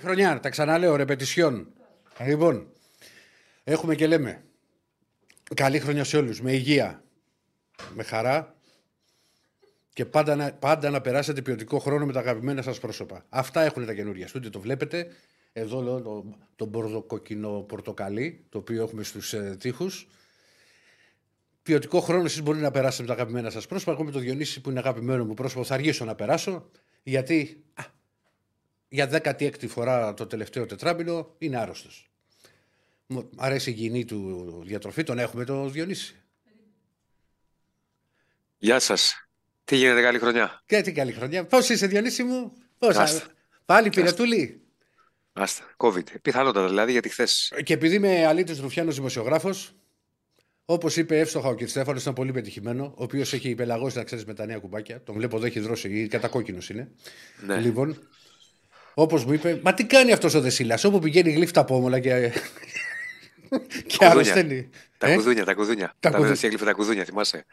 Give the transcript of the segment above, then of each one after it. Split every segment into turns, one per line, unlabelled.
Χρονιά, τα ξαναλέω, ρεπετησιών. Λοιπόν, έχουμε και λέμε. Καλή χρονιά σε όλους, με υγεία, με χαρά και πάντα να, πάντα να περάσετε ποιοτικό χρόνο με τα αγαπημένα σας πρόσωπα. Αυτά έχουν τα καινούργια στούντιο, το βλέπετε. Εδώ λέω το, το μπορδοκοκκινό πορτοκαλί, το οποίο έχουμε στους ε, τοίχους. Ποιοτικό χρόνο εσείς μπορεί να περάσετε με τα αγαπημένα σας πρόσωπα. Εγώ με το Διονύση που είναι αγαπημένο μου πρόσωπο θα αργήσω να περάσω, γιατί α, για 16η φορά το τελευταίο τετράμινο είναι άρρωστος. Μου αρέσει η υγιεινή του διατροφή, τον έχουμε το Διονύση.
Γεια σας. Τι γίνεται, καλή χρονιά.
Και τι καλή χρονιά. Πώς είσαι, Διονύση μου, Πώς,
Άστα.
Πάλι πυρετούλη;
Άστα. COVID. Πιθανότατα δηλαδή, γιατί χθε.
Και επειδή είμαι αλήτης Ρουφιάνος δημοσιογράφος, όπως είπε εύστοχα ο κ. Στέφανος, ήταν πολύ πετυχημένο, ο οποίος έχει υπελαγώσει να ξέρεις με τα νέα κουμπάκια. Τον βλέπω εδώ έχει δρώσει, ή κατακόκκινος είναι.
Ναι.
Λοιπόν, όπως μου είπε, μα τι κάνει αυτός ο Δεσίλας, όπου πηγαίνει γλύφτα πόμολα και. και
Κουδούνια.
αρρωσταίνει.
Τα
Ε;
κουδούνια, τα κουδούνια.
Τα
Τα,
κουδούνια.
τα έκλειφε τα κουδούνια, θυμάσαι.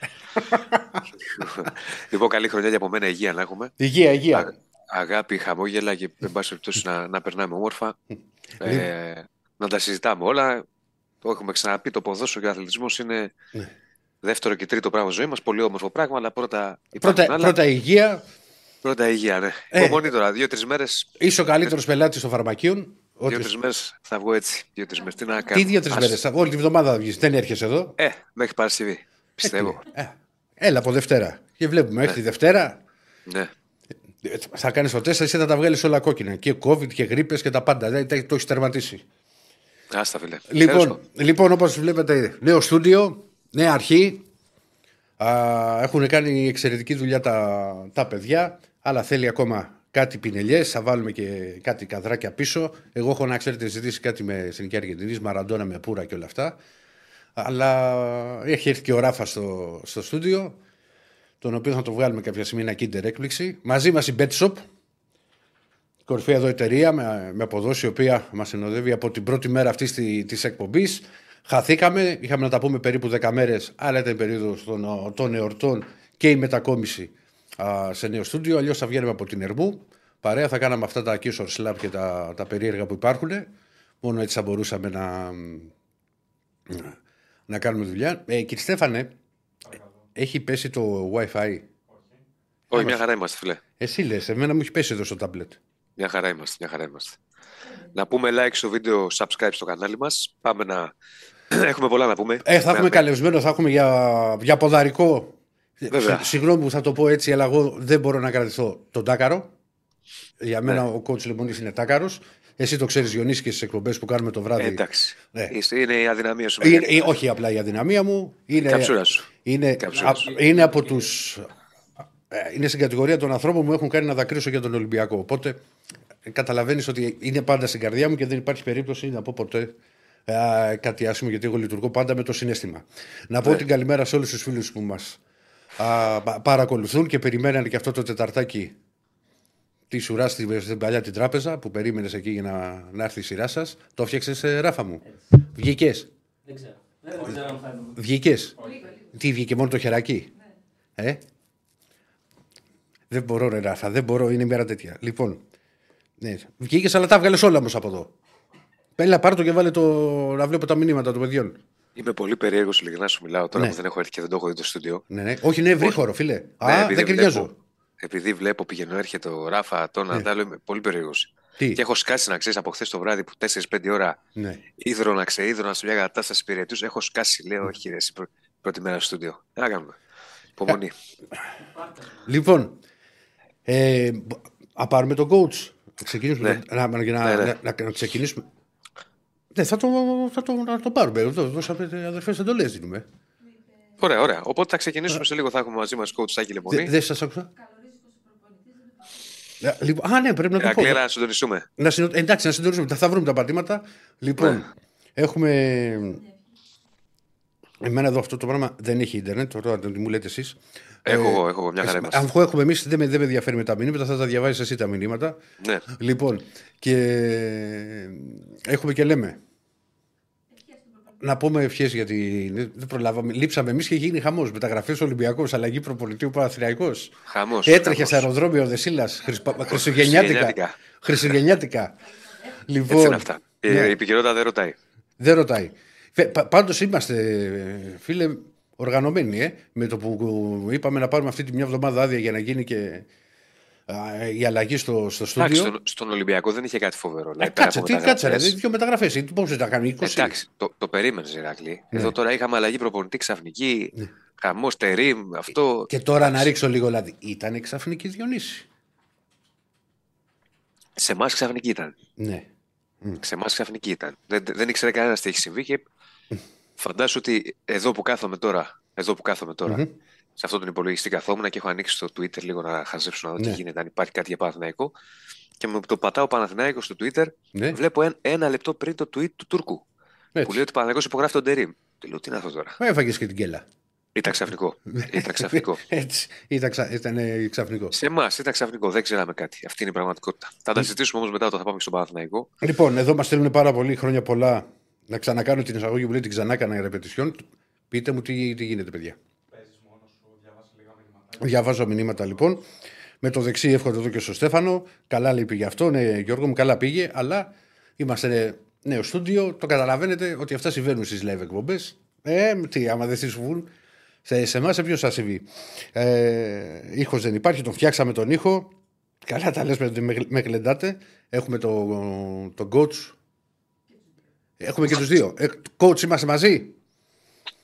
λοιπόν, καλή χρονιά και από μένα, υγεία να έχουμε.
Υγεία,
Α,
υγεία.
αγάπη, χαμόγελα και εν πάση περιπτώσει να, να περνάμε όμορφα.
Λοιπόν.
ε, να τα συζητάμε όλα. Το έχουμε ξαναπεί, το ποδόσφαιρο και ο αθλητισμός είναι
Ναι.
δεύτερο και τρίτο πράγμα ζωή μας. Πολύ όμορφο πράγμα, αλλά πρώτα υπάρχουν
Πρώτα,
άλλα.
πρώτα υγεία.
Πρώτα υγεία, ναι.
Ε.
Υπομονή τώρα, δύο-τρεις μέρες.
Είσαι ο καλύτερος πελάτης των φαρμακείων. Ότι-
Δύο-τρεις μέρες θα βγω έτσι. Δύο-τρεις μέρες. Τι να κάνω.
Τι δύο-τρεις
Ας-
μέρες. Όλη τη βδομάδα θα βγεις. Δεν έρχεσαι εδώ.
Ε, μέχρι Παρασκευή. Πιστεύω.
Ε, έλα από Δευτέρα. Και βλέπουμε, έχει τη Δευτέρα.
Ναι.
ε, Θα κάνεις το τεστ, εσύ θα τα βγάλεις όλα κόκκινα. Και COVID και γρήπες και τα πάντα. Δηλαδή, το έχεις τερματίσει.
Άστα, φίλε.
Λοιπόν,
Τέλος
λοιπόν όπως βλέπετε, νέο στούντιο, νέα αρχή. Α, έχουν κάνει εξαιρετική δουλειά τα, τα παιδιά, αλλά θέλει ακόμα κάτι πινελιές. Θα βάλουμε και κάτι καδράκια πίσω. Εγώ έχω να ξέρετε ζητήσει κάτι με εθνική Αργεντινής, Μαραντόνα με πουρα και όλα αυτά. Αλλά έχει έρθει και ο Ράφα στο, στο στούντιο, τον οποίο θα το βγάλουμε κάποια στιγμή ένα κίντερ έκπληξη. Μαζί μας η BetShop, κορυφαία εδώ εταιρεία με, με αποδόση η οποία μας συνοδεύει από την πρώτη μέρα αυτής τη εκπομπής. Χαθήκαμε, είχαμε να τα πούμε περίπου 10 μέρες, αλλά ήταν περίοδος των, των εορτών και η μετακόμιση α, σε νέο στούντιο. Αλλιώς θα βγαίνουμε από την Ερμού. Παρέα θα κάναμε αυτά τα Kissor Slab και τα, τα περίεργα που υπάρχουν. Μόνο έτσι θα μπορούσαμε να, να κάνουμε δουλειά. Ε, κύριε Στέφανε, έχει πέσει το WiFi;
Όχι, μια χαρά είμαστε, φίλε.
Εσύ λες, εμένα μου έχει πέσει εδώ στο τάμπλετ.
Μια χαρά είμαστε, μια χαρά είμαστε. Να πούμε like στο βίντεο, subscribe στο κανάλι μας. Πάμε να... έχουμε πολλά να πούμε.
Ε, θα
Με-
έχουμε καλεσμένο, θα έχουμε για, για ποδαρικό.
Βέβαια.
Συ- Συγγνώμη που θα το πω έτσι, αλλά εγώ δεν μπορώ να κρατηθώ τον Τάκαρο. Για μένα ο coach Λεμονής είναι Τάκαρος. Εσύ το ξέρεις, Διονύση, και στις εκπομπές που κάνουμε το βράδυ.
Ε, εντάξει.
Ναι.
Είστε- Είναι η αδυναμία σου.
Είναι, ε, όχι απλά η αδυναμία μου. Είναι,
Η καψούρα σου.
είναι,
καψούρα
α-
σου.
είναι από του. Είναι στην κατηγορία των ανθρώπων που μου έχουν κάνει να δακρύσω για τον Ολυμπιακό. Οπότε καταλαβαίνεις ότι είναι πάντα στην καρδιά μου και δεν υπάρχει περίπτωση να πω ποτέ ε, κάτι άσχημο γιατί εγώ λειτουργώ πάντα με το συνέστημα. Να πω
Ναι.
την καλημέρα σε όλους τους φίλους που μας παρακολουθούν και περιμένανε και αυτό το τεταρτάκι τη ουρά στην, στην παλιά την τράπεζα που περίμενες εκεί για να, να έρθει η σειρά σας. Το έφτιαξε, Ράφα μου. Βγήκες.
Δεν ξέρω. Δεν ξέρω αν θα είναι.
Βγήκες. Τι βγήκε μόνο το χεράκι; Ε; Δεν μπορώ, ρε Ράφα, δεν μπορώ, είναι η μέρα τέτοια. Λοιπόν, ναι, βγήκες, αλλά τα βγάλες όλα όμως από εδώ. Πέλα, πάρ το και βάλε το. να βλέπω τα μηνύματα των παιδιών.
Είμαι πολύ περίεργος ειλικρινά σου μιλάω τώρα
Ναι.
που δεν έχω έρθει και δεν το έχω δει το στούντιο.
Ναι, ναι. Όχι, είναι ευρύχωρο, φίλε.
Ναι,
Α,
επειδή
δεν κρινιάζω.
βλέπω- Επειδή βλέπω πηγαίνω, έρχεται ο Ράφα, τον Αντάλο, είμαι πολύ περίεργος.
Τι;
Και έχω σκάσει να ξέρεις από χθες το βράδυ που 4-5 ώρα
Ναι.
ίδρωνα, ξείδρωνα σε μια κατάσταση πυρετούς. Έχω σκάσει, λέω, όχι, ρε, εσύ, πρω- πρώτη μέρα στο στούντιο. Τι να κάνουμε. Υπομονή.
Λοιπόν, ε, α πάρουμε τον coach. Να ξεκινήσουμε.
Ναι.
Να, να, να,
Ναι, ναι.
να, να, να ξεκινήσουμε. Ναι, θα το, θα το, να το πάρουμε. Εδώ δώσαμε αδερφές εντολές δίνουμε.
Ωραία, ωραία. Οπότε θα ξεκινήσουμε σε λίγο. Θα έχουμε μαζί μας coach Σάκη Λεμονή.
Δεν σας άκουσα. Ε, Λοιπόν, α, ναι, πρέπει να το πω.
Αγγλία να συντονιστούμε.
Να συνο... Εντάξει, να συντονίσουμε. Θα, θα βρούμε τα πατήματα. Λοιπόν,
Ναι.
έχουμε. Εμένα εδώ αυτό το πράγμα δεν έχει ίντερνετ. Τώρα τι μου λέτε εσείς.
Έχω εγώ, έχω εγώ, μια χαρά είμαστε.
Αφού έχουμε εμείς, δεν, με- δεν με ενδιαφέρει με τα μηνύματα, θα τα διαβάζει εσύ τα μηνύματα.
Ναι.
Λοιπόν, και έχουμε και λέμε. Να πούμε ευχές γιατί δεν προλάβαμε. Λείψαμε εμείς και γίνει χαμός. Μεταγραφές Ολυμπιακός, αλλαγή προπολιτήου Παναθριακό.
Χαμός.
Έτρεχε σε αεροδρόμιο ο Δεσίλας Χριστουγεννιάτικα.
Χριστουγεννιάτικα.
Χριστουγεννιάτικα. Λοιπόν,
Έτσι είναι αυτά. Η-
ναι.
Η επικαιρότητα δεν ρωτάει.
Δεν ρωτάει. Πάντως είμαστε, ε, φίλε, οργανωμένοι. Ε, με το που είπαμε να πάρουμε αυτή τη μια εβδομάδα άδεια για να γίνει και α, η αλλαγή στο, στο
Εντάξει,
στούντιο.
στον, στον Ολυμπιακό δεν είχε κάτι φοβερό.
Ε,
δηλαδή, πέρα
κάτσε,
από
τι
μεταγραφές.
κάτσε, ρε, δηλαδή, δύο μεταγραφές. Πώς δεν τα κάνει, 20.
Εντάξει, το, το περίμενες, Ηρακλή.
Ναι.
Εδώ τώρα είχαμε αλλαγή προπονητή ξαφνική. Χαμός, τερίμ, αυτό.
Και τώρα να ρίξω λίγο λάδι. Ήταν ξαφνική Διονύση.
Σε εμάς ξαφνική ήταν.
Ναι.
Σε εμάς ξαφνική ήταν. Δεν, δεν ήξερε κανένας τι έχει συμβεί και φαντάσου ότι εδώ που κάθομαι τώρα, εδώ που κάθομαι τώρα,
Μμμ.
σε αυτόν τον υπολογιστή καθόμουν και έχω ανοίξει το Twitter λίγο να χαζέψω να δω τι
Ναι.
γίνεται, αν υπάρχει κάτι για Παναθηναϊκό. Και με το πατάω Παναθηναϊκό στο Twitter,
Ναι.
βλέπω ένα, ένα λεπτό πριν το tweet του Τούρκου.
Έτσι.
Που λέει ότι ο Παναθηναϊκός υπογράφει τον Τερίμ. Τι λέω, τι είναι αυτό τώρα.
Έφαγες και την κέλα.
Ήταν ξαφνικό. Ήταν ξαφνικό.
Έτσι. Ήταν, ξα... ήταν ε, ξαφνικό.
Σε εμάς ήταν ξαφνικό, δεν ξέραμε κάτι. Αυτή είναι η πραγματικότητα. Θα τα συζητήσουμε όμως μετά όταν θα πάμε και στον Παναθηναϊκό.
Λοιπόν, εδώ μας στέλνουν πάρα πολύ χρόνια πολλά να ξανακάνω την εισαγωγή που λέει την ξανά έκανα ρεπετησιόν. Πείτε μου τι, τι γίνεται, παιδιά. Διαβάζω μηνύματα λοιπόν. Με το δεξί εύχονται εδώ και στο Στέφανο. Καλά λέει πήγε αυτό. Ναι, Γιώργο μου, καλά πήγε. Αλλά είμαστε νέο στούντιο. Το καταλαβαίνετε ότι αυτά συμβαίνουν στις live εκπομπές. Ε, τι, άμα δεν συμβούν. Σε, σε εμά, σε ποιος σα συμβεί. Ε, ήχος δεν υπάρχει, τον φτιάξαμε τον ήχο. Καλά τα λες, με, με, με γλεντάτε. Έχουμε τον το coach. Έχουμε και τους δύο. Ε, coach, είμαστε μαζί;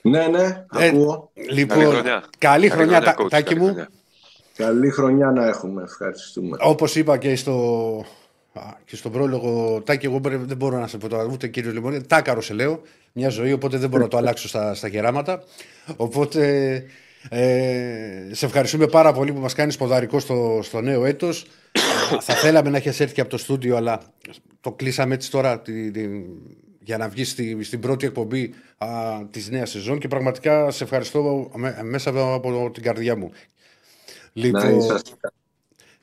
Ναι, ναι,
Ε,
ακούω.
Λοιπόν,
Καλή χρονιά.
Καλή χρονιά,
χρονιά,
τα-
coach,
Τάκη
καλή
μου.
χρονιά.
Καλή χρονιά να έχουμε. Ευχαριστούμε.
Όπως είπα και στο, α, και στον πρόλογο, Τάκη, εγώ μπρε- δεν μπορώ να σε πω τώρα, ούτε κύριος Λιμόνι, τάκαρος σε λέω. Μια ζωή, οπότε δεν μπορώ να το αλλάξω στα, στα γεράματα. Οπότε ε, σε ευχαριστούμε πάρα πολύ που μας κάνεις ποδαρικό στο, στο νέο έτος. θα θέλαμε να έχεις έρθει και από το στούντιο, αλλά το κλείσαμε έτσι τώρα τη- τη- για να βγει στη, στην πρώτη εκπομπή της νέας σεζόν και πραγματικά σε ευχαριστώ με- μέσα από την καρδιά μου.
Να
Λοιπόν,
είσαστε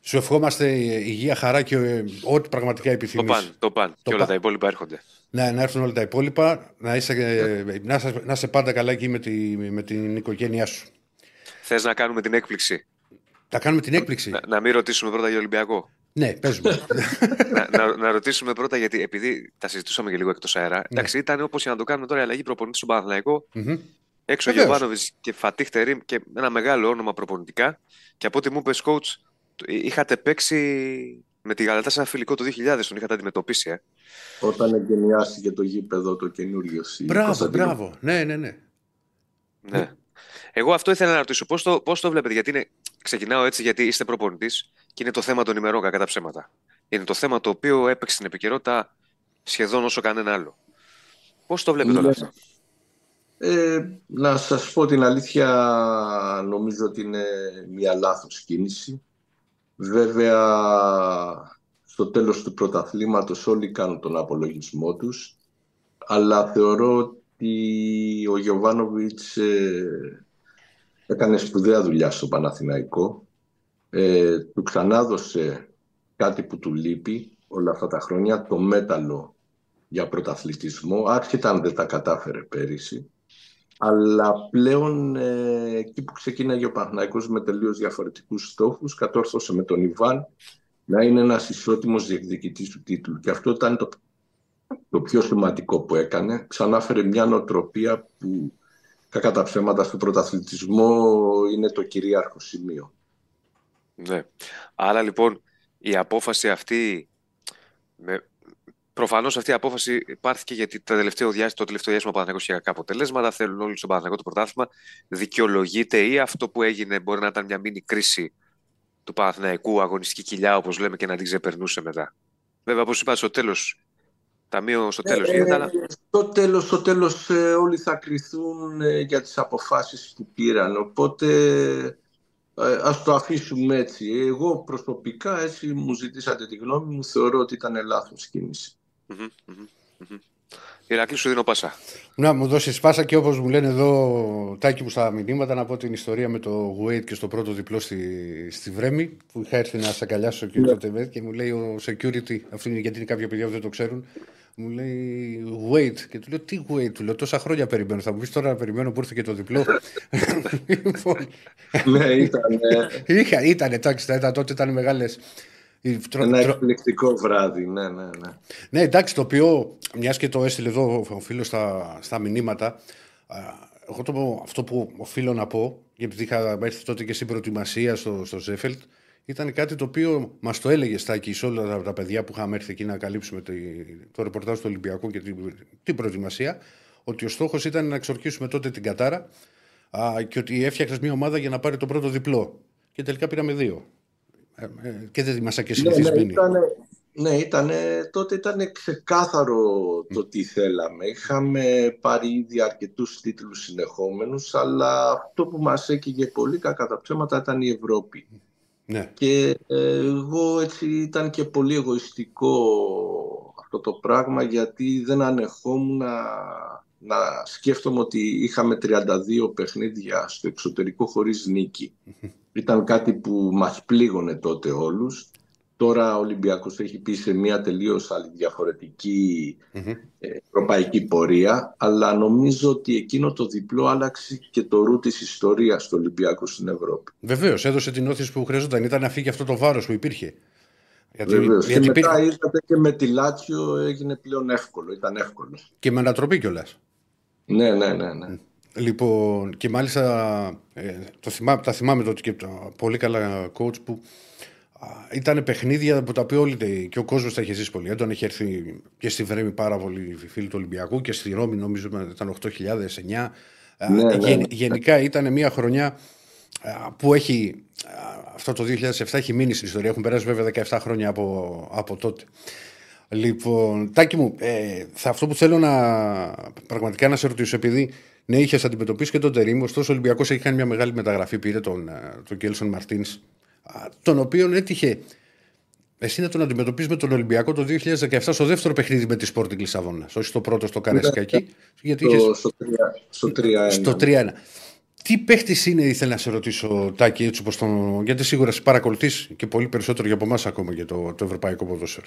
σου ευχόμαστε υγεία, χαρά και ε, ό,τι πραγματικά
Το
επιθυμείς.
παν, το παν. Και όλα
παν.
τα υπόλοιπα έρχονται.
Ναι, να έρθουν όλα τα υπόλοιπα. Να είσαι, ε, να είσαι, να είσαι πάντα καλά εκεί με, τη, με την οικογένειά σου.
Θες να κάνουμε την έκπληξη;
Θα κάνουμε την έκπληξη.
Να, να μην ρωτήσουμε πρώτα για Ολυμπιακό.
Ναι, παίζουμε.
να, να, να ρωτήσουμε πρώτα γιατί επειδή τα συζητούσαμε και λίγο εκτός αέρα.
Ναι.
Εντάξει, ήταν όπως για να το κάνουμε τώρα η αλλαγή προπονητής στον Παναθηναϊκό.
Μμμ.
Έξω ο
Βεβαίως.
Γιωβάνοβιτς και Φατίχ Τερίμ και ένα μεγάλο όνομα προπονητικά. Και από ό,τι μου είπες, coach, το- είχατε παίξει με τη Γαλατά σε ένα φιλικό το 2000, τον είχατε αντιμετωπίσει. Ε.
Όταν εγκαινιάστηκε το γήπεδο το καινούριο. στη
μπράβο,
Κωνσταντινούπολη.
μπράβο. Ναι, ναι, ναι.
Ναι. Εγώ αυτό ήθελα να ρωτήσω. Πώς το, πώς το βλέπετε, Γιατί είναι, ξεκινάω έτσι, γιατί είστε προπονητής και είναι το θέμα των ημερών κατά ψέματα. Είναι το θέμα το οποίο έπαιξε στην επικαιρότητα σχεδόν όσο κανένα άλλο. Πώς το βλέπετε όλο
Ναι.
αυτό.
Ε, να σας πω την αλήθεια, νομίζω ότι είναι μια λάθος κίνηση. Βέβαια, στο τέλος του πρωταθλήματος όλοι κάνουν τον απολογισμό τους, αλλά θεωρώ ότι ο Γιωβάνοβιτς ε, έκανε σπουδαία δουλειά στο Παναθηναϊκό. Ε, του ξανάδωσε κάτι που του λείπει όλα αυτά τα χρόνια, το μέταλλο για πρωταθλητισμό, άσχετα αν δεν τα κατάφερε πέρυσι. Αλλά πλέον ε, εκεί που ξεκίναγε ο Παναθηναϊκός με τελείως διαφορετικούς στόχους, κατόρθωσε με τον Ιβάν να είναι ένας ισότιμος διεκδικητής του τίτλου. Και αυτό ήταν το, το πιο σημαντικό που έκανε. Ξανάφερε μια νοοτροπία που κακά τα ψέματα στο πρωταθλητισμό είναι το κυρίαρχο σημείο.
Ναι. Άρα λοιπόν η απόφαση αυτή. Με... Προφανώς αυτή η απόφαση υπάρχει γιατί το τελευταίο διάστημα, το τελευταίο διάστημα ο Παναθηναϊκός είχε κακά αποτελέσματα. Θέλουν όλοι στον Παναθηναϊκό το πρωτάθλημα. Δικαιολογείται ή αυτό που έγινε μπορεί να ήταν μια μήνυ κρίση του Παναθηναϊκού, αγωνιστική κοιλιά, όπως λέμε, και να την ξεπερνούσε μετά. Βέβαια, όπως είπα, στο τέλος. Ταμείο στο τέλος γίνεται, αλλά.
Στο τέλος, στο τέλος ε, όλοι θα κριθούν ε, για τις αποφάσεις που πήραν. Οπότε ε, ας το αφήσουμε έτσι. Εγώ προσωπικά, έτσι μου ζητήσατε τη γνώμη μου, θεωρώ ότι ήταν λάθος κίνηση.
Μμμ, μμμ, μμμ. Ηρακλή, σου δίνω πάσα.
Να μου δώσεις σπάσα και όπως μου λένε εδώ, τάκι μου στα μηνύματα, να πω την ιστορία με το Wade και στο πρώτο διπλό στη, στη Βρέμη, που είχα έρθει να σε αγκαλιάσω και,
Ναι.
και μου λέει ο security, αυτό είναι γιατί είναι κάποια παιδιά που δεν το ξέρουν, μου λέει wait. Και του λέω τι wait, του λέω τόσα χρόνια περιμένω. Θα μου πεις τώρα να περιμένω που ήρθε και το διπλό. λοιπόν,
ναι, ήταν. ε,
είχα, ήταν εντάξει, τα- τα- τότε ήταν μεγάλες Η- τρο-
Ένα
τρο-
εκπληκτικό βράδυ, ναι, ναι, ναι.
Ναι, εντάξει, το οποίο μιας και το έστειλε εδώ ο φίλος στα, στα μηνύματα. α, Εγώ το, πω- αυτό που οφείλω να πω, γιατί είχα έρθει τότε και στην προετοιμασία στο, στο Ζέφελτ, ήταν κάτι το οποίο μας το έλεγε Στάκη σε όλα τα, τα παιδιά που είχαμε έρθει εκεί να καλύψουμε το, το ρεπορτάζ του Ολυμπιακού και την, την προετοιμασία, ότι ο στόχος ήταν να εξορκίσουμε τότε την Κατάρα α, και ότι έφτιαξες μια ομάδα για να πάρει το πρώτο διπλό. Και τελικά πήραμε δύο. Ε, ε, και δεν ήμασταν και
Ναι, ναι,
συνηθισμένοι.
ήτανε, ναι ήτανε, τότε ήταν ξεκάθαρο το τι θέλαμε. Είχαμε πάρει ήδη αρκετούς τίτλους συνεχόμενους, αλλά αυτό που μας έκυγε πολύ κακά τα ψέματα ήταν η Ευρώπη.
ναι.
Και ε, εγώ έτσι ήταν και πολύ εγωιστικό αυτό το πράγμα γιατί δεν ανεχόμουν να, να σκέφτομαι ότι είχαμε 32 παιχνίδια στο εξωτερικό χωρίς νίκη. Ήταν κάτι που μας πλήγωνε τότε όλους. Τώρα ο Ολυμπιακός έχει πει σε μια τελείως άλλη διαφορετική
Μμμ.
ε, ευρωπαϊκή πορεία, αλλά νομίζω ότι εκείνο το διπλό άλλαξε και το ρου της ιστορίας του Ολυμπιακού στην Ευρώπη.
Βεβαίως, έδωσε την όθηση που χρειαζόταν. Ήταν να φύγει αυτό το βάρος που υπήρχε. Γιατί,
Βεβαίως.
γιατί
και μετά
υπήρχε
είδατε και με τη Λάτσιο έγινε πλέον εύκολο, ήταν εύκολο.
και με ανατροπή κιόλας.
Ναι, ναι, ναι. ναι.
Λοιπόν, και μάλιστα ε, το θυμά, τα θυμάμαι τότε και τα πολύ καλά coach που ήταν παιχνίδια που τα οποία όλοι και ο κόσμος τα είχε ζήσει πολύ έντονα. Είχε έρθει και στη Βρέμη πάρα πολύ φίλοι του Ολυμπιακού και στη Ρώμη νομίζω ήταν 8.009. Α,
Ναι, ναι,
γεν-
ναι.
Γενικά ήταν μια χρονιά α, που έχει α, αυτό το 2007 έχει μείνει στην ιστορία. Έχουν περάσει βέβαια 17 χρόνια από, από τότε. Λοιπόν, Τάκη μου, ε, θα, αυτό που θέλω να πραγματικά να σε ρωτήσω, επειδή ναι, είχες αντιμετωπίσει και τον Τερήμ, ωστόσο ο Ολυμπιακός έχει κάνει μια μεγάλη μεταγραφή. Πήρε τον, ε, τον Κέλσον Μαρτίνς, τον οποίον έτυχε εσύ να τον αντιμετωπίσει με τον Ολυμπιακό το 2017 στο δεύτερο παιχνίδι με τη Sporting Λισαβόνα. Όχι στο πρώτο, στο Καρέσκα εκεί. Γιατί είχες
Στο, στο, τρία- στο 3-1.
στο 3-1. Τι παίχτης είναι, ήθελα να σε ρωτήσω, Τάκη, έτσι όπως τον... γιατί σίγουρα σε παρακολουθείς και πολύ περισσότερο για από εμάς ακόμα για το, το ευρωπαϊκό ποδόσφαιρο.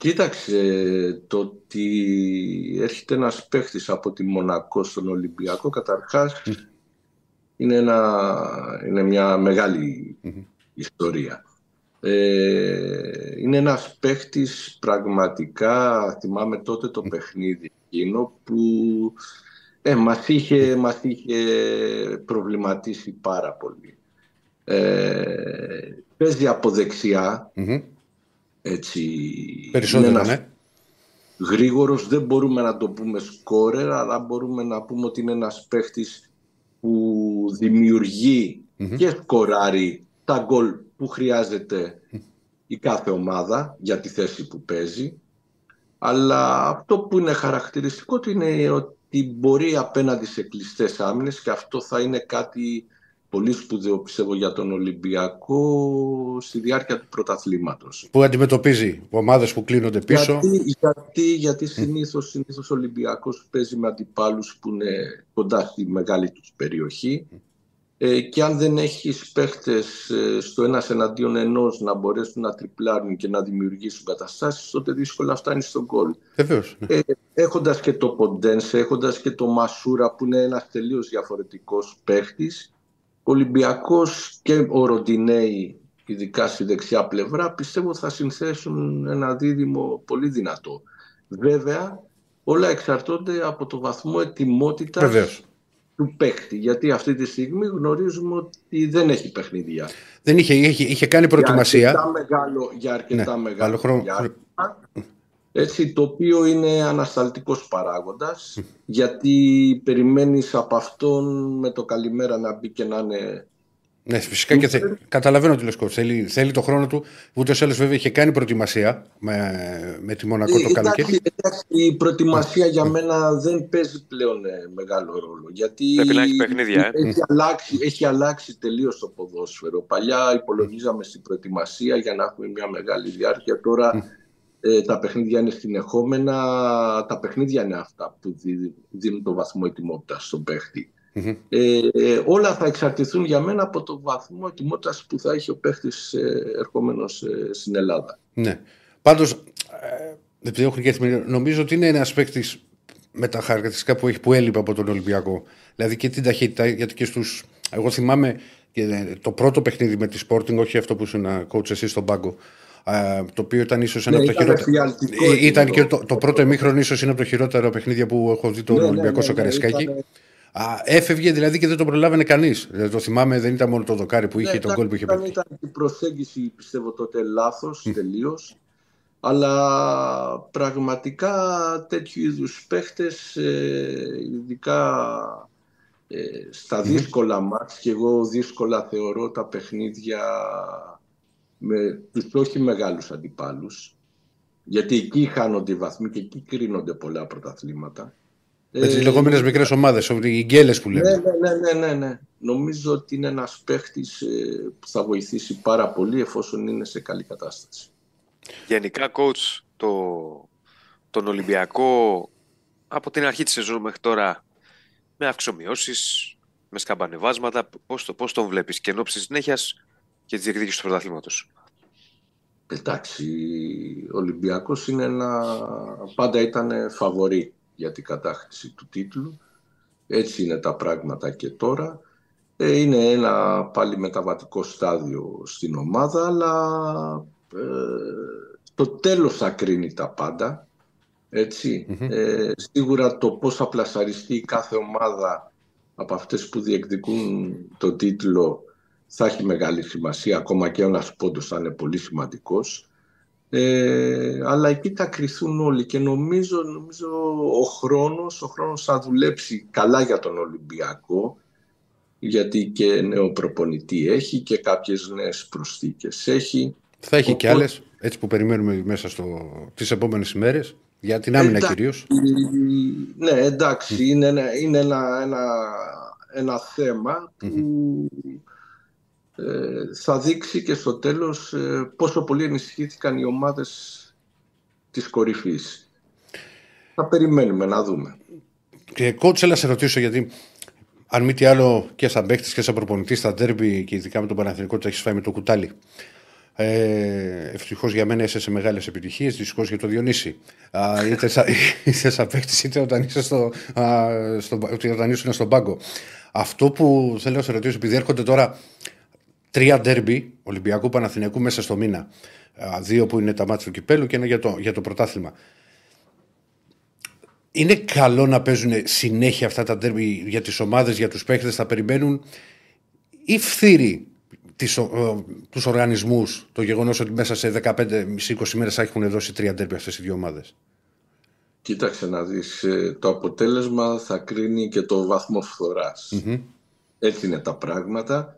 Κοίταξε, το ότι έρχεται ένας παίχτης από τη Μονακό στον Ολυμπιακό, καταρχάς είναι, ένα, είναι μια μεγάλη ιστορία. Ε, είναι ένας παίχτης πραγματικά, θυμάμαι τότε το παιχνίδι εκείνο που ε, μας, είχε, μας είχε προβληματίσει πάρα πολύ. Ε, παίζει από δεξιά,
Μμμ.
Έτσι,
Περισσότερο,
είναι ένας
ναι.
γρήγορος, δεν μπορούμε να το πούμε σκόρερ, αλλά μπορούμε να πούμε ότι είναι ένας παίχτης που δημιουργεί και σκοράρει τα γκολ που χρειάζεται η κάθε ομάδα για τη θέση που παίζει. Αλλά αυτό που είναι χαρακτηριστικό του είναι ότι μπορεί απέναντι σε κλειστές άμυνες και αυτό θα είναι κάτι πολύ σπουδαίο πιστεύω για τον Ολυμπιακό στη διάρκεια του πρωταθλήματος.
Που αντιμετωπίζει ομάδες που κλείνονται πίσω.
Γιατί, γιατί, γιατί συνήθως, συνήθως ο Ολυμπιακός παίζει με αντιπάλους που είναι κοντά στη μεγάλη τους περιοχή ε, και αν δεν έχεις παίχτες ε, στο ένας εναντίον ενός να μπορέσουν να τριπλάρουν και να δημιουργήσουν καταστάσεις, τότε δύσκολα φτάνεις στον γκολ.
Βεβαίως. Ναι.
Ε, έχοντας και το Ποντένσε, έχοντας και το Μασούρα που είναι ένας τελείως διαφορετικός παίχτης, ο Ολυμπιακός και ο Ροντινέη, ειδικά στη δεξιά πλευρά, πιστεύω θα συνθέσουν ένα δίδυμο πολύ δυνατό. Βέβαια, όλα εξαρτώνται από το βαθμό ετοιμότητας
Βεβαίως.
του παίχτη, γιατί αυτή τη στιγμή γνωρίζουμε ότι δεν έχει παιχνίδια.
Δεν είχε, είχε, είχε κάνει
Για
προετοιμασία.
αρκετά μεγάλο, για αρκετά
Ναι,
μεγάλο
άλλο χρόνο-
διάστημα. Έτσι, το οποίο είναι ανασταλτικός παράγοντας, γιατί περιμένεις από αυτόν με το καλημέρα να μπει και να είναι...
Ναι, φυσικά και θε... καταλαβαίνω τι λες coach. Θέλει, θέλει το χρόνο του. Ούτε ο βέβαια είχε κάνει προετοιμασία με, με τη Μονακό το
Ε, εντάξει,
καλοκαίρι.
εντάξει, η προετοιμασία για μένα δεν παίζει πλέον ε, μεγάλο ρόλο, γιατί
Πρέπει να έχει παιχνίδια, ε.
έχει, αλλάξει, έχει αλλάξει τελείως το ποδόσφαιρο. Παλιά υπολογίζαμε στην προετοιμασία για να έχουμε μια μεγάλη διάρκεια, τώρα ε, τα παιχνίδια είναι συνεχόμενα, τα παιχνίδια είναι αυτά που δι- δίνουν το βαθμό ετοιμότητας στον παίχτη.
Μμμ.
Ε, ε, όλα θα εξαρτηθούν για μένα από το βαθμό ετοιμότητας που θα έχει ο παίχτης ε, ερχόμενος ε, στην Ελλάδα.
Ναι. Πάντως, ε, επειδή έχω και έρθει, νομίζω ότι είναι ένας παίκτη με τα χαρακτηριστικά που έχει που έλειπε από τον Ολυμπιακό. Δηλαδή και την ταχύτητα, γιατί και στους. Εγώ θυμάμαι Και ε, το πρώτο παιχνίδι με τη Sporting, όχι αυτό που ήσουν coach εσύ στον πάγκο, ε, το οποίο ήταν ίσως ένα
Ναι,
από τα
ήταν
χειρότερα.
εφιαλτικό
Ε,
εκείνο
Ήταν
το-
και το, το
το
πρώτο
πρώτο.
εμίχρονο, ίσως είναι από τα χειρότερα παιχνίδια που έχω δει τον
Ναι, ναι,
Ολυμπιακό
ναι,
στο
ναι,
Καρεσκάκι.
ήταν-
Α, έφευγε δηλαδή και δεν το προλάβαινε κανείς. το θυμάμαι, δεν ήταν μόνο το δοκάρι που είχε,
Ναι,
τον
ήταν-
γκολ που είχε
ήταν,
πετύχει.
ήταν η προσέγγιση πιστεύω τότε λάθος τελείως αλλά πραγματικά τέτοιου είδους παίχτες ε, ειδικά ε, στα δύσκολα μάτς και εγώ δύσκολα θεωρώ τα παιχνίδια με τους όχι μεγάλους αντιπάλους γιατί εκεί χάνονται οι βαθμοί και εκεί κρίνονται πολλά πρωταθλήματα.
Με τις
Ε,
λεγόμενες μικρές ομάδες, οι γκέλες που
ναι,
λέμε.
ναι, ναι, ναι, ναι, ναι. Νομίζω ότι είναι ένας παίχτης ε, που θα βοηθήσει πάρα πολύ εφόσον είναι σε καλή κατάσταση.
Γενικά, coach, το, τον Ολυμπιακό από την αρχή της σεζόν μέχρι τώρα με αυξομοιώσεις, με σκαμπανεβάσματα, πώς, το, πώς τον βλέπεις και εν ώψη της συνέχειας και της διεκδίκησης του πρωταθλήματος.
Εντάξει, ο Ολυμπιακός είναι ένα... πάντα ήταν φαβορή για την κατάκτηση του τίτλου. Έτσι είναι τα πράγματα και τώρα. Ε, Είναι ένα πάλι μεταβατικό στάδιο στην ομάδα, αλλά ε, το τέλος θα κρίνει τα πάντα. Έτσι.
Μμμ.
Ε, σίγουρα το πώς θα πλασαριστεί η κάθε ομάδα από αυτές που διεκδικούν το τίτλο θα έχει μεγάλη σημασία, ακόμα και ένας πόντος θα είναι πολύ σημαντικός. Ε, αλλά εκεί θα κρυθούν όλοι και νομίζω, νομίζω ο χρόνος, ο χρόνος θα δουλέψει καλά για τον Ολυμπιακό γιατί και νέο προπονητή έχει και κάποιες νέες προσθήκες έχει.
Θα έχει και
Οπότε-
άλλες, έτσι που περιμένουμε μέσα στο, τις επόμενες ημέρες, για την άμυνα
Εντάξει.
κυρίως.
Ναι, εντάξει, είναι, ένα, είναι ένα, ένα, ένα θέμα που ε, θα δείξει και στο τέλος ε, πόσο πολύ ενισχύθηκαν οι ομάδες της κορυφής. Θα περιμένουμε να δούμε.
Και coach, έλα σε ρωτήσω γιατί αν μη τι άλλο και σαν παίχτη και σαν προπονητής στα ντέρμπι και ειδικά με τον Παναθηνικό το έχεις φάει με το κουτάλι. Ε, Ευτυχώς για μένα είσαι σε μεγάλες επιτυχίες, δυστυχώς για το Διονύση. Α, είτε, σαν, είτε σαν παίχτη, είτε όταν, είσαι στο, α, στο, είτε όταν ήσουν στον πάγκο. Αυτό που θέλω να σε ρωτήσω, επειδή έρχονται τώρα τρία ντέρμπι Ολυμπιακού Παναθηναϊκού μέσα στο μήνα. Α, Δύο που είναι τα μάτια του κυπέλου και ένα για το, για το πρωτάθλημα. Είναι καλό να παίζουν συνέχεια αυτά τα ντέρμπι για τις ομάδες, για τους παίχτες, θα περιμένουν ή φθύρει τις, ο- ε, τους οργανισμούς το γεγονός ότι μέσα σε 15-20 μέρες θα έχουν δώσει τρία ντέρμπι αυτές οι δύο ομάδες.
Κοίταξε να δεις, ε, το αποτέλεσμα θα κρίνει και το βαθμό φθοράς.
Μμμ.
Έτσι είναι τα πράγματα.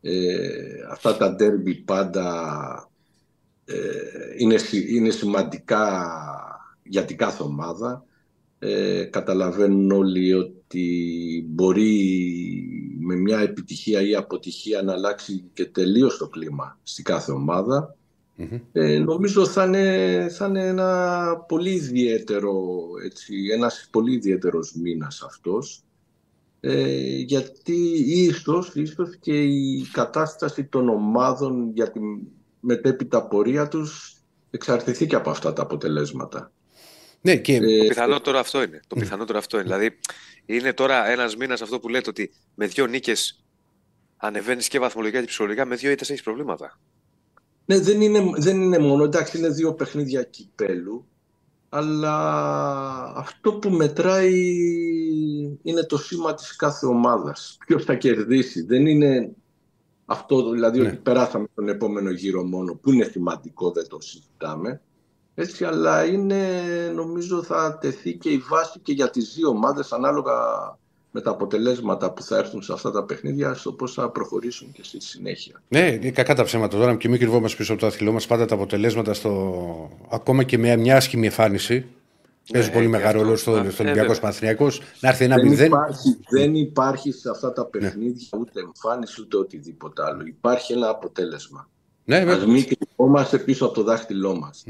Ε, αυτά τα ντέρμπι πάντα ε, είναι, συ- είναι σημαντικά για την κάθε ομάδα. Ε, καταλαβαίνουν όλοι ότι μπορεί με μια επιτυχία ή αποτυχία να αλλάξει και τελείως το κλίμα στη κάθε ομάδα.
Μμμ.
Ε, νομίζω θα είναι, θα είναι ένα πολύ ιδιαίτερο, έτσι, ένας πολύ ιδιαίτερος μήνας αυτός. Ε, γιατί ίσως, ίσως και η κατάσταση των ομάδων για τη μετέπειτα πορεία τους εξαρτηθεί και από αυτά τα αποτελέσματα.
Ναι, και
Ε,
Το πιθανότερο αυτό είναι. Το πιθανότερο αυτό είναι. Δηλαδή, είναι τώρα ένας μήνας αυτό που λέτε ότι με δύο νίκες ανεβαίνεις και βαθμολογικά και ψυχολογικά, με δύο ήττες έχεις προβλήματα.
Ναι, δεν είναι, δεν είναι μόνο, εντάξει, είναι δύο παιχνίδια κυπέλου, αλλά αυτό που μετράει είναι το σήμα της κάθε ομάδας. Ποιος θα κερδίσει. Δεν είναι αυτό, δηλαδή,
Ναι.
ότι περάσαμε τον επόμενο γύρο μόνο, που είναι σημαντικό, δεν το συζητάμε. Έτσι, αλλά είναι, νομίζω, θα τεθεί και η βάση και για τις δύο ομάδες, ανάλογα με τα αποτελέσματα που θα έρθουν σε αυτά τα παιχνίδια, στο πώς θα προχωρήσουν και στη συνέχεια.
Ναι, είναι κακά τα ψέματα τώρα και μην κρυβόμαστε πίσω από το άθλητό μας. Πάντα τα αποτελέσματα στο. ακόμα και με μια άσχημη εμφάνιση. Παίζει πολύ
και
μεγάλο
αυτό.
ρόλο στο,
Α,
στο
ε,
Ολυμπιακός
βέβαια.
Παναθυνιακό. Να έρθει ένα
δεν,
μηδέν.
υπάρχει, δεν υπάρχει σε αυτά τα παιχνίδια ούτε εμφάνιση ούτε οτιδήποτε άλλο. Υπάρχει ένα αποτέλεσμα.
Ναι,
Ας
βέβαια.
μην κρυβόμαστε πίσω από το δάχτυλό μας.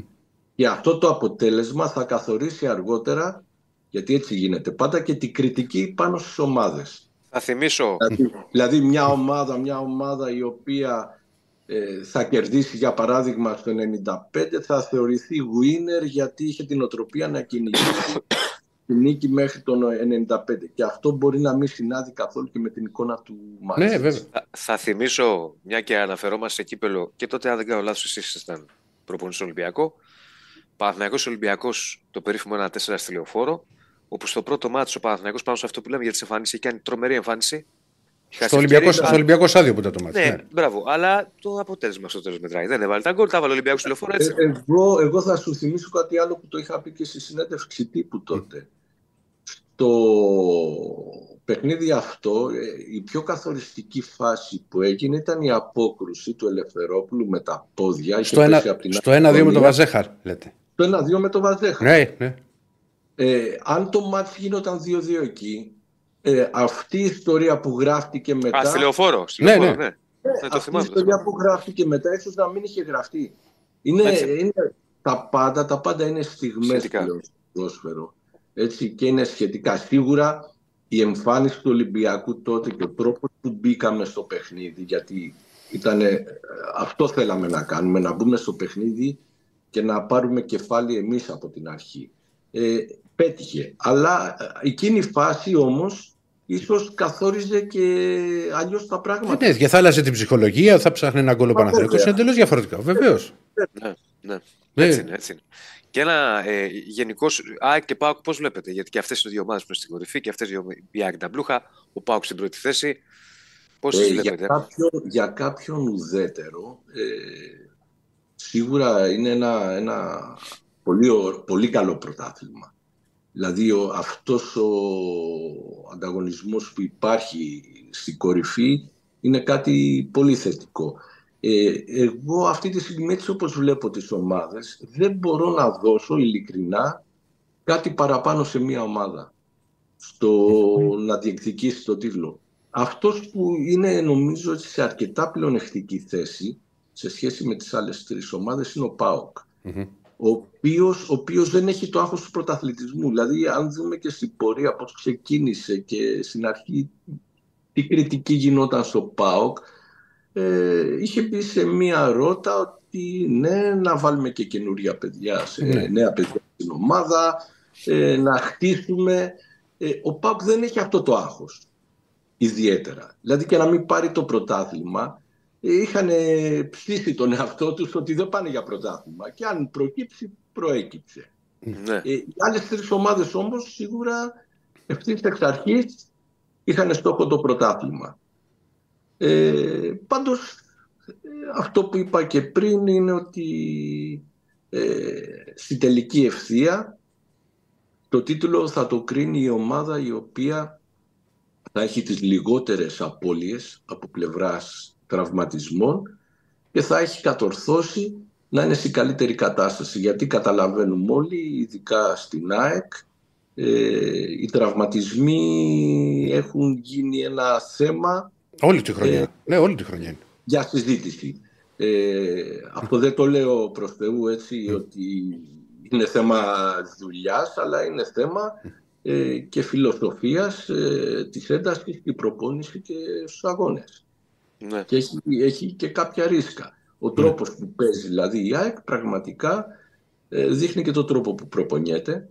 Και αυτό το αποτέλεσμα θα καθορίσει αργότερα, γιατί έτσι γίνεται πάντα, και την κριτική πάνω στις ομάδες.
Θα θυμίσω,
Δηλαδή, δηλαδή μια ομάδα, μια ομάδα η οποία ε, θα κερδίσει για παράδειγμα στο 95 θα θεωρηθεί winner γιατί είχε την οτροπία να κυνηγήσει τη νίκη μέχρι τον 95. Και αυτό μπορεί να μην συνάδει καθόλου και με την εικόνα του μάτς.
Ναι, βέβαια.
Θα, θα θυμίσω, μια και αναφερόμαστε σε κύπελο, και τότε, αν δεν κάνω λάθος, εσείς ήσασταν προπονητής στο Ολυμπιακό. Παναθηναϊκός Ολυμπιακός το περίφημο 1-4 στη λεωφόρο, όπου στο πρώτο μάτι ο Παναθηναϊκός πάνω σε αυτό που λέμε για τις εμφανίσεις, έχει κάνει τρομερή εμφάνιση. Είχε
Στο
χάσει
Ολυμπιακό,
ευκαιρίες,
στο Ολυμπιακό στάδιο που ήταν το μάτι.
Ναι,
Ναι.
μπράβο. Αλλά το αποτέλεσμα στο τέλος μετράει. Δεν έβαλε τα γκολ, τα έβαλε ο Ολυμπιακός στη λεωφόρο έτσι.
Ε, εγώ, εγώ θα σου θυμίσω κάτι άλλο που το είχα πει και στη συνέντευξη τύπου τότε. Στο παιχνίδι αυτό, ε, η πιο καθοριστική φάση που έγινε ήταν η απόκρουση του Ελευθερόπουλου με τα πόδια. Είχε
Στο ένα-
πέσει απ' την
Στο 1-2 με τον
γωνία.
Βαζέχαρ, λέτε.
Το 1-2 με το Βαζέχα.
Ναι, ναι.
Ε, αν το μάτς γινόταν 2-2 εκεί, ε, αυτή η ιστορία που γράφτηκε μετά...
Α, στη λεωφόρο. Στη
Ναι,
λεωφόρο,
ναι.
ναι. Ναι, το
αυτή η
θυμάμαι. το
ιστορία
θυμάμαι.
που γράφτηκε μετά ίσως να μην είχε γραφτεί. Είναι,
Έτσι.
είναι τα πάντα, τα πάντα είναι στιγμές
Σχετικά.
πλέον στο ποδόσφαιρο. Έτσι και είναι σχετικά. Σίγουρα η εμφάνιση του Ολυμπιακού τότε και ο τρόπος που μπήκαμε στο παιχνίδι, γιατί ήταν, αυτό θέλαμε να κάνουμε, να μπούμε στο παιχνίδι και να πάρουμε κεφάλι εμείς από την αρχή. Ε, πέτυχε. Αλλά ε, εκείνη η φάση όμως ίσως καθόριζε και αλλιώς τα πράγματα.
Ναι, και θα άλλαζε την ψυχολογία, θα ψάχνει ένα γκολ ο
Μα,
Παναθηναϊκός,
βέβαια.
είναι εντελώς διαφορετικό. Βεβαίως.
Ναι, ναι.
Ναι.
Έτσι είναι, έτσι είναι. Και ένα ε, γενικώς. ΑΕΚ και ΠΑΟΚ, πώς βλέπετε, γιατί και αυτές οι δύο ομάδες που είναι στην κορυφή και αυτές οι δύο. Η ΑΕΚ τα μπλούχα, ο ΠΑΟΚ στην πρώτη θέση. Πώς
Ε,
τις
για,
βλέπετε;
κάποιον, για κάποιον ουδέτερο, ε, σίγουρα είναι ένα, ένα πολύ, ω- πολύ καλό πρωτάθλημα. Δηλαδή ο, αυτός ο ανταγωνισμός που υπάρχει στην κορυφή είναι κάτι πολύ θετικό. Ε, εγώ αυτή τη στιγμή έτσι όπως βλέπω τις ομάδες δεν μπορώ να δώσω ειλικρινά κάτι παραπάνω σε μια ομάδα στο να διεκδικήσει το τίτλο. Αυτός που είναι νομίζω έτσι, σε αρκετά πλεονεκτική θέση σε σχέση με τις άλλες τρεις ομάδες είναι ο ΠΑΟΚ ο οποίος, ο οποίος δεν έχει το άγχος του πρωταθλητισμού. Δηλαδή, αν δούμε και στην πορεία πώς ξεκίνησε και στην αρχή τι κριτική γινόταν στο ΠΑΟΚ, ε, είχε πει σε μία ρότα ότι ναι, να βάλουμε και καινούρια παιδιά, σε,
Ναι.
νέα παιδιά στην ομάδα, ε, να χτίσουμε. Ε, ο ΠΑΟΚ δεν έχει αυτό το άγχος ιδιαίτερα. Δηλαδή και να μην πάρει το πρωτάθλημα, είχαν ψήσει τον εαυτό τους ότι δεν πάνε για πρωτάθλημα και αν προκύψει, προέκυψε.
Ναι.
Ε, οι άλλες τρεις ομάδες όμως σίγουρα ευθύς εξ αρχής είχαν στόχο το πρωτάθλημα. Ε, πάντως ε, αυτό που είπα και πριν είναι ότι ε, στη τελική ευθεία το τίτλο θα το κρίνει η ομάδα η οποία θα έχει τις λιγότερες απώλειες από πλευράς τραυματισμών και θα έχει κατορθώσει να είναι στην καλύτερη κατάσταση. Γιατί καταλαβαίνουμε όλοι, ειδικά στην ΑΕΚ, ε, οι τραυματισμοί έχουν γίνει ένα θέμα
Όλη τη χρονιά.
Ε,
ναι, όλη τη χρονιά. είναι.
για συζήτηση. Ε, αυτό δεν το λέω προς Θεού έτσι ότι είναι θέμα δουλειάς, αλλά είναι θέμα ε, και φιλοσοφίας ε, της έντασης και προπόνησης και στους αγώνες.
Ναι.
Και έχει, έχει και κάποια ρίσκα. Ο τρόπος που παίζει δηλαδή η ΑΕΚ πραγματικά ε, δείχνει και τον τρόπο που προπονιέται.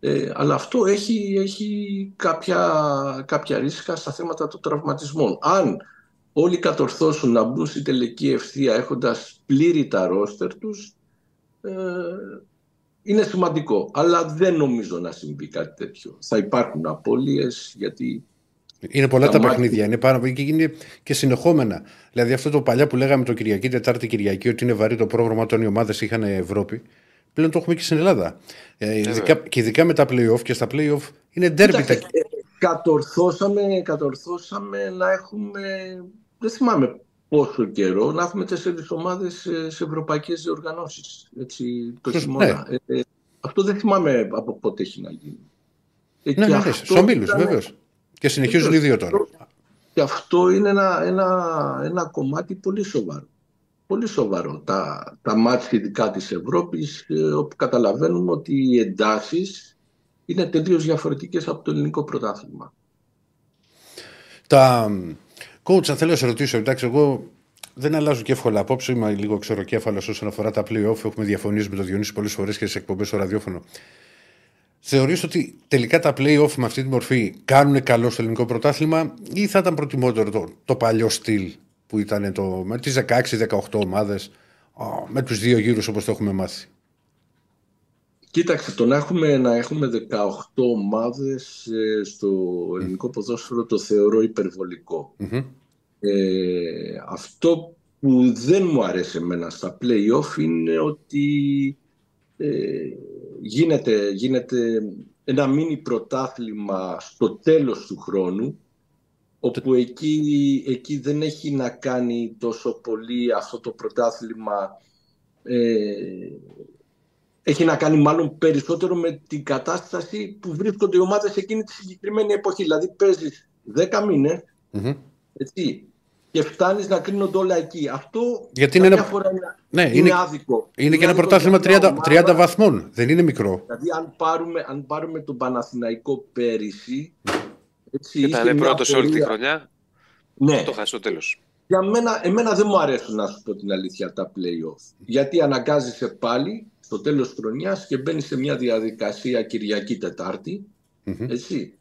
Ε, αλλά αυτό έχει, έχει κάποια, κάποια ρίσκα στα θέματα των τραυματισμών. Αν όλοι κατορθώσουν να μπουν στην τελική ευθεία έχοντας πλήρη τα ρόστερ τους, ε, είναι σημαντικό. Αλλά δεν νομίζω να συμβεί κάτι τέτοιο. Θα υπάρχουν απώλειες γιατί
Είναι πολλά
Τα
τα,
μάτια-
παιχνίδια. Είναι πάρα, και είναι και συνεχόμενα. Δηλαδή αυτό το παλιά που λέγαμε το Κυριακή, Τετάρτη Κυριακή, ότι είναι βαρύ το πρόγραμμα όταν οι ομάδες είχαν Ευρώπη. Πλέον το έχουμε και στην Ελλάδα. Ε, ειδικά, και ειδικά με τα playoff και στα playoff είναι ντέρμπι. Τα...
Κοίταξε, ε, κατορθώσαμε, κατορθώσαμε να έχουμε, δεν θυμάμαι πόσο καιρό, να έχουμε τέσσερις ομάδες ε, σε ευρωπαϊκές διοργανώσεις, έτσι, το
Σωστά,
χειμώνα. Ε, ε, αυτό δεν θυμάμαι από πότε έχει να γίνει. Ε,
Ναι,
και
ναι, ναι,
αυτό
στους ομίλους,
ήταν-
βεβαίως. Και συνεχίζουν οι δύο τώρα.
Και αυτό είναι ένα, ένα, ένα κομμάτι πολύ σοβαρό. Πολύ σοβαρό. Τα, τα μάτια ειδικά της Ευρώπης, ε, όπου καταλαβαίνουμε ότι οι εντάσεις είναι τελείως διαφορετικές από το ελληνικό πρωτάθλημα.
Τα coach, αν θέλω να σε ρωτήσω, εντάξει, εγώ δεν αλλάζω και εύκολα απόψε. Είμαι λίγο ξεροκέφαλος όσον αφορά τα playoff. Έχουμε διαφωνήσει με το Διονύση πολλές φορές και στι εκπομπές στο ραδιόφωνο. Θεωρείς ότι τελικά τα play-off με αυτή τη μορφή κάνουν καλό στο ελληνικό πρωτάθλημα ή θα ήταν προτιμότερο το, το παλιό στυλ που ήταν το, με τις 16-18 ομάδες με τους δύο γύρους όπως το έχουμε μάθει;
Κοίταξε, το να έχουμε, να έχουμε 18 ομάδες ε, στο ελληνικό ποδόσφαιρο το θεωρώ υπερβολικό. Ε, αυτό που δεν μου αρέσει εμένα στα play-off είναι ότι ε, γίνεται, γίνεται ένα μίνι πρωτάθλημα στο τέλος του χρόνου όπου εκεί, εκεί δεν έχει να κάνει τόσο πολύ αυτό το πρωτάθλημα ε, έχει να κάνει μάλλον περισσότερο με την κατάσταση που βρίσκονται οι ομάδες εκείνη τη συγκεκριμένη εποχή. Δηλαδή παίζεις 10 μηνες έτσι, και φτάνεις να κρίνονται όλα εκεί. Αυτό
Γιατί είναι, ένα...
φορά είναι,
ναι,
είναι,
είναι
άδικο.
Είναι, και ένα πρωτάθλημα 30, 30 βαθμών. Δεν είναι μικρό.
Δηλαδή, αν πάρουμε, αν πάρουμε τον Παναθηναϊκό πέρυσι. Έτσι,
Ήταν πρώτος πορεία... όλη τη χρονιά.
Ναι.
Το χάσει στο τέλος.
Για μένα, εμένα δεν μου αρέσουν να σου πω την αλήθεια τα play-off. Γιατί αναγκάζεσαι πάλι στο τέλος της χρονιάς και μπαίνει σε μια διαδικασία Κυριακή Τετάρτη. Mm-hmm. Έτσι,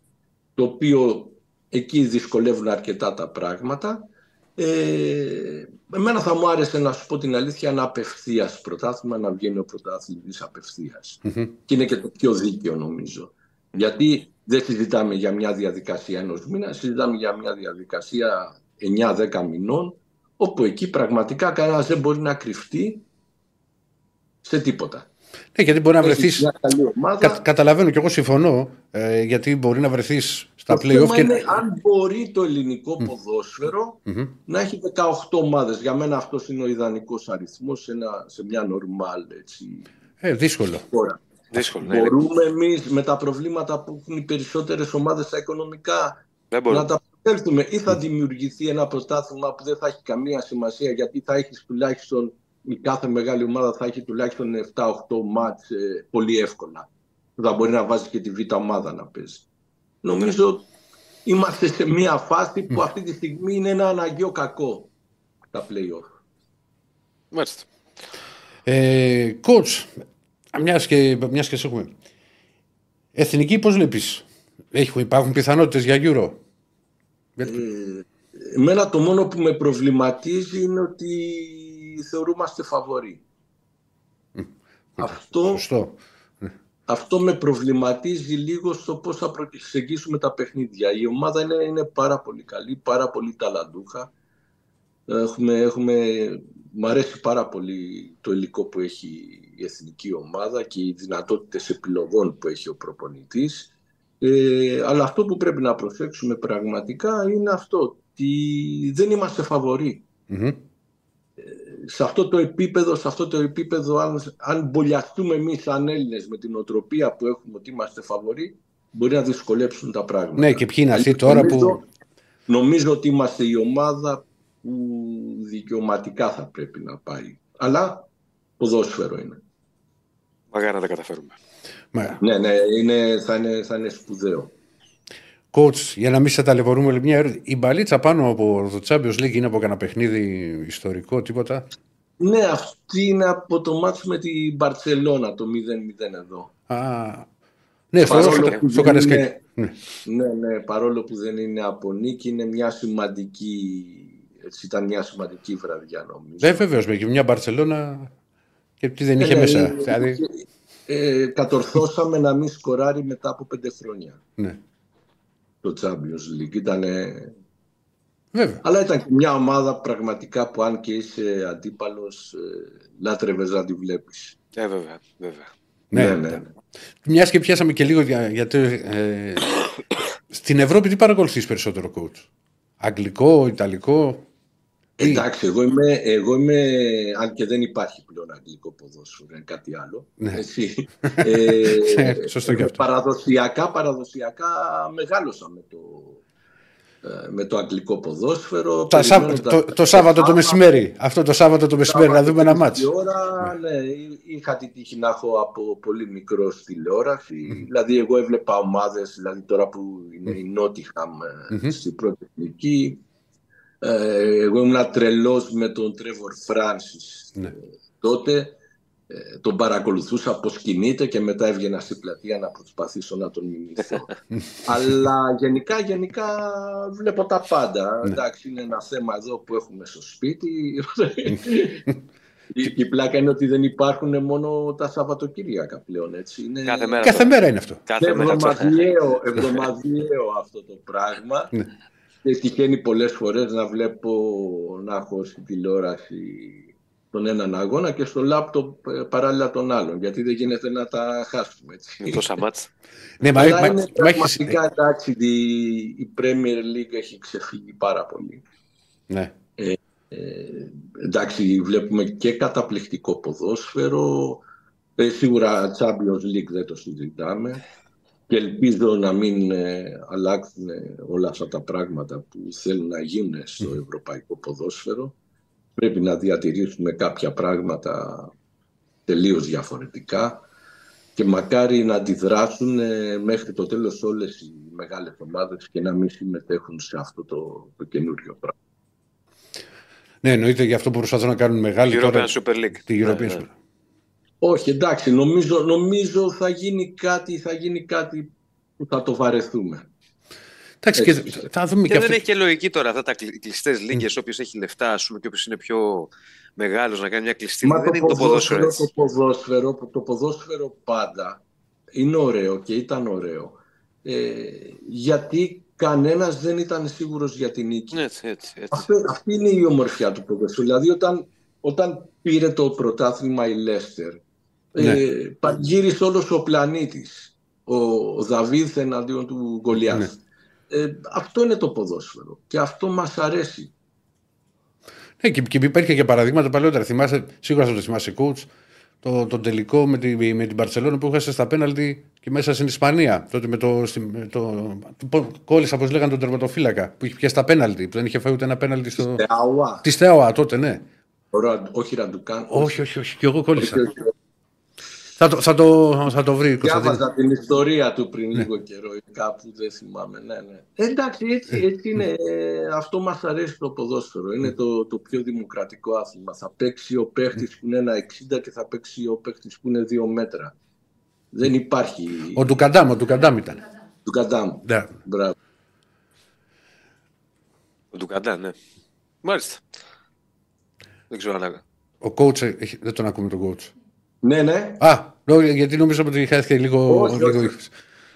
το οποίο εκεί δυσκολεύουν αρκετά τα πράγματα ε, εμένα θα μου άρεσε να σου πω την αλήθεια ένα απευθείας πρωτάθλημα να βγαίνει ο πρωτάθλητης Και είναι και το πιο δίκαιο νομίζω. Γιατί δεν συζητάμε για μια διαδικασία ενός μήνα, συζητάμε για μια διαδικασία 9-10 μηνών, όπου εκεί πραγματικά κανένας δεν μπορεί να κρυφτεί σε τίποτα.
Ναι, γιατί μπορεί να βρεθεί. Κα, καταλαβαίνω και εγώ συμφωνώ, ε, γιατί μπορεί να βρεθείς στα
το
playoff. Και...
Είναι, αν μπορεί το ελληνικό ποδόσφαιρο mm-hmm. να έχει 18 ομάδες. Για μένα αυτός είναι ο ιδανικός αριθμός σε, σε μια νορμάλ έτσι.
Ε, δύσκολο.
Χώρα. Δύσκολο ναι,
μπορούμε εμείς με τα προβλήματα που έχουν οι περισσότερες ομάδες στα οικονομικά να τα προσέλθουμε ή θα δημιουργηθεί ένα πρωτάθλημα που δεν θα έχει καμία σημασία γιατί θα έχεις τουλάχιστον η κάθε μεγάλη ομάδα θα έχει τουλάχιστον 7-8 μάτς ε, πολύ εύκολα. Θα μπορεί να βάζει και τη β' ομάδα να παίζει. Νομίζω είμαστε σε μια φάση που αυτή τη στιγμή είναι ένα αναγκαίο κακό τα play-off.
Μάλιστα.
Ε, coach, μιας και, μιας και σε έχουμε. Εθνική πώς βλέπεις; υπάρχουν πιθανότητες για Euro;
Ε, εμένα το μόνο που με προβληματίζει είναι ότι θεωρούμαστε φαβοροί. Αυτό, αυτό με προβληματίζει λίγο στο πώς θα προσεγγίσουμε τα παιχνίδια. Η ομάδα είναι, είναι πάρα πολύ καλή, πάρα πολύ ταλαντούχα. Έχουμε, έχουμε, μ' αρέσει πάρα πολύ το υλικό που έχει η εθνική ομάδα και οι δυνατότητες επιλογών που έχει ο προπονητής. Ε, αλλά αυτό που πρέπει να προσέξουμε πραγματικά είναι αυτό, ότι δεν είμαστε σε αυτό το επίπεδο, σε αυτό το επίπεδο αν, αν μπολιαστούμε εμείς σαν Έλληνες με την οτροπία που έχουμε ότι είμαστε φαβοροί, μπορεί να δυσκολέψουν τα πράγματα.
Ναι, και ποιοι είναι αυτοί τώρα που.
Νομίζω ότι είμαστε η ομάδα που δικαιωματικά θα πρέπει να πάει. Αλλά ποδόσφαιρο είναι.
Μακάρι να τα καταφέρουμε.
Ναι, ναι, είναι, θα, είναι, θα είναι σπουδαίο.
Coach, για να μην σε ταλαιπωρούμε, μια ερώτηση. Η μπαλίτσα πάνω από το Champions League είναι από κανένα παιχνίδι ιστορικό, τίποτα.
Ναι, αυτή είναι από το μάτι με την Μπαρσελόνα το 0-0 εδώ.
Α, ναι, στο
Καρεσκάκι. Ναι. ναι, ναι, παρόλο που δεν είναι από νίκη, είναι μια σημαντική, έτσι, ήταν μια σημαντική βραδιά νομίζω.
Ναι, βεβαίως, με μια Μπαρσελόνα και τι δεν είχε ναι, μέσα. Ναι, δηλαδή...
ε, κατορθώσαμε να μην σκοράρει μετά από πέντε χρόνια.
Ναι
το Champions League. Ήτανε... Βέβαια. Αλλά ήταν και μια ομάδα πραγματικά που αν και είσαι αντίπαλος ε, λάτρευες να τη βλέπεις.
Ε, βέβαια, βέβαια.
Ναι, ναι, ναι. ναι. Μιας και πιάσαμε και λίγο γιατί ε, στην Ευρώπη τι παρακολουθείς περισσότερο coach; Αγγλικό, Ιταλικό;
Εντάξει, εγώ είμαι, εγώ είμαι, αν και δεν υπάρχει πλέον αγγλικό ποδόσφαιρο, είναι κάτι άλλο.
Ναι.
Εσύ, ε, Σωστό και αυτό. Παραδοσιακά, παραδοσιακά μεγάλωσα με το, ε, με το αγγλικό ποδόσφαιρο.
Τα, το, το, Σάββατο το μεσημέρι. Αυτό το Σάββατο το μεσημέρι να δούμε ένα μάτσο.
Ώρα, ναι. ναι, είχα τη τύχη να έχω από πολύ μικρό τηλεόραση. Mm. Δηλαδή, εγώ έβλεπα ομάδες, δηλαδή τώρα που είναι η Νότιχαμ mm-hmm. στην πρώτη εθνική. Ε, εγώ ήμουν τρελός με τον Τρέβορ Φράνσις ναι. τότε. ε, τον παρακολουθούσα πώς κινείται και μετά έβγαινα στην πλατεία να προσπαθήσω να τον μιμηθώ. Αλλά γενικά, γενικά βλέπω τα πάντα.
Ναι.
Εντάξει, είναι ένα θέμα εδώ που έχουμε στο σπίτι. Η, η πλάκα είναι ότι δεν υπάρχουν μόνο τα Σαββατοκύριακα πλέον, έτσι. Είναι
Κάθε μέρα.
Κάθε
το-
μέρα είναι αυτό.
Κάθε μέρα. το-
εβδομαδιαίο, εβδομαδιαίο αυτό το πράγμα.
Ναι.
Και τυχαίνει πολλές φορές να βλέπω να έχω στην τηλεόραση τον έναν αγώνα και στο λάπτοπ ε, παράλληλα τον άλλον. Γιατί δεν γίνεται να τα χάσουμε. Έτσι.
Με τόσα μάτς.
Ναι, μα,
Αλλά
μα,
είναι
μα έχεις-
πραγματικά εντάξει, η, η Premier League έχει ξεφύγει πάρα πολύ.
Ναι.
Ε, εντάξει, βλέπουμε και καταπληκτικό ποδόσφαιρο. Ε, σίγουρα Champions League δεν το συζητάμε. Και ελπίζω να μην ε, αλλάξουν ε, όλα αυτά τα πράγματα που θέλουν να γίνουν στο ευρωπαϊκό ποδόσφαιρο. Πρέπει να διατηρήσουμε κάποια πράγματα τελείως διαφορετικά και μακάρι να αντιδράσουν ε, μέχρι το τέλος όλες οι μεγάλες ομάδες και να μην συμμετέχουν σε αυτό το, το καινούριο πράγμα.
ναι, εννοείται για αυτό που προσπαθούν να κάνουν μεγάλη
European
τώρα.
Super League.
Τη
Ναι,
European
ναι.
Super.
Όχι, εντάξει, νομίζω, νομίζω θα γίνει κάτι, θα γίνει κάτι που θα το βαρεθούμε.
Εντάξει, και
Έτσι.
θα δούμε
Και
και
δεν
αυτό.
έχει και λογική τώρα αυτά τα κλειστές λίγε. Όποιος έχει λεφτά, ας πούμε, και όποιος είναι πιο μεγάλος να κάνει μια κλειστή.
Μα
δεν είναι το ποδόσφαιρο έτσι.
το ποδόσφαιρο, το ποδόσφαιρο πάντα είναι ωραίο και ήταν ωραίο. Ε, γιατί κανένας δεν ήταν σίγουρος για την νίκη.
Έτσι, έτσι, έτσι.
Αυτό, αυτή είναι η ομορφιά του ποδοσφαίρου. Δηλαδή όταν, όταν πήρε το πρωτάθλημα η Λέστερ,
Ναι.
ε, παγύρισε όλος ο πλανήτης. Ο, ο Δαβίδ εναντίον του Γκολιάθ.
Ναι.
Ε, αυτό είναι το ποδόσφαιρο και αυτό μας αρέσει.
Ναι, και, και υπήρχε και παραδείγματα παλαιότερα. Θυμάσαι, σίγουρα θα το θυμάσαι, coach, το, το τελικό με, τη, με την Παρσελόνα που είχασε στα πέναλτι και μέσα στην Ισπανία. Τότε με το. στη- με το, το κόλλησα, όπως λέγανε, τον τερματοφύλακα που είχε πιάσει τα πέναλτι. Που δεν είχε φάει ούτε ένα πέναλτι στο.
Θεάουα,
Της Θεάουα τότε, ναι.
όχι Ραντουκάν.
Όχι, όχι, όχι. Και εγώ κόλλησα.
όχι, όχι.
Θα το, θα το, θα το βρει. Κωνσταντίνε.
Διάβαζα την ιστορία του πριν λίγο καιρό ή κάπου, δεν θυμάμαι. Ναι, ναι. Εντάξει, έτσι, έτσι είναι. Ε, Αυτό μας αρέσει το ποδόσφαιρο. Είναι το, το πιο δημοκρατικό άθλημα. Θα παίξει ο παίχτης που είναι ένα 60 και θα παίξει ο παίχτης που είναι 2 μέτρα. Δεν υπάρχει
Ο Ντουκαντάμ, ο Ντουκαντάμ ήταν.
του Καντάμ.
Ναι.
Μπράβο.
Ο Ντουκαντά, ναι. Μάλιστα. Δεν ξέρω αν.
Ο coach, έχει- δεν τον ακούμε τον coach.
Ναι, ναι.
Α, νο- γιατί νομίζω ότι χάθηκε λίγο.
Όχι,
λίγο
όχι.
ήχος.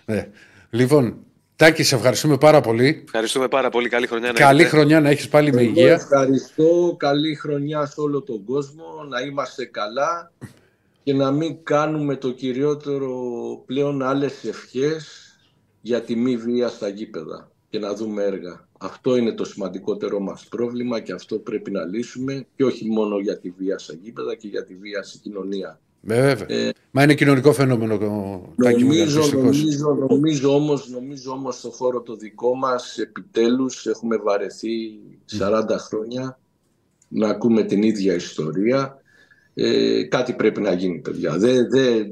Ναι. Λοιπόν, Τάκη, σε ευχαριστούμε πάρα πολύ.
Ευχαριστούμε πάρα πολύ. Καλή χρονιά να
Καλή
έχετε.
χρονιά να έχεις πάλι με
Εγώ
υγεία.
ευχαριστώ. Καλή χρονιά σε όλο τον κόσμο. Να είμαστε καλά και να μην κάνουμε το κυριότερο πλέον άλλες ευχές για τη μη βία στα γήπεδα και να δούμε έργα. Αυτό είναι το σημαντικότερο μας πρόβλημα και αυτό πρέπει να λύσουμε και όχι μόνο για τη βία στα γήπεδα και για τη βία στην κοινωνία.
Ε, Βέβαια. Μα είναι κοινωνικό φαινόμενο. ο Τάκη μου,
Νομίζω,
δυστυχώς.
νομίζω, νομίζω, όμως, νομίζω όμως στο χώρο το δικό μας επιτέλους έχουμε βαρεθεί 40 χρόνια να ακούμε την ίδια ιστορία. Ε, κάτι πρέπει να γίνει παιδιά. Δε, δε,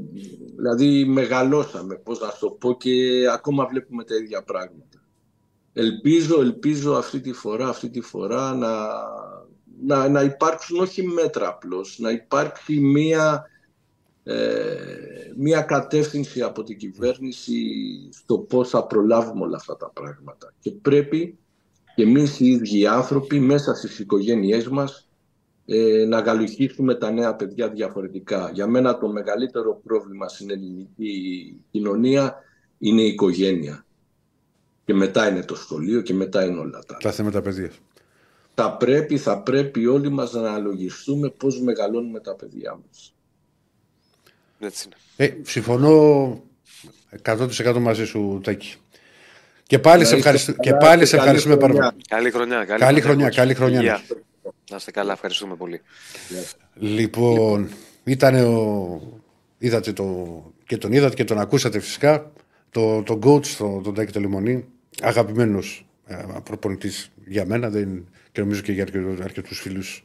δηλαδή μεγαλώσαμε πώς να το πω και ακόμα βλέπουμε τα ίδια πράγματα. Ελπίζω, ελπίζω αυτή τη φορά, αυτή τη φορά να, να, να υπάρξουν όχι μέτρα απλώς, να υπάρξει μία ε, μία κατεύθυνση από την κυβέρνηση στο πώς θα προλάβουμε όλα αυτά τα πράγματα. Και πρέπει και εμείς οι ίδιοι οι άνθρωποι μέσα στις οικογένειές μας ε, να γαλουχίσουμε τα νέα παιδιά διαφορετικά. Για μένα το μεγαλύτερο πρόβλημα στην ελληνική κοινωνία είναι η οικογένεια. Και μετά είναι το σχολείο και μετά είναι όλα τα.
Τα θέματα παιδείας.
Θα πρέπει, θα πρέπει όλοι μας να αναλογιστούμε πώς μεγαλώνουμε τα παιδιά μας.
Έτσι είναι.
Ε, συμφωνώ 100% μαζί σου, Τάκη. Και πάλι, σε,
Να είστε
ευχαριστώ, και
καλά
πάλι
και
σε
καλή
ευχαριστούμε πάρα
χρονιά.
πολύ.
Καλή χρονιά. Καλή,
Καλή χρονιά,
coach.
καλή χρονιά.
Υγεία. Να είστε καλά. Ευχαριστούμε πολύ.
Λοιπόν, ήταν ο. Είδατε το. και τον είδατε και τον ακούσατε φυσικά. Το, τον coach, τον, τον Τάκη το Λιμονί. Αγαπημένος προπονητής για μένα δεν, και νομίζω και για αρκετούς φίλους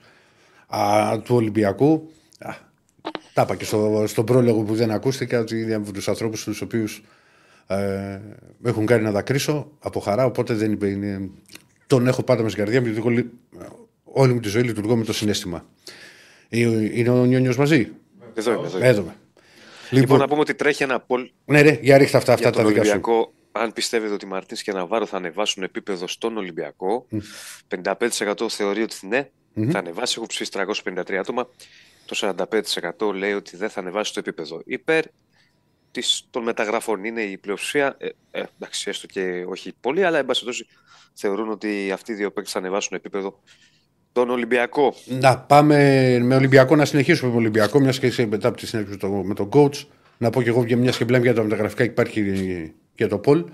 του Ολυμπιακού. Α, τα είπα και στο, στον πρόλογο που δεν ακούστηκα ότι είναι από τους ανθρώπους τους οποίους ε, με έχουν κάνει να δακρύσω από χαρά. Οπότε δεν είπε, είναι, τον έχω πάντα με στην καρδιά μου γιατί όλη, όλη μου τη ζωή λειτουργώ με το συνέστημα. Ε, Είναι ο Νιόνιος μαζί;
Εδώ είμαι, εδώ είμαι.
Εδώ είμαι.
Λοιπόν,
Λοιπόν,
να πούμε ότι τρέχει ένα poll
ναι, ναι, για ρίχτα αυτά, αυτά
για τον
τα δικά σου.
Ολυμπιακό. Αν πιστεύετε ότι Μαρτίνς και Ναβάρο θα ανεβάσουν επίπεδο στον Ολυμπιακό, 55% θεωρεί ότι ναι, θα ανεβάσει. Έχω ψηφίσει 353 άτομα. Το 45% λέει ότι δεν θα ανεβάσει το επίπεδο. Υπέρ της, των μεταγραφών είναι η πλειοψηφία. Ε, ε, εντάξει, έστω και όχι πολύ, αλλά εν πάση περιπτώσει θεωρούν ότι αυτοί οι δύο παίκτες θα ανεβάσουν επίπεδο τον Ολυμπιακό.
Να πάμε με Ολυμπιακό, να συνεχίσουμε με Ολυμπιακό, μιας και είσαι μετά από τη συνέντευξη με τον- με τον coach. Να πω και εγώ μια και μιλάμε για τα μεταγραφικά, υπάρχει και το Πολ.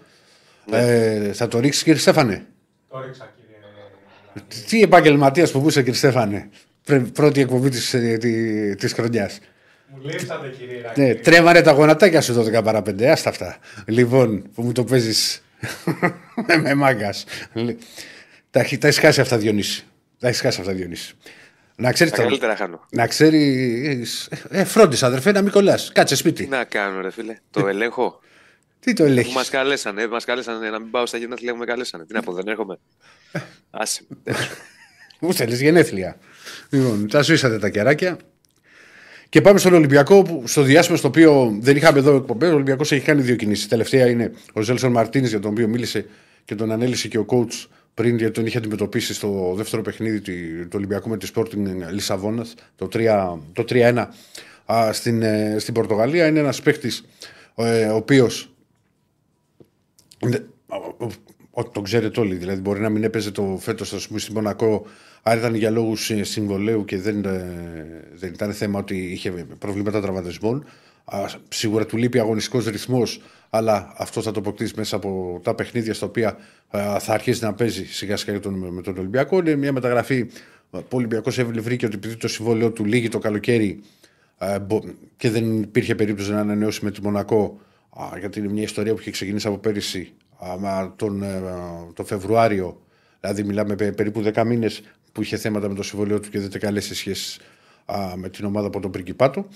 Ε, θα το ρίξεις, κύριε Στέφανε;
Το ρίξα, κύριε.
Τι επαγγελματίας που είσαι, κύριε Στέφανε; Πρέ- Πρώτη εκπομπή της της, της χρονιάς.
Μου λείψατε, κύριε Ηρακλή.
Ναι, τρέμανε τα γονατάκια σου 12 παρά 5. Άστα αυτά. Λοιπόν, που μου το παίζεις με μάγκας. Τα, έχει- τα έχει χάσει αυτά, Διονύση. Τα έχει χάσει αυτά, Διονύση. Να ξέρεις.
Τα καλύτερα χάνω.
Να ξέρει. Ε, φρόντισε, αδερφέ, να μην κολλάς. Κάτσε
Τι
σπίτι.
να κάνω, ρε φίλε. Το ελέγχω.
Τι το
Που
ελέγχει.
μας καλέσανε, μας καλέσανε να μην πάω στα γενέθλια που με καλέσανε. Τι να πω, δεν έρχομαι. Άσε. με.
Μου θέλεις γενέθλια. Λοιπόν, τα σβήσατε τα κεράκια. Και πάμε στον Ολυμπιακό, που στο διάστημα στο οποίο δεν είχαμε εδώ εκπομπές. Ο Ολυμπιακός έχει κάνει δύο κινήσεις. Τελευταία είναι ο Ζέλσον Μαρτίνη, για τον οποίο μίλησε και τον ανέλησε και ο coach πριν, γιατί τον είχε αντιμετωπίσει στο δεύτερο παιχνίδι του του Ολυμπιακού με τη Sporting Λισαβόνας, το 3 το 3-1 α, στην, ε, στην Πορτογαλία. Είναι ένας παίχτη ε, ο οποίο είναι- ο- ο- ο- τον ξέρετε όλοι. Δηλαδή, μπορεί να μην έπαιζε το φέτος στη Μονακό, αν ήταν για λόγους συμβολέου και δεν, ε, δεν ήταν θέμα ότι είχε προβλήματα τραυματισμών. Α, Σίγουρα του λείπει αγωνιστικός ρυθμός, αλλά αυτό θα το αποκτήσει μέσα από τα παιχνίδια στα οποία α, θα αρχίσει να παίζει σιγά σιγά για τον- με τον Ολυμπιακό. Είναι μια μεταγραφή που ο Ολυμπιακός βρήκε ότι επειδή το συμβόλαιο του λύγει το καλοκαίρι ε, μπο- και δεν υπήρχε περίπτωση να ανανεώσει με τη Μονακό α, γιατί είναι μια ιστορία που είχε ξεκινήσει από πέρυσι α, μα τον, ε, τον Φεβρουάριο δηλαδή μιλάμε πε- περίπου 10 μήνες που είχε θέματα με το συμβολίο του και δεν ήταν καλές οι σχέσεις α, με την ομάδα από τον Πριγκιπάτο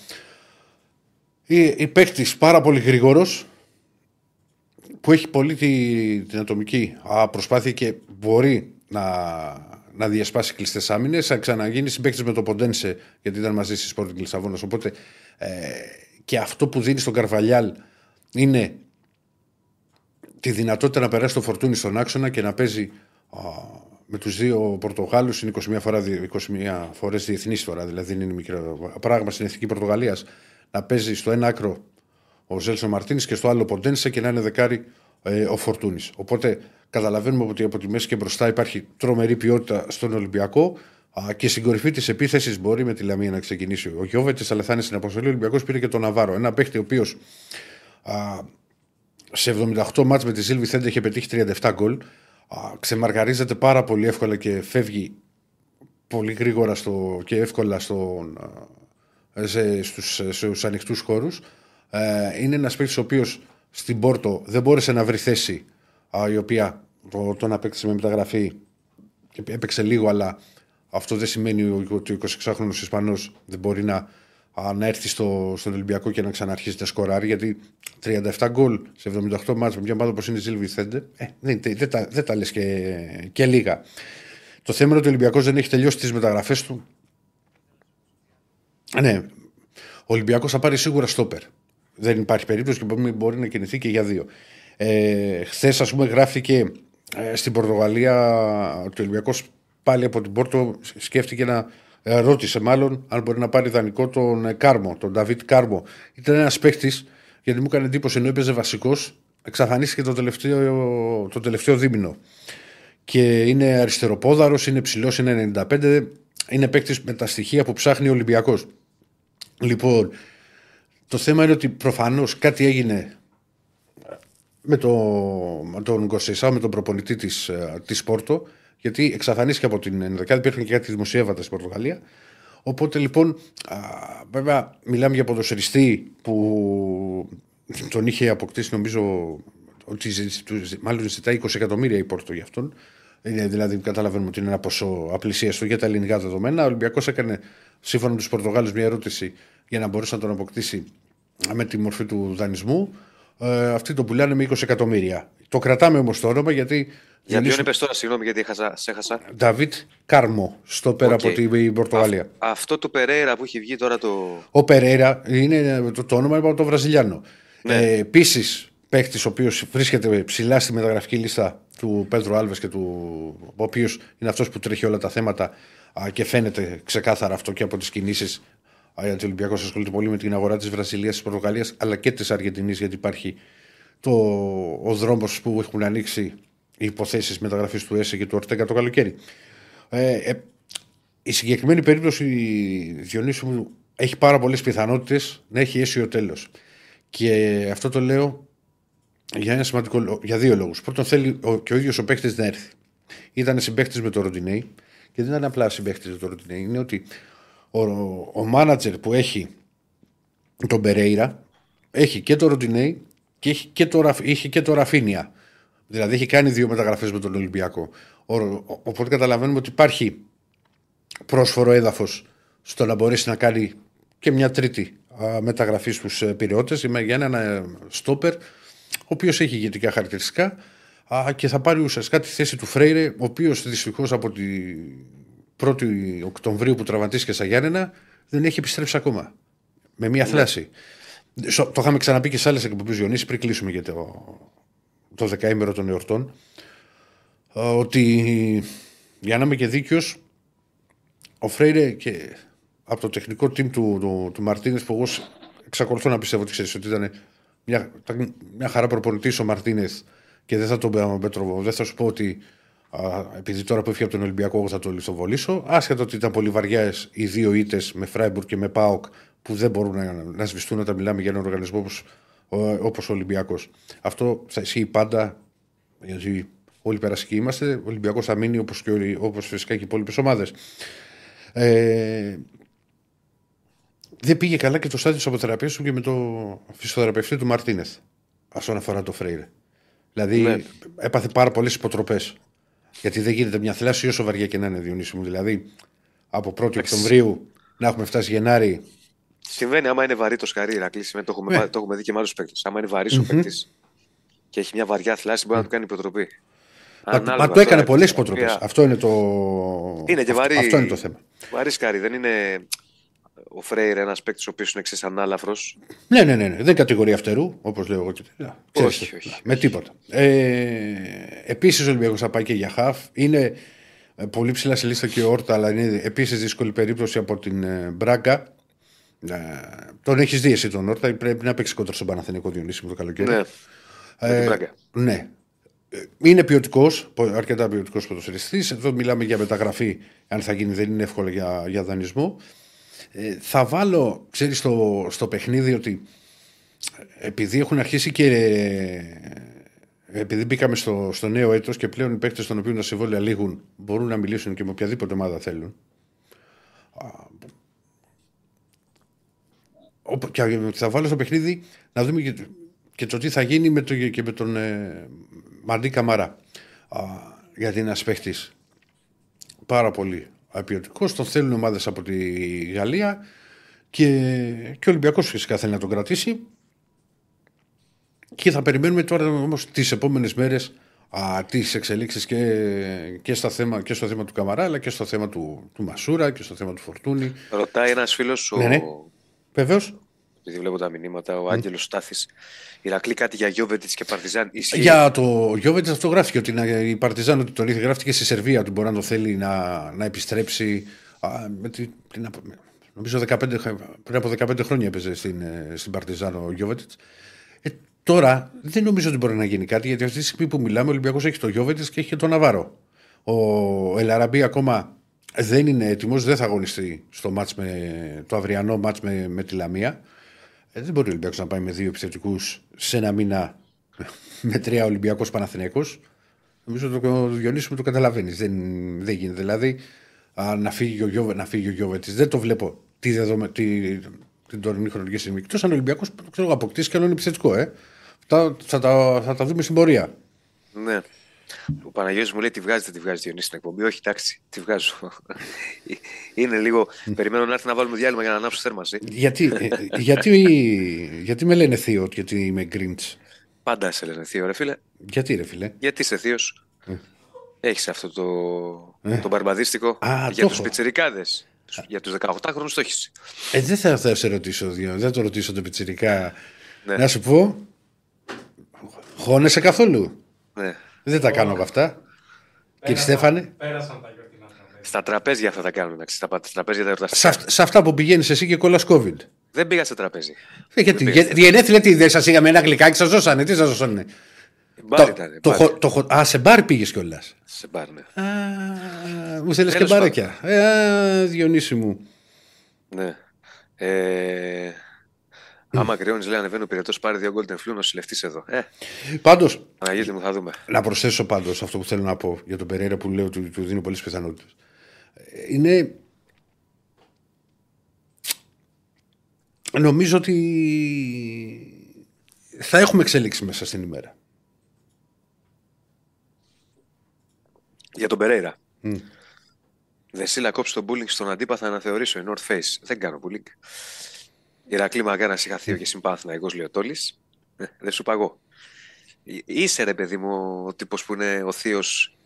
η, η παίκτης πάρα πολύ γρήγορος που έχει πολύ τη- την ατομική α, προσπάθεια και μπορεί να, να διασπάσει κλειστές άμυνες. Θα ξαναγίνει συμπαίκτης με το Ποντένσε, γιατί ήταν μαζί στη Sporting Λισαβόνας. Οπότε ε, και αυτό που δίνει στον Καρβαλιάλ είναι τη δυνατότητα να περάσει το φορτούνι στον άξονα και να παίζει α, με τους δύο Πορτογάλους. Είναι 21, φορά, 21 φορές διεθνής τώρα, δηλαδή είναι μικρό πράγμα στην εθνική Πορτογαλίας. Να παίζει στο ένα άκρο ο Ζέλσον Μαρτίνης και στο άλλο Ποντένσε και να είναι δεκάρι ε, ο Φορτούνης. Οπότε καταλαβαίνουμε ότι από τη μέση και μπροστά υπάρχει τρομερή ποιότητα στον Ολυμπιακό α, και στην κορυφή της επίθεσης μπορεί με τη Λαμία να ξεκινήσει ο Γιώβετ, αλλά θα είναι στην αποστολή. Ο Ολυμπιακός πήρε και τον Ναβάρο. Ένα παίχτη ο οποίος σε 78 μάτς με τη Σίλβη Θέντε είχε πετύχει 37 γκολ. Α, Ξεμαρκαρίζεται πάρα πολύ εύκολα και φεύγει πολύ γρήγορα στο, και εύκολα στον, α, σε, στους, στους ανοιχτούς χώρους. Ε, είναι ένας παίκτης ο οποίος στην Πόρτο δεν μπόρεσε να βρει θέση α, η οποία το, τον απέκτησε με μεταγραφή και έπαιξε λίγο αλλά αυτό δεν σημαίνει ότι ο 26χρονος Ισπανός δεν μπορεί να, α, να έρθει στο, στον Ολυμπιακό και να ξαναρχίσει να σκοράρει γιατί 37 γκολ σε 78 μάτς με μια ομάδα όπως είναι η Ζήλ Βιθέντε ε, δεν, δεν, τα, δεν τα λες και, και λίγα. Το θέμα είναι ότι ο Ολυμπιακός δεν έχει τελειώσει τις μεταγραφές του. Ναι, ο Ολυμπιακός θα πάρει σίγουρα στόπερ. Δεν υπάρχει περίπτωση και μπορεί, μπορεί να κινηθεί και για δύο. Ε, Χθες, ας πούμε, γράφτηκε ε, στην Πορτογαλία ότι ο Ολυμπιακός πάλι από την Πόρτο σκέφτηκε να. Ε, ρώτησε μάλλον αν μπορεί να πάρει δανεικό τον ε, Κάρμο, τον Νταβίτ Κάρμο. Ήταν ένας παίχτη, γιατί μου έκανε εντύπωση ενώ έπαιζε βασικός, εξαφανίστηκε το τελευταίο, το τελευταίο δίμηνο. Και είναι αριστεροπόδαρος, είναι ψηλός, είναι 95. Είναι παίκτης με τα στοιχεία που ψάχνει ο Ολυμπιακός. Λοιπόν, το θέμα είναι ότι προφανώς κάτι έγινε με, το, με τον Γκοσεσά, με τον προπονητή της της Πόρτο, γιατί εξαφανίστηκε από την ενδεκάδα. Υπήρχαν και κάτι δημοσιεύματα στην Πορτογαλία. Οπότε λοιπόν, α, βέβαια, μιλάμε για ποδοσφαιριστή που τον είχε αποκτήσει, νομίζω, ότι ζη- του- μάλλον ζητάει 20 εκατομμύρια η Πόρτο για αυτόν. Είναι, δηλαδή, καταλαβαίνουμε ότι είναι ένα ποσό απλησίαστο για τα ελληνικά δεδομένα. Ο Ολυμπιακός έκανε, σύμφωνα με τους Πορτογάλους, μια ερώτηση για να μπορέσει να τον αποκτήσει με τη μορφή του δανεισμού. Ε, αυτοί το πουλάνε με 20 εκατομμύρια. Το κρατάμε όμως το όνομα γιατί
Για ποιον
Διονύση-
είπες τώρα, συγγνώμη γιατί έχασα, σε έχασα.
Νταβίτ Κάρμο, στο πέρα
Οκ.
από την Πορτογαλία.
Α- αυτό του Περέιρα που έχει βγει τώρα το.
Ο Περέιρα είναι το, το όνομα από το Βραζιλιάνο.
Ναι.
Ε, Επίσης, παίκτης ο οποίος βρίσκεται ψηλά στη μεταγραφική λίστα του Πέντρο Άλβες και του. ο οποίος είναι αυτός που τρέχει όλα τα θέματα α, και φαίνεται ξεκάθαρα αυτό και από τις κινήσεις. Γιατί ο Ολυμπιακός ασχολείται πολύ με την αγορά της Βραζιλίας, της Πορτογαλίας αλλά και της Αργεντινής, γιατί υπάρχει το, ο δρόμος που έχουν ανοίξει οι υποθέσεις μεταγραφής του ΕΣΕ και του Ορτέγκα το καλοκαίρι. Ε, ε, η συγκεκριμένη περίπτωση Διονύσου μου έχει πάρα πολλές πιθανότητες να έχει αίσιο τέλος. Και αυτό το λέω για, ένα σημαντικό, λό- για δύο λόγους. Πρώτον, θέλει ο, και ο ίδιος ο παίχτη να έρθει. Ήταν συμπαίχτη με το Ροντινέη και δεν ήταν απλά συμπαίχτη με το Ροντινέη. Είναι ότι ο, ο μάνατζερ που έχει τον Περέιρα έχει και το Ροντινέη και έχει και το, Ραφ- είχε και το Ραφίνια. Δηλαδή έχει κάνει δύο μεταγραφές με τον Ολυμπιακό. Ο- ο- οπότε καταλαβαίνουμε ότι υπάρχει πρόσφορο έδαφος στο να μπορέσει να κάνει και μια τρίτη α, μεταγραφή στους πυρεώτε για έναν ε, στόπερ, ο οποίος έχει ηγετικά χαρακτηριστικά α, και θα πάρει ουσιαστικά τη θέση του Φρέιρε, ο οποίος δυστυχώς από την 1η Οκτωβρίου που τραυματίστηκε στα Γιάννενα δεν έχει επιστρέψει ακόμα. Με μια θλάση. Σο- Το είχαμε ξαναπεί και σε άλλες εκπομπές Διονύση πριν κλείσουμε για το, το δεκαήμερο των εορτών. α, Ότι για να είμαι και δίκαιος, ο Φρέιρε και από το τεχνικό team του, του, του Μαρτίνες που εγώ σ- εξακολουθώ να πιστεύω ότι ξέρεις ότι ήταν μια, ήταν μια χαρά προπονητής ο Μαρτίνες και δεν θα τον πετροβώ. Δεν θα σου πω ότι α, επειδή τώρα που έφυγε από τον Ολυμπιακό εγώ θα το λιθοβολήσω. Άσχετο ότι ήταν πολύ βαριά οι δύο ήττες με Φράιμπουργκ και με Πάοκ που δεν μπορούν να, να σβηστούν όταν μιλάμε για έναν οργανισμό όπως, ο- όπως ο Ολυμπιακός. Αυτό θα ισχύει πάντα γιατί όλοι περασικοί είμαστε. Ο Ολυμπιακός θα μείνει όπως όπως φυσικά και οι υπόλοιπες ομάδες. Ε, δεν πήγε καλά και το στάδιο της αποθεραπείας του και με το φυσιοθεραπευτή του Μαρτίνεθ. Όσον αφορά το Φρέιρε. Δηλαδή
Ναι.
έπαθε πάρα πολλές υποτροπές. Γιατί δεν γίνεται μια θλάση όσο βαριά και να είναι Διονύση μου. Δηλαδή από 1η Οκτωβρίου να έχουμε φτάσει Γενάρη.
Συμβαίνει άμα είναι βαρύ το σκαρί, Ηρακλής, σημαίνει, το, έχουμε,
Ναι.
πά- το έχουμε δει και με άλλους παίκτες. Άμα είναι βαρύς ο παίκτης και έχει μια βαριά θλάση, μπορεί να του κάνει υποτροπή.
Μα,
Ανάλογα
μα το
τώρα
έκανε
με
πολλές
την
υποτροπέ.
οποία-
Αυτό είναι το.
Είναι και
αυτό-
βαρύ.
Αυτό είναι το θέμα.
Βαρύ σκαρί, δεν είναι ο Φρέιρ ένας παίκτης ο οποίος είναι εξή ανάλαφρο.
Ναι, ναι, ναι, ναι. Δεν κατηγορεί αυτερού, όπως λέω εγώ. και τέτοια. Ξέρεις,
Όχι, όχι.
Με τίποτα. Ε, Επίσης ο Ολυμπιακός θα πάει και για χαφ. Είναι ε, πολύ ψηλά σε λίστα και ο Όρτα, αλλά είναι επίσης δύσκολη περίπτωση από την ε, Μπράγκα. Ε, τον έχεις δει εσύ τον Όρτα, πρέπει να παίξει κόντρα στον Παναθενικό Διονύση μου το καλοκαίρι.
Ναι, με την
Ε,
Μπράγκα.
ναι. Ε, Είναι ποιοτικός, αρκετά ποιοτικός ποδοσφαιριστής. Εδώ μιλάμε για μεταγραφή. Αν θα γίνει, δεν είναι εύκολο για, για δανεισμό. Ε, θα βάλω, ξέρεις, στο, στο παιχνίδι ότι ε, επειδή έχουν αρχίσει και. ε, επειδή μπήκαμε στο, στο νέο έτος και πλέον οι παίκτες των οποίων τα συμβόλαια λήγουν μπορούν να μιλήσουν και με οποιαδήποτε ομάδα θέλουν. Α, όπου- Και θα βάλω στο παιχνίδι να δούμε και, και το τι θα γίνει με το, και με τον ε, Μαντί Καμαρά. Α, γιατί είναι ένας παίχτης πάρα πολύ απειοτικός. Τον θέλουν ομάδες από τη Γαλλία και, και ο Ολυμπιακός φυσικά θέλει να τον κρατήσει. Και θα περιμένουμε τώρα όμως τις επόμενες μέρες τις εξελίξεις και, και, στα θέμα, και στο θέμα του Καμαρά αλλά και στο θέμα του, του Μασούρα και στο θέμα του Φορτούνη.
Ρωτάει ένας φίλος, ο...
Ναι, ναι. Βεβαίως.
επειδή βλέπω τα μηνύματα, ο Άγγελος Στάθης. Ηρακλή κάτι για Γιώβετιτς και Παρτιζάν. Ισχύει;
Για το Γιώβετ αυτό γράφτηκε ότι να- η Παρτιζάν ότι τον είχε γράφτηκε στη Σερβία ότι μπορεί να το θέλει να, να επιστρέψει. Α, με τη, την, απο- νομίζω 15, πριν από 15 χρόνια έπαιζε στην, ε, στην Παρτιζάν ο Γιώβετ. Ε, τώρα δεν νομίζω ότι μπορεί να γίνει κάτι γιατί αυτή τη στιγμή που μιλάμε ο Ολυμπιακός έχει το Γιώβετ και έχει και τον Ναβάρο. Ο Ελαραμπή ακόμα δεν είναι έτοιμος, δεν θα αγωνιστεί στο μάτς με, το αυριανό μάτς με, με τη Λαμία. Ε, δεν μπορεί ο Ολυμπιακός να πάει με δύο επιθετικούς σε ένα μήνα με τρία Ολυμπιακός Παναθηναϊκός. Νομίζω ότι το Διονύσης μου το καταλαβαίνει. Δεν, δεν γίνεται. Δηλαδή α, να φύγει ο, Γιώβε, να φύγει ο Γιώβετης. Δεν το βλέπω τη δεδομε, τη, την τωρινή χρονική στιγμή. Εκτός αν ο Ολυμπιακός αποκτήσει και άλλο επιθετικό. Ε. Θα, θα, τα, θα τα δούμε στην πορεία.
Ναι. Ο Παναγιώτης μου λέει τη βγάζεις, δεν τη βγάζεις Διονύση στην εκπομπή. Όχι, εντάξει, τη βγάζω. Είναι λίγο. Περιμένω να έρθει να βάλουμε διάλειμμα για να ανάψω θέρμανση.
γιατί, ε, γιατί, γιατί με λένε θείο, γιατί είμαι Grinch;
Πάντα σε λένε θείο, ρε φίλε.
Γιατί ρε φίλε;
Γιατί είσαι θείος; Έχεις αυτό το, το μπαρμπαδίστικο
Ε. Α,
για
το
τους
έχω.
πιτσιρικάδες. Για τους 18χρονους το έχεις.
Ε, δεν θα, θα σε ρωτήσω, Διό, δεν το ρωτήσω το πιτσιρικά.
Ναι.
Να σου πω, χώνεσαι καθόλου;
Ναι.
Δεν τα κάνω από αυτά. Κύριε Στέφανε,
Πέρασαν τα γιορτινά τραπέζια.
Στα τραπέζια αυτά τα κάνουν, εντάξει, στα, πα- στα τραπέζια τα
σε,
εορταστικά.
αυ- σε αυτά που πηγαίνεις εσύ και κολλάς COVID.
Δεν πήγα σε τραπέζι.
Ε, γιατί,
πήγα.
γε- γενέθλια τι, δεν σας είχαμε ένα γλυκάκι, σας δώσανε, τι σας δώσανε;
Μπάρ
Το,
ήταν.
το,
μπάρ.
χω- το, χω- α, σε μπαρ πήγες κιόλας.
Σε μπάρ, ναι.
Μου θέλεις και
Τέλος
μπαράκια. Ε, α, Διονύση μου.
ναι. Ε, άμα κρυώνεις, λέει, ανεβαίνω πυρετός, πάρε δύο golden flu, νοσηλευτής εδώ. Ε,
Πάντως,
Παναγίτη μου, θα δούμε.
να προσθέσω πάντως αυτό που θέλω να πω για τον Περέρα που λέω του, του δίνω πολλές πιθανότητες. Είναι. Νομίζω ότι θα έχουμε εξέλιξη μέσα στην ημέρα.
Για τον Περέιρα. Δεσίλα κόψει το bullying στον αντίπα, θα αναθεωρήσω η North Face. Δεν κάνω bullying. Ηρακλή Μαγκάνας είχα θείο και συμπάθνα, εγώ λέει ο Τόλης. Ε, Δεν σου παγώ. Ε, Είσαι ρε παιδί μου ο τύπος που είναι ο θείος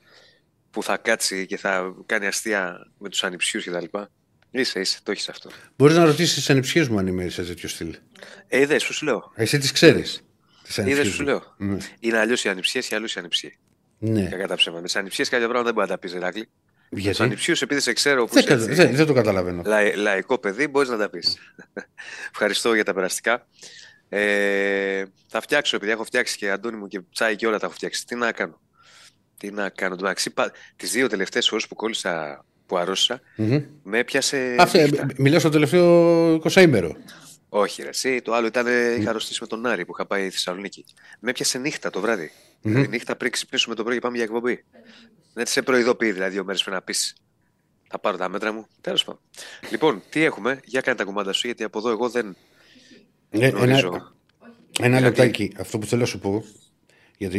που θα κάτσει και θα κάνει αστεία με τους ανιψιούς και τα λοιπά. Είσαι, είσαι, το έχεις αυτό.
Μπορείς να ρωτήσεις τις ανεψιέ μου αν είμαι σε τέτοιο στυλ.
Ε, δε, σου σου λέω.
Εσύ τις ξέρεις.
Είδε, σου λέω.
Ναι.
Είναι αλλιώς οι ανιψιές και αλλιώς οι ανιψιοί.
ναι.
Για κατά ψέμα. Με τις ανιψιές κάποια πράγματα δεν μπορεί να τα πεις, Ηρακλή. Με του
Γιατί;
ανιψιού, επειδή σε ξέρω που
Δεν,
είσαι
κατα-
έτσι,
δεν, δεν το καταλαβαίνω.
λαϊ- λαϊκό παιδί, μπορείς να τα πεις. Ευχαριστώ για τα περαστικά. Ε, θα φτιάξω, επειδή έχω φτιάξει και Αντώνη μου και τσάι και όλα τα έχω φτιάξει. Τι να κάνω; Τι να κάνω; Το μεταξύ, τις δύο τελευταίες ώρες που κόλλησα, που αρρώστησα,
Μμμ.
με έπιασε.
Αυτό, ε,
νύχτα.
μιλάω στο τελευταίο 20 ημέρο.
Όχι, ρε. Εσύ, το άλλο ήταν. Είχα αρρωστήσει με τον Άρη που είχα πάει στη Θεσσαλονίκη. Με έπιασε νύχτα το βράδυ. Δηλαδή, νύχτα πριν ξυπνήσουμε το πρωί και πάμε για εκπομπή. Δεν σε προειδοποιεί δηλαδή δύο μέρε πριν να πεις. Θα πάρω τα μέτρα μου. Τέλος πάντων. Λοιπόν, τι έχουμε; Για κάνε τα κουμάντα σου, γιατί από εδώ εγώ δεν
Ε,
γνωρίζω.
ένα, ένα λεπτάκι. Αυτό που θέλω να σου πω. Γιατί,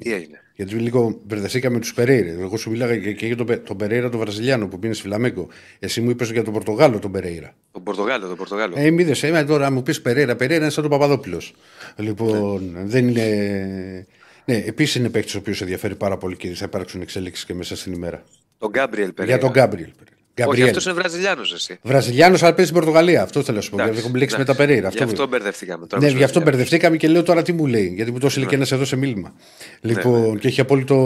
Τι έγινε;
γιατί λίγο μπερδευτήκαμε τους Περέιρες. Εγώ σου μιλάγα και, και για τον, Πε- τον Περέιρα τον Βραζιλιάνο που πήγε στη Φλαμέγκο. Εσύ μου είπες για τον Πορτογάλο τον Περέιρα.
Τον Πορτογάλο, τον Πορτογάλο.
Ε, μη δες, ε, τώρα μου πεις Περέιρα. Περέιρα είναι σαν τον Παπαδόπουλος. Λοιπόν, δεν είναι. Ναι, επίσης είναι παίκτης ο οποίος ενδιαφέρει πάρα πολύ και θα υπάρξουν εξέλιξει και μέσα στην ημέρα.
Τον Γκάμπριελ Περέιρα.
Για τον Γκάμπριελ.
Όχι, αυτός είναι Βραζιλιάνος, εσύ.
Βραζιλιάνος, αλλά παίζει στην Πορτογαλία. Αυτό θέλω να σου πω.
Εντάξει,
Γιατί έχω μπλέξει με τα
εντάξει.
Περέιρα.
Γι' αυτό μπερδευτήκαμε. Τώρα
Ναι,
με τους
γι' αυτό
Βραζιλιάνους.
μπερδευτήκαμε και λέω τώρα τι μου λέει. Γιατί μου το έστειλε και ένας εδώ σε μίλημα. Λοιπόν, και έχει απόλυτο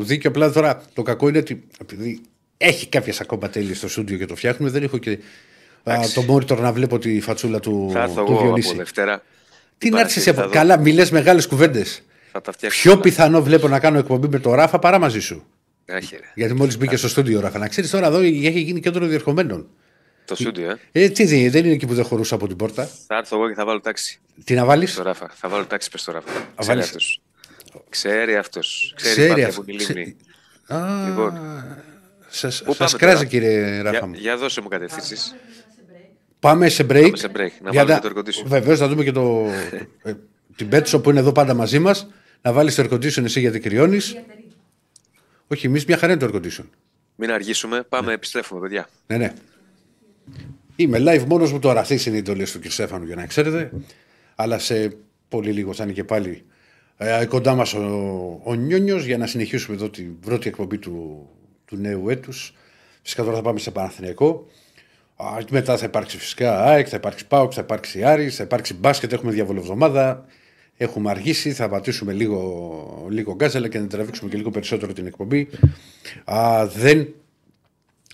δίκιο. Απλά τώρα το κακό είναι ότι επειδή έχει κάποιες ακόμα τέλη στο στούντιο και το φτιάχνουμε, δεν έχω και α, το monitor να βλέπω τη φατσούλα του,
Θα έρθω
του
εγώ από
Διονύση.
Δευτέρα.
Τι
Την
να έρθεις
Παρασκευή
από.
θα δω.
Καλά, μιλές μεγάλες κουβέντες.
Θα τα φτιάξω.
Πιο
όλα.
πιθανό βλέπω να κάνω εκπομπή με το Ράφα παρά μαζί σου.
Άχι, ρε.
Γιατί μόλις μπήκες στο στούντιο ο Ράφα. Να ξέρεις τώρα εδώ έχει γίνει κέντρο διερχομένων.
Το στούντιο, ε.
Ε, τι δεν δεν είναι εκεί που δεν χωρούσα από την πόρτα.
Θα έρθω εγώ και θα βάλω τάξη.
Τι να βάλεις;
Στο Ράφα. Θα βάλω τάξη πες στο Ράφα. Ξέρει
βάλεις;
αυτός. Ξέρει αυτός. Ξέρει,
Ξέρει
Ξέρει
αυτός.
από τη λίμνη.
Α,
Λοιπόν.
Σας,
Πού
σας
πάμε
κράζει
τώρα;
κύριε Ράφα
Για,
μου.
για δώσε μου κατευθύνσεις.
Πάμε σε break.
Πάμε σε break, να
Για
βάλουμε το air condition.
Βεβαίως θα δούμε και το, ε, την Πέτσο που είναι εδώ πάντα μαζί μας. Να βάλεις το air condition εσύ γιατί κρυώνεις. Όχι, εμείς μια χαρά είναι το air condition.
Μην αργήσουμε. Πάμε, επιστρέφουμε, παιδιά.
Ναι, ναι. Είμαι live μόνος μου τώρα. Αυτές είναι οι εντολές του κ. Στέφανου για να ξέρετε. Αλλά σε πολύ λίγο θα είναι και πάλι ε, κοντά μας ο, ο Νιόνιος για να συνεχίσουμε εδώ την πρώτη εκπομπή του, του νέου έτους. Φυσικά τώρα θα πάμε σε Παναθηναϊκό. Α, και μετά θα υπάρξει φυσικά ΑΕΚ, θα υπάρξει ΠΑΟΚ, θα υπάρξει Άρης, θα υπάρξει μπάσκετ. Έχουμε διαβολοβδομάδα. Έχουμε αργήσει. Θα πατήσουμε λίγο, λίγο γκάζ, αλλά και να τραβήξουμε και λίγο περισσότερο την εκπομπή. Α, δεν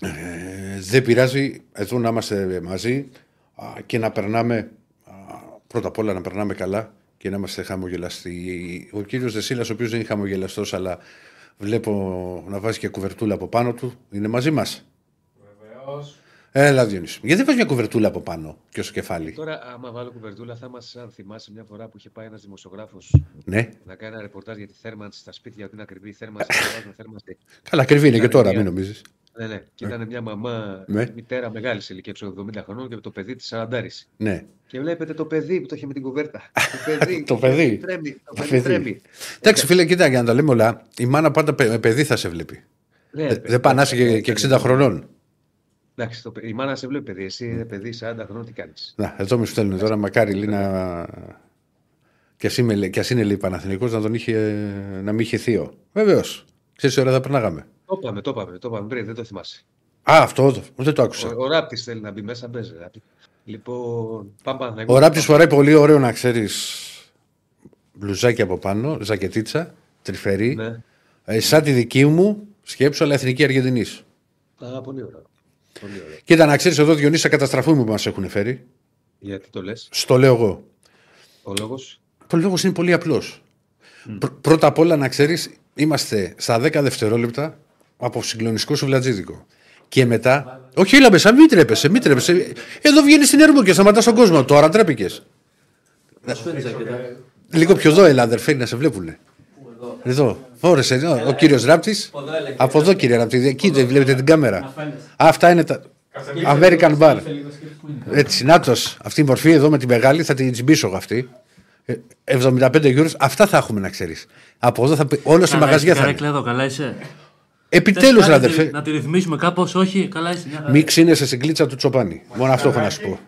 ε, δεν πειράζει εδώ να είμαστε μαζί α, και να περνάμε α, πρώτα απ' όλα να περνάμε καλά και να είμαστε χαμογελαστοί. Ο κύριος Δεσίλας, ο οποίος δεν είναι χαμογελαστός αλλά βλέπω να βάζει και κουβερτούλα από πάνω του, είναι μαζί μας.
Βεβαίως.
Έλα Διονύση. Γιατί δεν βάζεις μια κουβερτούλα από πάνω και στο κεφάλι;
Τώρα, άμα βάλω κουβερτούλα, θα είμαστε σαν θυμάσαι μια φορά που είχε πάει ένας δημοσιογράφος
Ναι.
να κάνει ένα ρεπορτάζ για τη θέρμανση στα σπίτια, ότι είναι ακριβή η θέρμανση. και βάζουν θέρμανση.
Καλά, ακριβή είναι και
Ήταν
τώρα,
μια-
μην νομίζεις.
Ναι, ναι. Και ήταν μια μαμά,
Ναι.
μητέρα μεγάλης σε ηλικίας, ξέρω, 70 χρονών και το παιδί της 40.
Ναι.
Και βλέπετε το παιδί που το είχε με την κουβέρτα. Το παιδί.
Το παιδί.
Τρέμει. Το
Το
παιδί
παιδί.
τρέμει.
Εντάξει, φίλε, κοίτα, για να τα λέμε όλα, η μάνα πάντα παι- με παιδί θα σε βλέπει.
Ναι,
Δεν
παιδί,
πάνε να είσαι και, και 60 χρονών.
Εντάξει, το, παι- η μάνα σε βλέπει παιδί. Εσύ είναι παιδί 40 χρονών, τι κάνεις;
Να, εδώ με στέλνουν τώρα, μακάρι λέει να. Κι ας, είμαι, κι ας είναι λέει Παναθηναϊκός να τον είχε, να μην είχε θείο. Βεβαίως. Ξέρεις τι ώρα θα περνάγαμε;
Το είπαμε, το είπαμε, το είπαμε πριν, δεν το θυμάσαι.
Α, αυτό το- δεν το άκουσα.
Ο, ο Ράπτης θέλει να μπει μέσα, μπέζε. Ράπτη. Λοιπόν, πάμε Παναθηναϊκό.
Ο Ράπτης φοράει πολύ ωραίο να ξέρεις μπλουζάκι από πάνω, ζακετίτσα, τρυφερή.
Ναι.
Ε, σαν τη δική μου, σκέψου, αλλά εθνική Αργεντινής.
Α, πολύ ωραίο. Πολύ ωραίο.
Κοίτα, να ξέρεις εδώ Διονύση, θα καταστραφούμε που μας έχουν φέρει.
Γιατί το λες,
Στο λέω εγώ.
ο λόγος;
Ο λόγος είναι πολύ απλός. Πρώτα απ' όλα να ξέρεις, είμαστε στα 10 δευτερόλεπτα από συγκλονιστικό σουβλατζίδικο. Και μετά. Όχι, έλα μέσα, μην τρέπεσαι, μην τρέπεσαι. Εδώ βγαίνεις στην έρμο και σταματάς τον κόσμο. Τώρα τρέπηκες.
Να σου φέρνει ζακέτα.
Λίγο πιο εδώ, έλα, αδερφέ, να σε βλέπουνε.
Πού, εδώ.
Εδώ. Φόρεσε εδώ, ο κύριος Ράπτης.
Από εδώ έλεγε.
Από εδώ, κύριε Ράπτη. Εκεί δεν βλέπετε την
Να
κάμερα.
φαίνεσαι.
Αυτά είναι τα. American Bar.
Σκύφε λίγο, σκύφε που είναι.
Έτσι, νάτος. Αυτή η μορφή εδώ με τη μεγάλη θα την τσιμπήσω εγώ αυτή. Ε, 75 γιούρου, αυτά θα έχουμε να ξέρεις. Από εδώ θα πει. Όλος στη
Καλά
μαγαζιά
είσαι,
θα
Καρέκλα,
είναι.
εδώ, καλά είσαι.
Επιτέλους,
Θες κάτι
αδερφέ.
Να τη ρυθμίσουμε κάπως, όχι, καλά είσαι. μια χαρά.
Μην ξύνεσαι στην κλίτσα του Τσοπάνη. Μόνο αυτό έχω να σου πω.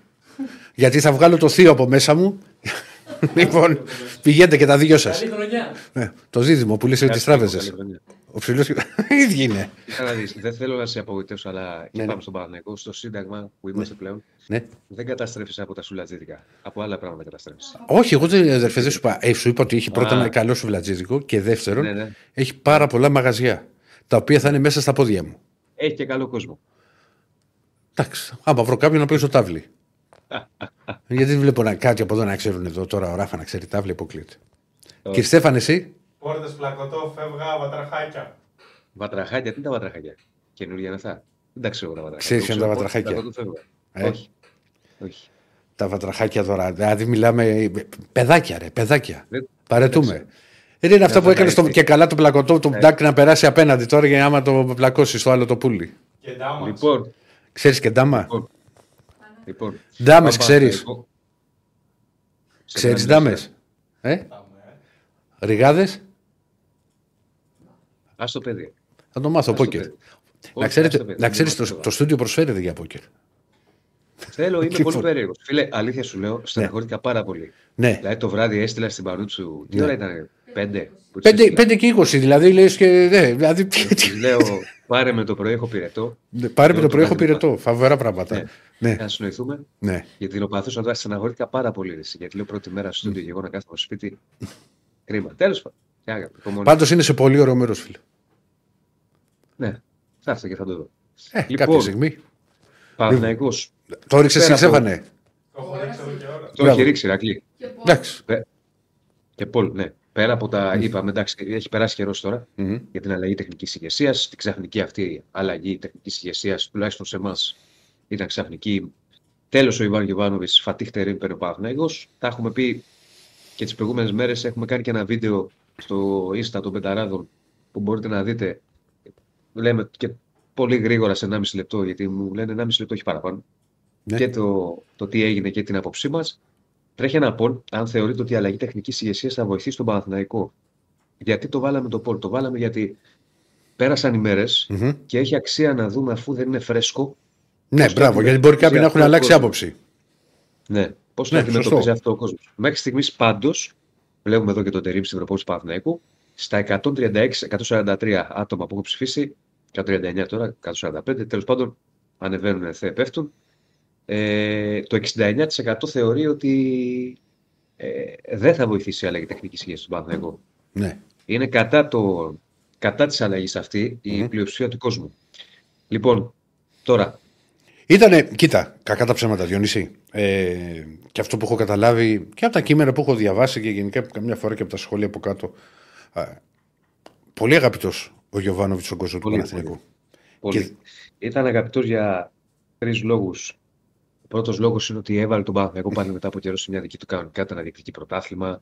Γιατί θα βγάλω το θείο από μέσα μου. λοιπόν, πηγαίνετε και τα δυο σας.
Καλή χρονιά.
το δίδυμο που λύσει τις τράπεζες. Ο ψηλό. ίδιοι είναι.
Κοίτα να δεις, δεν θέλω να σε απογοητεύσω, αλλά και
Ναι,
πάμε
ναι.
στον Παναθηναϊκό, στο Σύνταγμα που είμαστε πλέον.
Ναι.
Δεν καταστρέφεις από τα σουλατζίδικα. Από άλλα πράγματα καταστρέφεις.
Όχι, εγώ δεν, αδερφέ, δεν σου είπα. Ε, σου είπα ότι έχει πρώτα
Α.
ένα καλό σουβλατζίδικο και δεύτερον
Ναι, ναι.
έχει πάρα πολλά μαγαζιά. Τα οποία θα είναι μέσα στα πόδια μου.
Έχει και καλό κόσμο.
Εντάξει, άμα βρω κάποιον να πει στο τάβλι. Γιατί δεν βλέπω να, κάτι από εδώ να ξέρουν εδώ τώρα ο Ράφα να ξέρει τάβλι, αποκλείεται. Κύριε Στέφαν, εσύ;
Πόρτες πλακωτό, φεύγα, βατραχάκια.
Βατραχάκια, τι είναι τα βατραχάκια; Καινούργια είναι αυτά; Δεν τα ξέρω τα βατραχάκια.
Ξέρεις
Το
ποια είναι τα
ξέρω,
βατραχάκια;
τα φεύγω.
Ε;
Όχι. Όχι.
Τα βατραχάκια τώρα. Δηλαδή μιλάμε. Παιδάκια, ρε, παιδάκια.
Δεν-
Παρετούμε.
δεν
Δεν είναι αυτά
Δεν
που έκανε
θα
και καλά το πλακωτό του Ντάκ να περάσει απέναντι τώρα για άμα το πλακώσεις στο άλλο το πουλί.
Και ντάμας.
Λοιπόν,
Ξέρεις και ντάμα;
λοιπόν. Λοιπόν.
Ντάμες,
Πάμε
ξέρεις.
Παναθηναϊκό. Σε
Ξέρεις
μένα
ντάμες.
μιλάς,
Ε; Ριγάδες.
Ας το παιδί.
Θα το μάθω
Ας το
πόκερ.
παιδί.
Να
Όχι,
ξέρετε,
ας το παιδί.
να
Δεν
ξέρεις
είμαστε
το,
εδώ.
το στούντιο προσφέρεται για πόκερ.
Θέλω, είμαι
Λοιπόν.
πολύ περίεργος. Φίλε, αλήθεια σου λέω, στεναχωρήθηκα πάρα πολύ.
Ναι.
Δηλαδή το βράδυ έστειλα στην Πανούτσου. Τι
Ναι.
ώρα ήταν, πέντε. που της
5,
έστειλα.
5 και 20 δηλαδή λες και. Ναι, δηλαδή,
Της λέω, πάρε με το πρωί, έχω πυρετό.
πάρε με το
το
πρωί, έχω
κάνει
πυρετό. Φαβερά πράγματα.
Ναι.
Ναι,
Να συνοηθούμε.
ναι.
Γιατί την οπαθούσα τώρα στεναχωρήθηκα πάρα πολύ. ρε, Γιατί λέω πρώτη μέρα στο στούντιο και εγώ να κάθομαι στο σπίτι. Κρίμα. Τέλος πάντων. Για αγάπη, υπομονή.
Πάντως είναι σε πολύ ωραίο μέρος, φίλε.
Ναι, θα έρθω και θα το δω.
Ε,
Λοιπόν,
κάποια στιγμή.
Παναθηναϊκός.
Το ρίξε
πέρα
εσύ,
από-
Ξέφανε.
Το έχω ρίξει εδώ και ώρα.
Το
Μπράβο.
έχει ρίξει, Ρακλή.
Εντάξει.
Και Πολ, ναι. Πέρα από τα είπαμε, εντάξει, έχει περάσει καιρός τώρα
Μμμ.
για την αλλαγή τεχνικής ηγεσίας. Την ξαφνική αυτή αλλαγή τεχνικής ηγεσίας, τουλάχιστον σε εμάς, ήταν ξαφνική. Τέλος ο Ιβάν Γιοβάνοβιτ, φατίχτερη παίρνει ο Παναθηναϊκός. Τα έχουμε πει και τις προηγούμενες μέρες. Έχουμε κάνει και ένα βίντεο στο Insta των Πενταράδων που μπορείτε να δείτε. Λέμε και πολύ γρήγορα σε 1,5 λεπτό, γιατί μου λένε 1,5 λεπτό, όχι παραπάνω.
Ναι.
Και το, το τι έγινε και την άποψή μας. Τρέχει ένα poll αν θεωρείτε ότι η αλλαγή τεχνικής ηγεσίας θα βοηθήσει τον Παναθηναϊκό. Γιατί το βάλαμε το poll. Το βάλαμε γιατί πέρασαν οι μέρες
Μμμ.
και έχει αξία να δούμε αφού δεν είναι φρέσκο.
Ναι,
Πώς το
μπράβο, γιατί μπορεί κάποιοι να έχουν
αντιμετωπίζει
αλλάξει
αυτό ο
άποψη.
Ναι, πώς το
Ναι,
αντιμετωπίζει
σωστό.
αυτό ο κόσμο. Μέχρι στιγμής πάντως, βλέπουμε εδώ και τον Τερήμ στην προπόνηση του Παναθηναϊκού, στα 136-143 άτομα που έχουν ψηφίσει, 139 τώρα, 145, τέλος πάντων ανεβαίνουν, θε, πέφτουν. Ε, το 69% θεωρεί ότι ε, δεν θα βοηθήσει η αλλαγή τεχνικής ηγεσία του Παναθηναϊκού.
Ναι.
Είναι κατά, το, κατά της αλλαγής αυτή η
Μμμ.
πλειοψηφία του κόσμου. Λοιπόν, τώρα,
Ήτανε, κοίτα, κακά τα ψέματα, Διονύση. Ε, και αυτό που έχω καταλάβει και από τα κείμενα που έχω διαβάσει και γενικά καμιά φορά και από τα σχόλια από κάτω. Α, πολύ αγαπητός ο Γιωβάνοβιτς στον κόσμο του
Πολύ,
Παναθηναϊκού.
πολύ.
Και-
ήταν αγαπητός για τρεις λόγους. Ο πρώτος λόγος είναι ότι έβαλε τον Παναθηναϊκό πάλι μετά από καιρό σε μια δική του κανονικά να διεκδικεί πρωτάθλημα.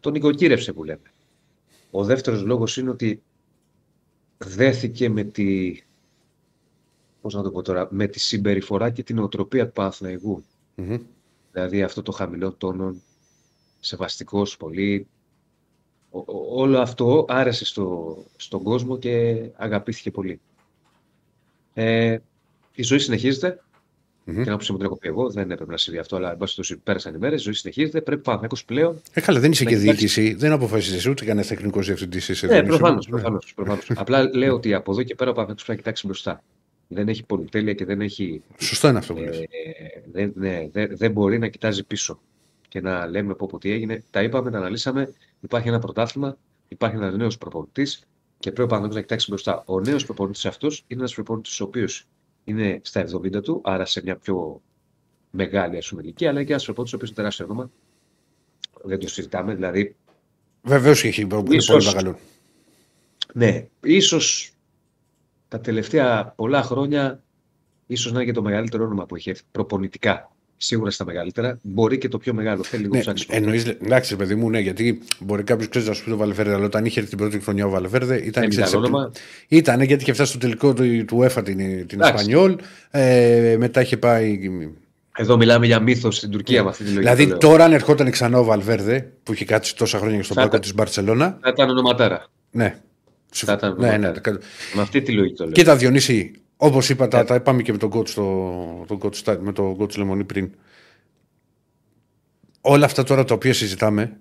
Τον νοικοκύρευσε που λέμε. Ο δεύτερος λόγος είναι ότι δέθηκε με τη, πώς να το πω τώρα, με τη συμπεριφορά και την οτροπία του Παναθηναϊκού.
Μμμ.
Δηλαδή αυτό το χαμηλό τόνο, σεβαστικός πολύ. Ο- ο- όλο αυτό άρεσε στο, στον κόσμο και αγαπήθηκε πολύ. Ε, η ζωή συνεχίζεται. Και να που μου την έχω πει εγώ, δεν έπρεπε να συμβεί αυτό, αλλά εν πάση περιπτώσει πέρασαν οι μέρες, η ζωή συνεχίζεται. Πρέπει ο Παναθηναϊκός πλέον.
Ε, καλά, δεν είσαι
Να
και
κοιτάξει-
διοίκηση, δεν αποφασίζεις ούτε κανένα τεχνικό διευθυντής.
Ναι, προφανώς. Προφανώς, προφανώς. Απλά λέω ότι από εδώ και πέρα ο Παναθηναϊκός πρέπει να κοιτάξει μπροστά. Δεν έχει πολυτέλεια και δεν έχει
Σωστό είναι αυτό που λες.
Ε, δεν, ναι, δεν, δεν μπορεί να κοιτάζει πίσω και να λέμε πω, πω τι έγινε. Τα είπαμε, τα αναλύσαμε. Υπάρχει ένα πρωτάθλημα, υπάρχει ένας νέος προπονητής και πρέπει ο Παναθηναϊκός να κοιτάξει μπροστά. Ο νέος προπονητής αυτός είναι ένας προπονητής ο οποίος είναι στα 70 του, άρα σε μια πιο μεγάλη ας πούμε, ηλικία, αλλά και ένα προπονητή ο οποίο είναι τεράστιο όνομα. Δεν το συζητάμε. Δηλαδή,
Βεβαίως και έχει πολύ
Ίσως.
μεγάλο.
ναι, ίσως τα τελευταία πολλά χρόνια ίσως να είναι και το μεγαλύτερο όνομα που έχει έρθει προπονητικά. Σίγουρα στα μεγαλύτερα. Μπορεί και το πιο μεγάλο. Θέλει λίγο
Ναι,
ψάξιμο.
εννοείς, εντάξει, ρε παιδί μου, ναι, γιατί μπορεί κάποιος ξέρεις να σου πει το Βαλβέρδε, αλλά όταν είχε έρθει την πρώτη χρονιά ο Βαλβέρδε ήταν.
Δεν
ξέρεις,
ήταν όνομα.
Ήταν γιατί είχε φτάσει στο τελικό του, του ΕΦΑ την, την
Εντάξει.
Ισπανιόλ. Ε, μετά είχε πάει.
Εδώ μιλάμε για μύθος στην Τουρκία με αυτή τη λογική.
Δηλαδή
το λέω.
τώρα, αν ερχόταν ξανά ο Βαλβέρδε, που είχε κάτσει τόσα χρόνια στον
Θα
πάγκο
ήταν.
της Μπαρσελόνα.
Θα ήταν ονοματάρα.
Ναι.
Θα ήταν
ναι, ναι,
ονοματάρα.
ναι.
Με αυτή τη λογική το λέω.
Κοίτα, Διονύση, όπως είπα,
Ναι.
τα, τα είπαμε και με τον coach, το, τον coach, Στά- με τον coach Λεμονή πριν. Όλα αυτά τώρα τα οποία συζητάμε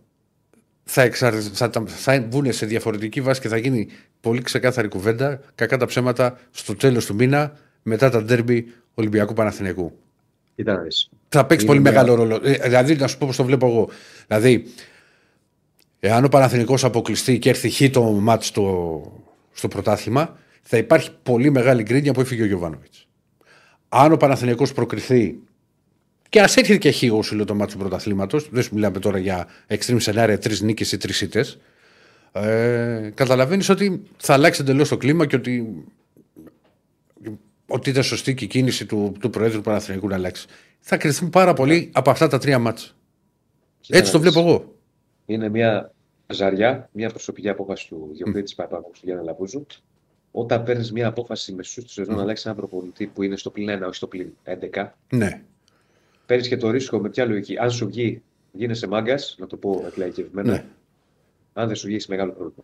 θα, εξαρ... θα, τα- θα βγουν σε διαφορετική βάση και θα γίνει πολύ ξεκάθαρη κουβέντα, κακά τα ψέματα, στο τέλος του μήνα, μετά τα ντέρμπι Ολυμπιακού Παναθηναϊκού.
Κοίτα να δεις.
Θα παίξει
Είναι
πολύ
μια-
μεγάλο ρόλο. Ε, δηλαδή, να σου πω πώς το βλέπω εγώ. Δηλαδή, εάν ο Παναθηναϊκός αποκλειστεί και έρθει χ το μάτς στο, στο πρωτάθλημα, θα υπάρχει πολύ μεγάλη γκρίνια που έφυγε ο Γιωβάνοβιτς. Αν ο Παναθηναϊκός προκριθεί και ας έρθει και χ όσο λέω το μάτι του πρωταθλήματος, δεν σου μιλάμε τώρα για extreme σενάρια, τρεις νίκες ή τρεις ήττες. Ε, Καταλαβαίνεις ότι θα αλλάξει εντελώς το κλίμα και ότι, ότι ήταν σωστή και η κίνηση του, του Προέδρου του Παναθηναϊκού να αλλάξει. Θα κρυθούν πάρα πολύ από αυτά τα τρία μάτσα.
Κοίτα
Έτσι το
να δεις.
βλέπω εγώ.
Είναι μια ζαριά, μια προσωπική απόφαση του Διοκτήτη Παπάκου του Γιάννη Λαπούζου. Όταν παίρνεις μια απόφαση μεσού τη σεζόν να αλλάξεις ένα προπονητή που είναι στο πλην 1, όχι στο πλην 11,
Ναι.
παίρνεις και το ρίσκο με ποια λογική. Αν σου βγει, γίνεσαι μάγκας, να το πω εκλαϊκευμένα.
ναι.
Αν δεν σου βγει, είσαι μεγάλο πρόβλημα.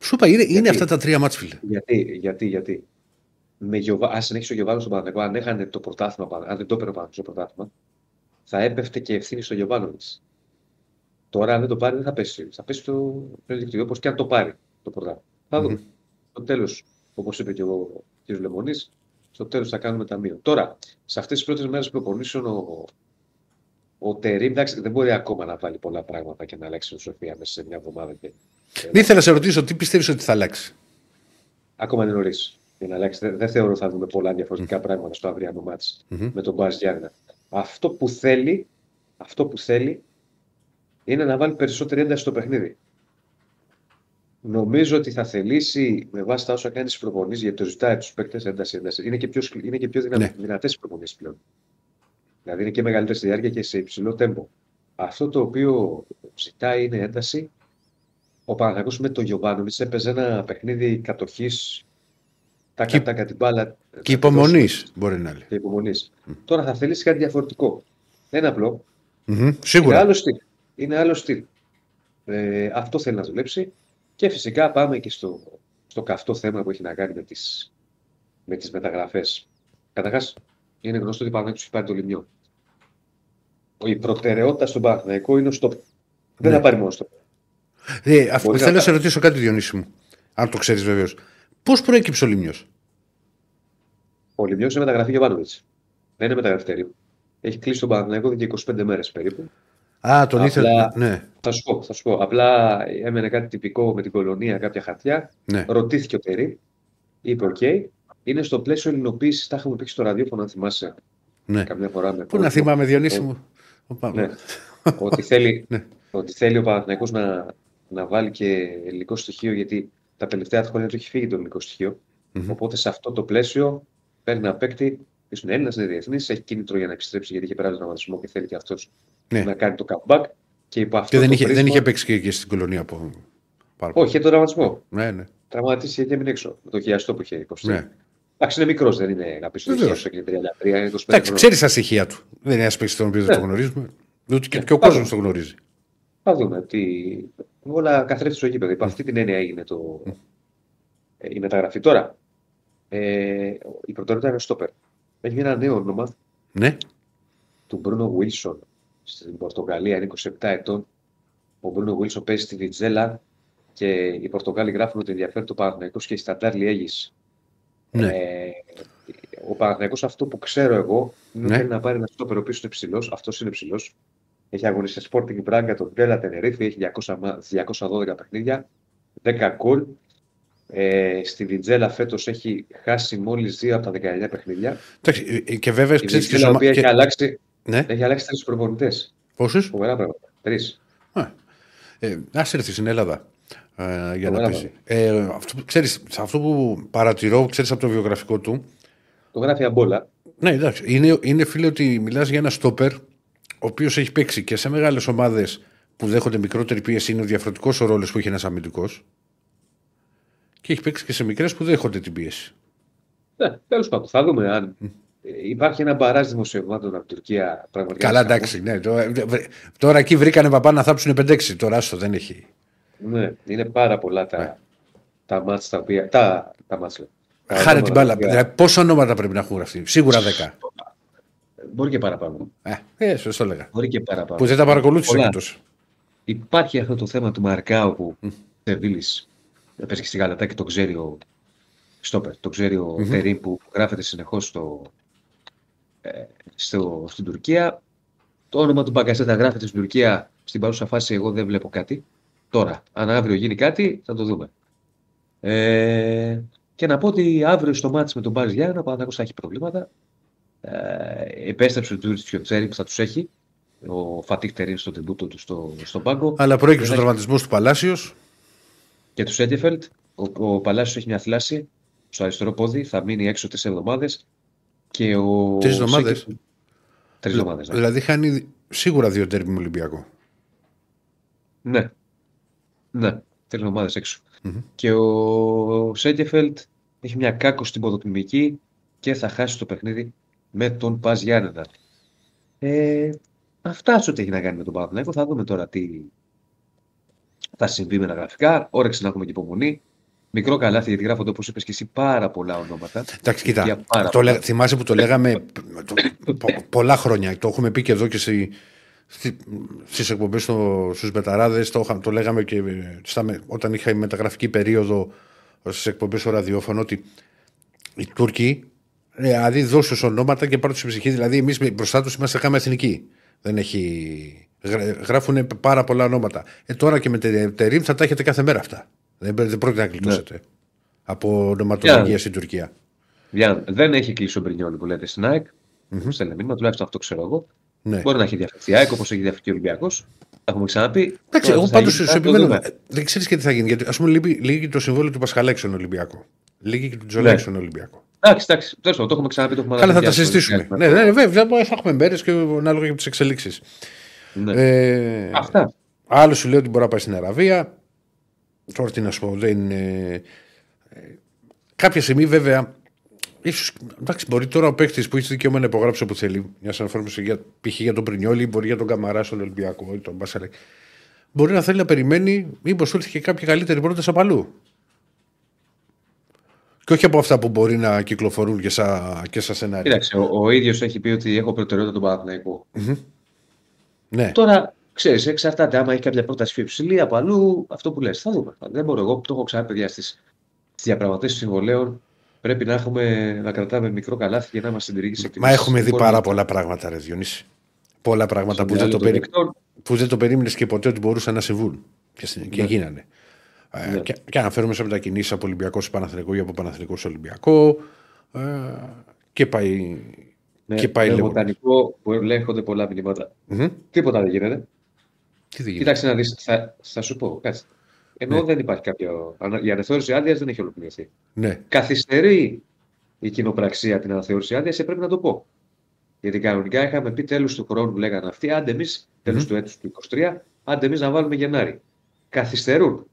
Σου είπα, είναι, είναι
Γιατί-
αυτά τα τρία μάτς, φίλε.
Γιατί, γιατί, γιατί; Με Γιωβά... Αν συνέχισε ο Γιωβάνος στον Παναγενικό, αν έχανε το πρωτάθλημα, αν δεν το έπαιρνε ο Παναγενικό το πρωτάθλημα, θα έπεφτε και ευθύνη στο Γιωβάνοβιτς. Τώρα, αν δεν το πάρει, δεν θα πέσει. Θα πέσει στο δικτύο, όπως και αν το πάρει το πρωτάθλημα. Θα δούμε. Στο τέλος, όπως είπε και ο κ. Λεμονής, στο τέλος θα κάνουμε ταμείο. Τώρα, σε αυτές τις πρώτες μέρες προπονήσεων, ο, ο Τερήμ εντάξει, δεν μπορεί ακόμα να βάλει πολλά πράγματα και να αλλάξει φιλοσοφία μέσα σε μια εβδομάδα. Και...
Δεν ήθελα να σε ρωτήσω τι πιστεύεις ότι θα αλλάξει;
Ακόμα είναι νωρίς για να αλλάξει. Δεν, δεν θεωρώ θα δούμε πολλά διαφορετικά πράγματα στο αυριανό μάτς
Μμμ.
με τον Μπάζ Γιάννενα. Αυτό που θέλει, αυτό που θέλει είναι να βάλει περισσότερη ένταση στο παιχνίδι. Νομίζω ότι θα θελήσει με βάση τα όσα κάνει στις προπονήσεις, γιατί το ζητάει τους παίκτες ένταση, ένταση. Είναι και πιο, σκλη- είναι και πιο δυνα...
Ναι.
δυνατές οι προπονήσεις πλέον. Δηλαδή είναι και μεγαλύτερη στη διάρκεια και σε υψηλό τέμπο. Αυτό το οποίο ζητάει είναι ένταση. Ο Παναγιακός με τον Γιωβάνοβιτς έπαιζε ένα παιχνίδι κατοχής. Τα
Και-
κατά την μπάλα.
Και υπομονής μπορεί να λέει.
Και υπομονής. Τώρα θα θελήσει κάτι διαφορετικό. Δεν είναι απλό.
Μμμ,
Είναι
Σίγουρα.
άλλο στυλ. Είναι άλλο στυλ. Ε, αυτό θέλει να δουλέψει. Και φυσικά πάμε και στο, στο καυτό θέμα που έχει να κάνει με τις, με τις μεταγραφές. Καταρχάς, είναι γνωστό ότι ο Παναγιώτης έχει πάρει το λιμιό. Η προτεραιότητα στον Παναγιώτο είναι ο στόπ. Δεν
Ναι.
θα πάρει μόνο στόπ.
Ε, αφ-
Μπορεί να
θέλω να
τα-
σε ρωτήσω κάτι, Διονύση μου. Αν το ξέρεις βεβαίως. Πώς προέκυψε ο Λιμιός;
Ο Λιμιός είναι μεταγραφή Γιωβάνοβιτς. Δεν είναι μεταγραφή τερίου. Έχει κλείσει τον Παναγιώτο εδώ και 25 μέρες περίπου.
Α, τον
Απλά-
ήθελα. Ναι,
Θα σου πω, θα σου πω. Απλά έμενε κάτι τυπικό με την κολονία, κάποια χαρτιά.
ναι.
Ρωτήθηκε ο Τερή, είπε: οκ. Είναι στο πλαίσιο ελληνοποίησης. Τα έχουμε πει και στο ραδιόφωνο, αν θυμάσαι.
ναι.
Καμιά φορά με
Πού να θυμάμαι, Διονύση μου; Οπα.
Ναι. ότι, θέλει,
Ναι.
ότι θέλει ο Παναθηναϊκός να, να βάλει και ελληνικό στοιχείο, γιατί τα τελευταία χρόνια του έχει φύγει το ελληνικό στοιχείο.
Μμμ.
Οπότε σε αυτό το πλαίσιο παίρνει ένα παίκτη, που είναι Έλληνας, είναι διεθνής, έχει κίνητρο για να επιστρέψει γιατί είχε περάσει τον τραυματισμό και θέλει και αυτός
Ναι.
να κάνει το comeback. Και υπό αυτό
Και δεν
το
είχε, δεν
πρίσμα-
είχε παίξει και, και στην Κολωνία από. Πάρα
Όχι, είχε τον τραυματισμό.
Ναι, ναι.
Τραυματίστηκε και έμεινε έξω. Με το χειαστό που είχε υποστεί.
ναι.
Εντάξει, είναι μικρός, δεν είναι να πεις ότι
Βεβαίως.
έχει και 33, είναι 25
Εντάξει,
χρόνια.
ξέρεις τα στοιχεία του. Δεν είναι ένας παίκτης τον οποίος δεν
Ναι.
το γνωρίζουμε. Ούτε και,
Ναι.
και ο
Πάμε.
κόσμο το γνωρίζει.
Θα δούμε. Τι... Όλα καθρέφτη στο γήπεδο. Υπό αυτή την έννοια έγινε το... ε, η μεταγραφή. Τώρα, ε, η προτεραιότητα είναι ο Στόπερ. Έχει βγει ένα νέο όνομα,
Ναι.
του Μπρούνο Βίλσον στην Πορτογαλία, είναι 27 ετών. Ο Μπρούνο Βίλσον παίζει στη Βιτζέλα και οι Πορτογάλοι γράφουν ότι ενδιαφέρει το Παναθηναϊκός και η Σταντάρ Λιέγης.
Ναι.
Ε, ο Παναθηναϊκός αυτό που ξέρω εγώ είναι ότι
Ναι.
θέλει να πάρει ένα στόπερ ο οποίος είναι ψηλός, αυτός είναι ψηλός. Έχει αγωνίσει σε Sporting Braga, τον Μπέλα Τενερίφη, έχει 200, μα- 212 παιχνίδια, 10 γκολ. Ε, στη Βιτζέλα φέτος έχει χάσει μόλις 2 από τα 19 παιχνίδια.
Εντάξει, ε, και βέβαια
Η
ξέρεις και
Βιτζέλα, η
σωμα...
οποία
και...
έχει αλλάξει,
Ναι,
έχει αλλάξει τρεις προπονητές.
πόσους;
Φοβερά πράγματα. Τρεις.
Ε, ας έρθεις στην Ελλάδα ε, για να
Ωραία,
παίζει. Ε, αυτό, που- ξέρεις, σε αυτό που παρατηρώ, ξέρεις από το βιογραφικό του,
Το γράφει αμπόλα.
ναι εντάξει, είναι, είναι φίλε ότι μιλάς για ένα στόπερ ο οποίος έχει παίξει και σε μεγάλες ομάδες που δέχονται μικρότερη πίεση, είναι ο διαφορετικός ο ρόλος που έχει ένας αμυντικός και έχει παίξει και σε μικρές που δέχονται την πίεση.
Ναι, τέλος πάντων, θα δούμε αν ε, υπάρχει ένα μπαράζ δημοσιευμάτων από την Τουρκία. Πραγματικά
Καλά,
είναι
εντάξει. Ναι, το- ε, βρε- τώρα εκεί βρήκανε παπά να θάψουν 5-6. Τώρα άστο δεν έχει.
Ναι, είναι πάρα πολλά τα, τα μάτς τα οποία. Τα, τα μάτς, λέω. Τα
Χάρη
ονόματα
την
τα
μπάλα.
οποία-
Δηλαδή, πόσα ονόματα πρέπει να έχουν γραφτεί. Σίγουρα 10.
Μπορεί και παραπάνω.
Ε, ε σωστό λέγα.
Μπορεί και παραπάνω.
Που δεν τα παρακολούθησε
Πολλά.
και τόσο.
Υπάρχει αυτό το θέμα του Μαρκάου που Σεβίλης παίζει και στη Γαλατά και το ξέρει ο Στόπερ, το ξέρει ο
Μμμ.
Τερίμ που γράφεται συνεχώς στο, ε, στο, στην Τουρκία. Το όνομα του Μπαγκασέτα γράφεται στην Τουρκία. Στην παρούσα φάση εγώ δεν βλέπω κάτι. Τώρα, αν αύριο γίνει κάτι, θα το δούμε. Ε, και να πω ότι αύριο στο μάτς με τον Μπάρις Γιάννα, ο Παναθηναϊκός θα έχει προβλήματα. Ε, επέστρεψε ο Τζούρις Τσιοτσέρη που θα τους έχει. Ο Φατίχ Τερίν στο τεμπούτο του στο, στον πάγκο.
Αλλά προέκυψε ο
Δεν
τραυματισμός του Παλάσιος.
Και τους Σέντεφελτ. Ο, ο Παλάσιος έχει μια θλάση στο αριστερό πόδι, θα μείνει έξω τρεις εβδομάδες. Και ο.
Τρεις εβδομάδες;
Τρεις εβδομάδες. Ναι.
Δηλαδή χάνει σίγουρα δύο τέρμι με Ολυμπιακό.
ναι. Ναι, τρεις εβδομάδες έξω.
Μμμ.
Και ο Σέντεφελτ έχει μια κάκο στην ποδοκνημική και θα χάσει το παιχνίδι με τον Πας Γιάννενα. Ε, αυτά σε ό,τι έχει να κάνει με τον Παναθηναϊκό. Θα δούμε τώρα τι θα συμβεί με τα γραφικά. Όρεξη να έχουμε και υπομονή. Μικρό καλάθι, γιατί γράφονται όπως είπες και εσύ πάρα πολλά ονόματα.
Εντάξει,
Για
κοίτα.
πάρα
Το,
πολλά.
λέ- θυμάσαι που το λέγαμε το- πο- πολλά χρόνια. Το έχουμε πει και εδώ και στη, στη, στις εκπομπές στο, στους Μπεταράδες. Το, είχα- το λέγαμε και ε, στα, με- όταν είχα η μεταγραφική περίοδο στις εκπομπές στο ραδιόφωνο ότι οι Τούρκοι ε, δηλαδή δώσουν ονόματα και πάρουν στην ψυχή. Δηλαδή εμείς με- μπροστά τους είμαστε κάμα εθνική. Δεν έχει... Γράφουν πάρα πολλά ονόματα. Ε, τώρα και με τε- τερίμ θα τα έχετε κάθε μέρα αυτά. Δεν, δεν πρόκειται να γλιτώσετε από ονοματολογίας
Yeah.
στην Τουρκία.
Διάν, δεν έχει κλείσει ο Μπρινιόλ που λέτε στην ΑΕΚ. Mm-hmm. Στέλνε μήνυμα, τουλάχιστον αυτό ξέρω εγώ.
Ναι.
Μπορεί να έχει διαφερθεί η ΑΕΚ όπως έχει διαφερθεί ο Ολυμπιακός. Τα έχουμε ξαναπεί.
Εντάξει,
Τώρα
εγώ
τι θα
πάντως
γίνει,
σου
θα το
επιμένω.
δούμε.
ε, Δεν ξέρεις και τι θα γίνει. Γιατί ας πούμε λείπει, λείπει το συμβόλαιο του Πασχαλάκη στον Ολυμπιακό. Λύγει και του Τζολάκη
Ναι.
στον Ολυμπιακό.
Εντάξει, εντάξει. Τέλος πάντων, το έχουμε ξαναπεί. Το έχουμε
Καλά, θα τα
αναλύσει
συζητήσουμε.
στο
Ναι, ναι, βέβαια, θα έχουμε μέρες και ανάλογα για τις εξελίξεις.
Ναι.
Ε,
Αυτά.
άλλο σου λέει ότι μπορεί να πάει στην Αραβία. Τώρα τι να σου πω, δεν είναι. ε, Κάποια στιγμή βέβαια. Ίσως, εντάξει, μπορεί τώρα ο παίκτης που έχει δικαίωμα να υπογράψει όπου θέλει. Μια αναφορμήση για, π.χ. για τον Πρινιόλη, μπορεί για τον Καμαρά στον Ολυμπιακό ή τον Μπασαλέ. Μπορεί να θέλει να περιμένει, μήπως του έρθει και κάποια καλύτερη πρόταση από αλλού. Και όχι από αυτά που μπορεί να κυκλοφορούν και σαν, και σαν σενάρια.
Κοίταξε, ο, ο ίδιος έχει πει ότι έχω προτεραιότητα τον Παναθηναϊκό.
Ναι.
Τώρα, ξέρεις, εξαρτάται. Άμα έχει κάποια πρόταση πιο υψηλή από αλλού, αυτό που λες. Θα δούμε. Δεν μπορώ. Εγώ που το έχω ξανά, παιδιά, στις διαπραγματεύσεις συμβολέων πρέπει να, έχουμε, να κρατάμε μικρό καλάθι και να είμαστε συντηρητικοί σε
Μα
εκτιμήσεις.
έχουμε δει
Δεν
πάρα
μπορούμε
πολλά πράγματα, ρε Διονύση. Πολλά πράγματα
στο
που δεν,
μυαλό
το
των
περί...
παικτών.
που δεν το περίμενες και ποτέ ότι μπορούσαν να συμβούν. Και, συ- και
Ναι.
γίνανε. Ε,
Ναι.
και, και αναφέρουμε σε μετακινήσεις από Ολυμπιακός σε Παναθηνικό ή από Παναθηνικό σε Ολυμπιακό. Ε, και πάει.
Ναι,
και πάει
με
λέγοντας.
βοτανικό που ελέγχονται πολλά μηνύματα.
Μμμ.
Τίποτα δεν γίνεται.
Τι δεν γίνεται.
Κοίταξε να δεις, θα, θα σου πω, κάτσε. Ενώ
Ναι.
δεν υπάρχει κάποιο. ανα- Η αναθεώρηση άδειας δεν έχει ολοκληρωθεί.
Ναι.
Καθυστερεί η κοινοπραξία την αναθεώρηση άδειας, ε, πρέπει να το πω. Γιατί κανονικά είχαμε πει τέλος του χρόνου, λέγανε αυτοί, άντε εμείς, τέλος του έτους του 23, άντε εμείς να βάλουμε Γενάρη. Καθυστερούν.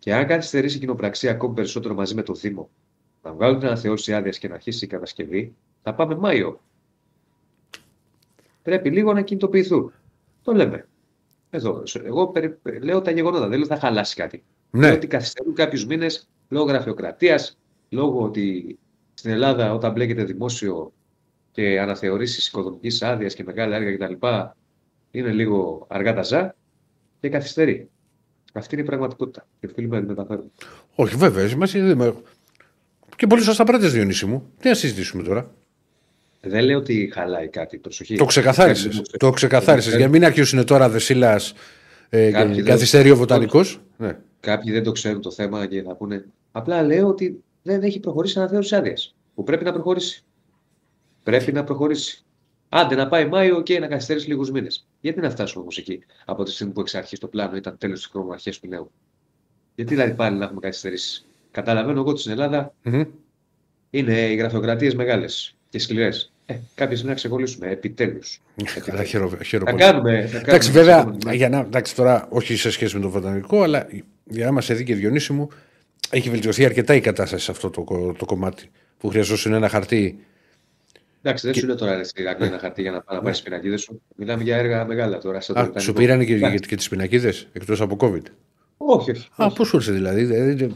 Και αν καθυστερήσει η κοινοπραξία ακόμη περισσότερο μαζί με το Δήμο, να βγάλουν την αναθεώρηση άδειας και να αρχίσει η κατασκευή, θα πάμε Μάιο. Πρέπει λίγο να κινητοποιηθούν. Το λέμε. Εδώ. Εγώ περι- λέω τα γεγονότα, δεν λέω ότι θα χαλάσει κάτι.
Ναι.
Λέω ότι καθυστερούν κάποιους μήνες λόγω γραφειοκρατίας, λόγω ότι στην Ελλάδα όταν μπλέκεται δημόσιο και και αναθεωρήσεις οικοδομικής άδειας και μεγάλα έργα κτλ. είναι λίγο αργά τα ζά και καθυστερεί. Αυτή είναι η πραγματικότητα. Και οφείλουμε να την μεταφέρουμε.
Όχι, βέβαια. Σημασία δεν με- Και πολύ σωστά πράττε, Διονύση μου. Τι να συζητήσουμε τώρα;
Δεν λέω ότι χαλάει κάτι. Προσοχή.
Το ξεκαθάρισες.
Δεν-
Το ξεκαθάρισες. Για να μην αρχίσουν τώρα Δεσίλας ε,
Κάποιοι
και
δεν-
καθυστερεί ο Βοτανικός. Ναι.
Κάποιοι δεν το ξέρουν το θέμα και θα πούνε. Απλά λέω ότι δεν έχει προχωρήσει η αναθεώρηση άδειας. Που πρέπει να προχωρήσει. Πρέπει να προχωρήσει. Άντε να πάει Μάιο και να καθυστερήσει λίγους μήνες. Γιατί να φτάσουμε όμως εκεί από τη στιγμή που εξ αρχής το πλάνο ήταν τέλος του χρόνου, αρχέ του νέου; Γιατί δηλαδή πάλι να έχουμε καθυστερήσεις; Καταλαβαίνω εγώ ότι στην Ελλάδα
Μμμ.
είναι οι γραφειοκρατίες μεγάλες και σκληρές. Ε, κάποια στιγμή να ξεκολλήσουμε. Επιτέλους.
Καλά, χαίρο- χαίρομαι
Θα
πολύ.
κάνουμε. Θα κάνουμε
Εντάξει, βέβαια,
επόμενη-
για να, εντάξει, τώρα όχι σε σχέση με το βοτανικό, αλλά για να είμαστε δίκαιοι, Διονύση μου, έχει βελτιωθεί αρκετά η κατάσταση σε αυτό το, κο- το κομμάτι. Που χρειαζόσουν ένα χαρτί.
Εντάξει, δεν σου λέω τώρα ρε, στη Ηρακλή ένα χαρτί για να πάει να πάρεις τι πινακίδες σου. Μιλάμε για έργα μεγάλα τώρα. στο
Α,
Βρετανικό.
σου πήρανε και,
Εντάξει.
και, και τις πινακίδες εκτός από COVID;
Όχι, όχι.
Α, πώ σου ήρθε δηλαδή. δεν- δεν-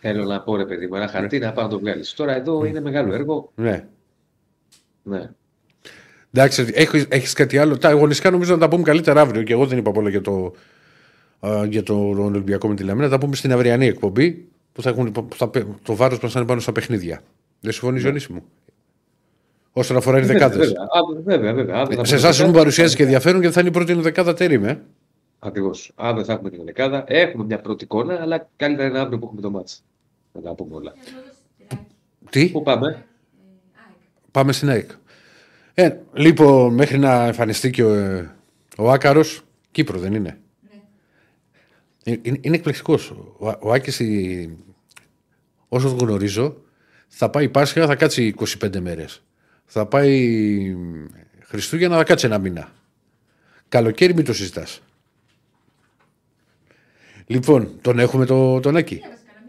Θέλω να πω ρε παιδί μου, ένα χαρτί να πάω να το βγάλεις. Τώρα εδώ είναι μεγάλο έργο.
Ναι.
Ναι.
Εντάξει, έχεις, έχεις κάτι άλλο; Τα αγωνιστικά νομίζω να τα πούμε καλύτερα αύριο και εγώ δεν είπα πολλά για το, α, για το Ολυμπιακό με τη Λαμίνα. Θα τα πούμε στην αυριανή εκπομπή που θα έχουν που θα, το βάρος μας θα είναι πάνω στα παιχνίδια. Δεν συμφωνείς,
Ναι.
Ζωνίση μου; Όσον αφορά οι
Βέβαια,
δεκάδες.
βέβαια, αύριο- βέβαια, βέβαια. Αύριο θα
Σε
πούμε
εσάς μου
δεκάδα.
παρουσιάζει και ενδιαφέρον γιατί θα είναι η πρώτη δεκάδα τέρημη. Ε.
Ακριβώς. Αύριο θα έχουμε την δεκάδα. Έχουμε μια πρώτη εικόνα, αλλά καλύτερα είναι αύριο που έχουμε το μάτς. Να τα πούμε όλα.
Τι,
Πού πάμε;
πάμε στην ΑΕΚ. Ε, λοιπόν, μέχρι να εμφανιστεί και ο, ε, ο Άκαρος, Κύπρο δεν είναι. Ε, Είναι, είναι εκπληκτικός. Ο, ο Άκης, η- όσο τον γνωρίζω, θα πάει Πάσχα, θα κάτσει 25 μέρες. Θα πάει Χριστούγεννα, θα κάτσει ένα μήνα. Καλοκαίρι μην το συζητάς. Λοιπόν, τον έχουμε το, τον Άκη.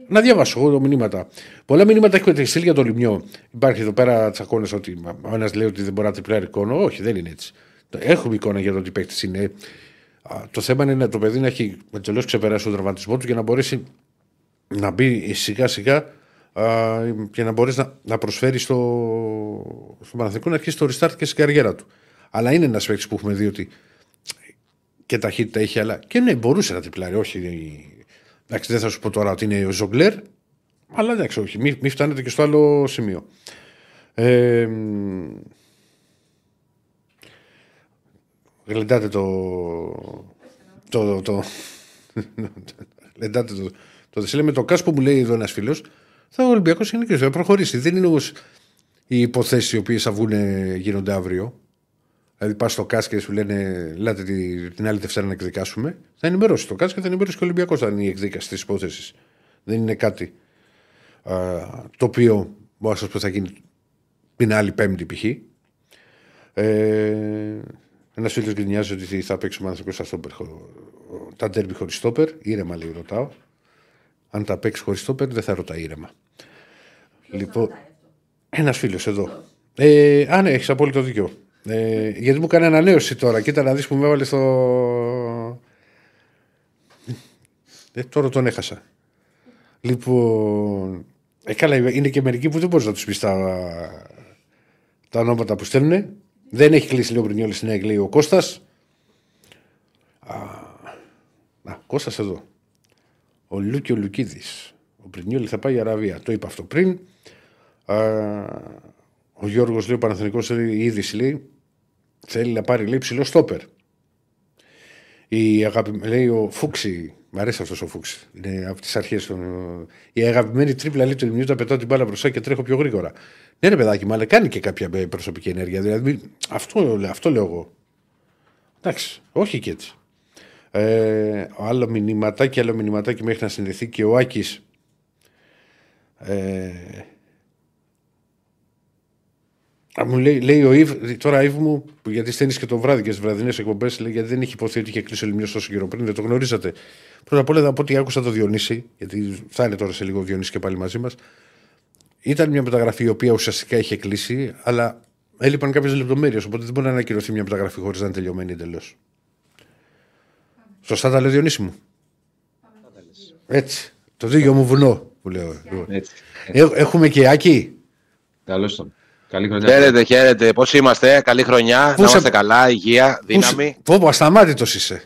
Να διαβάσω εγώ τα μηνύματα. Πολλά μηνύματα έχετε στείλει για το λιμιό. Υπάρχει εδώ πέρα τσακώνες ότι ο ένας λέει ότι δεν μπορεί να τριπλάρει εικόνα. Όχι, δεν είναι έτσι. Έχουμε εικόνα για το τι παίκτη είναι. Α, Το θέμα είναι το παιδί να έχει εντελώ ξεπεράσει τον τραυματισμό του και να μπορέσει να μπει σιγά σιγά α, και να μπορέσει να, να προσφέρει στο, στο Παναθηνικό να αρχίσει το restart και στην καριέρα του. Αλλά είναι ένα παίκτη που έχουμε δει ότι και ταχύτητα έχει, αλλά και ναι, μπορούσε να τριπλάρει. Όχι, εντάξει, δεν θα σου πω τώρα ότι είναι ο Ζογκλέρ, αλλά εντάξει, όχι, μην μη φτάνετε και στο άλλο σημείο. Ε, μ, γλεντάτε το. το, το γλεντάτε το. Το δεσίλε με το κάσ που μου λέει εδώ ένα φίλο, θα ο Ολυμπιακός είναι και θα προχωρήσει. Δεν είναι όμως οι υποθέσεις οι οποίες θα βγουν γίνονται αύριο. Δηλαδή πας στο ΚΑΣ και σου λένε, Ελάτε τη- την άλλη Δευτέρα να εκδικάσουμε. Θα ενημερώσει το ΚΑΣ και θα ενημερώσει και ο Ολυμπιακός θα είναι η εκδίκαση της υπόθεσης. Δεν είναι κάτι α, το οποίο μπορώ να σας πω θα γίνει την άλλη Πέμπτη π.χ. Ε, ένας φίλος γκρινιάζει ότι θα παίξουμε άνθρωπο στα στόπερ. χω- Τα ντέρμπι χωρίς στόπερ. Ήρεμα λέει, ρωτάω. Αν τα παίξει χωρίς στόπερ, δεν θα ρωτάει ήρεμα. Λοιπόν, ένας φίλος εδώ. Ε, α, ναι, έχεις απόλυτο δίκιο. Ε, γιατί μου έκανε ανανέωση τώρα. Κοίτα να δεις που με έβαλε στο. Ε, τώρα τον έχασα. Λοιπόν. Ε, καλά, είναι και μερικοί που δεν μπορείς να τους πεις τα, τα ονόματα που στέλνουν. Δεν έχει κλείσει λέει ο Μπρινιόλης στην ΑΕΚ, λέει ο Κώστας. Να, Κώστας εδώ. Ο Λούκη ο Λουκίδης. Ο Πρινιόλη θα πάει η Αραβία. Το είπα αυτό πριν. Α, ο Γιώργος λέει, ο Παναθηνικός λέει, η είδηση λέει, θέλει να πάρει λέει ψηλό στόπερ. Η αγάπη, λέει ο Φούξη, μ' αρέσει αυτός ο Φούξη. Είναι από τις αρχές. Η αγαπημένη τρίπλα λέει του Λιμνιού, τα πετάω την μπάλα μπροστά και τρέχω πιο γρήγορα. Ναι, ρε παιδάκι, μου, αλλά κάνει και κάποια ε, προσωπική ενέργεια. Δηλαδή, αυτό, αυτό λέω εγώ. Εντάξει, όχι και έτσι. Ε, άλλο μηνυματάκι, άλλο μηνυματάκι μέχρι να συνδεθεί και ο Άκης ε, Α, μου λέει, λέει ο Ιβ, τώρα Ιβ μου, που γιατί στέλνεις και το βράδυ και στι βραδινές εκπομπές, λέει γιατί δεν έχει υποθεί ότι είχε κλείσει ο Λιμιός τόσο καιρό πριν, δεν το γνωρίζατε. Πρώτα απ' όλα από ό,τι άκουσα το Διονύση, γιατί θα είναι τώρα σε λίγο ο Διονύσης και πάλι μαζί μας. Ήταν μια μεταγραφή η οποία ουσιαστικά είχε κλείσει, αλλά έλειπαν κάποιες λεπτομέρειες. Οπότε δεν μπορεί να ανακοινωθεί μια μεταγραφή χωρίς να είναι τελειωμένη εντελώς. Σωστά τα λέει Διονύση μου; Έτσι. Το δίγιο μου βουνό που λέω.
Έτσι.
Ε, έχουμε και Άκη.
Καλώς τον. Καλή χρονιά.
Χαίρετε, χαίρετε. Πώς είμαστε, καλή χρονιά.
Πού
να
σε-
είμαστε καλά, υγεία, δύναμη.
Πω, πω, ασταμάτητος είσαι.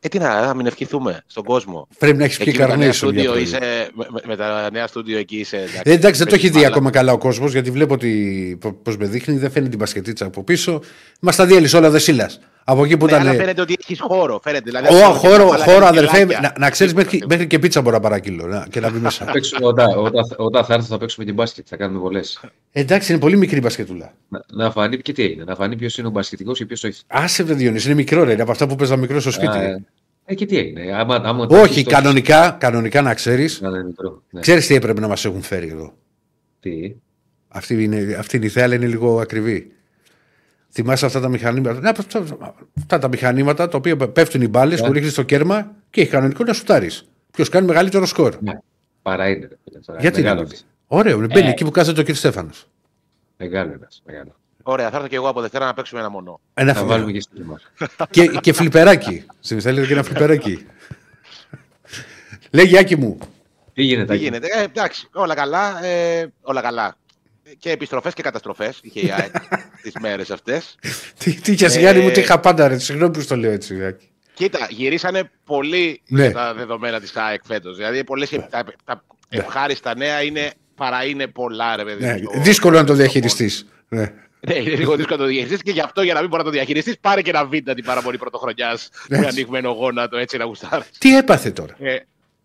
Ε, τι να, να μην ευχηθούμε στον κόσμο.
Πρέπει να έχεις πιει
Εκεί με τα νέα
καρνίσιο. για
στούντιο
πρωί.
είσαι, με, με- με τα νέα στούντιο εκεί είσαι. εντάξει.
Ε, εντάξει, δεν το έχει δει
Μάλα.
ακόμα καλά ο κόσμος, γιατί βλέπω ότι πώς με δείχνει, δεν φαίνεται την μπασκετίτσα από πίσω. Μας τα διέλυσε όλα δεσίλα. Από εκεί που
Ναι, αλλά
ήταν.
φαίνεται ότι έχεις χώρο. Φαίνεται, δηλαδή,
Ω,
αυτό
χώρο,
είναι μαλάκα
χώρο,
και
αδερφέ,
κελάκια.
να, να ξέρεις μέχρι,
Τίποτα,
μέχρι και πίτσα μπορώ να παρακύλω να, και να μπει μέσα.
Θα παίξουμε, όταν, όταν, όταν θα έρθω θα παίξουμε και μπάσκετ, θα κάνουμε βολές.
Εντάξει, είναι πολύ μικρή η μπασκετούλα.
Να, να φανεί και τι είναι, να φανεί ποιος είναι ο μπασκετικός και ποιος όχι.
Άσε βρε Διονύση, είναι μικρό ρε, είναι από αυτά που παίζα μικρό στο σπίτι.
Α, ε, ε, και τι έγινε. Άμα, άμα
Όχι, κανονικά, κανονικά να ξέρεις.
Να είναι μικρό. Ναι.
Ξέρεις τι έπρεπε να μας έχουν φέρει εδώ.
Τι;
Αυτή είναι, αυτή είναι η θέα, αλλά είναι λίγο ακριβή. Θυμάσαι αυτά τα μηχανήματα; Να, αυτά, αυτά τα μηχανήματα τα οποία πέφτουν οι μπάλες που ρίχνεις στο κέρμα και έχει κανονικό να σουτάρεις. Ποιος κάνει μεγαλύτερο σκορ.
Ναι. Παρά είναι. ρε φίλε, τώρα.
Γιατί
μεγάλος,
είναι. Ωραίο, μπαίνει
Ε.
εκεί που κάθεται ο κ. Στέφανος.
μεγάλος ένας, μεγάλος.
Ωραία, θα έρθω και εγώ από Δευτέρα να παίξουμε ένα μονό.
Ένα
Θα
φι-
βάλουμε και στη μα.
και, και φλιπεράκι. Στην θέλετε και ένα φλιπεράκι. Λέγει Άκη μου.
Τι γίνεται,
Τι
Άκη;
γίνεται, ε, εντάξει, όλα καλά. Ε, όλα καλά. Και επιστροφές και καταστροφές είχε η ΑΕΚ τις μέρες αυτές.
Τι, τι είχες Γιάννη μου, τι
Ε.
είχα πάντα ρε. Συγγνώμη που στο λέω έτσι. Άκη.
Κοίτα, γυρίσανε πολύ
Ναι.
τα δεδομένα της ΑΕΚ φέτος. Δηλαδή, πολλές, τα, τα ευχάριστα νέα είναι παρά είναι πολλά, ρε παιδί.
Ναι,
στο-
δύσκολο να το
στο
διαχειριστείς. Ναι.
Ναι, είναι λίγο δύσκολο να το διαχειριστείς και γι' αυτό για να μην μπορεί να το διαχειριστείς, πάρε και ένα βίντεο την παραμονή πρωτοχρονιάς με
Έτσι.
ανοιγμένο γόνατο έτσι να γουστάρεις.
Τι έπαθε τώρα;
Ε,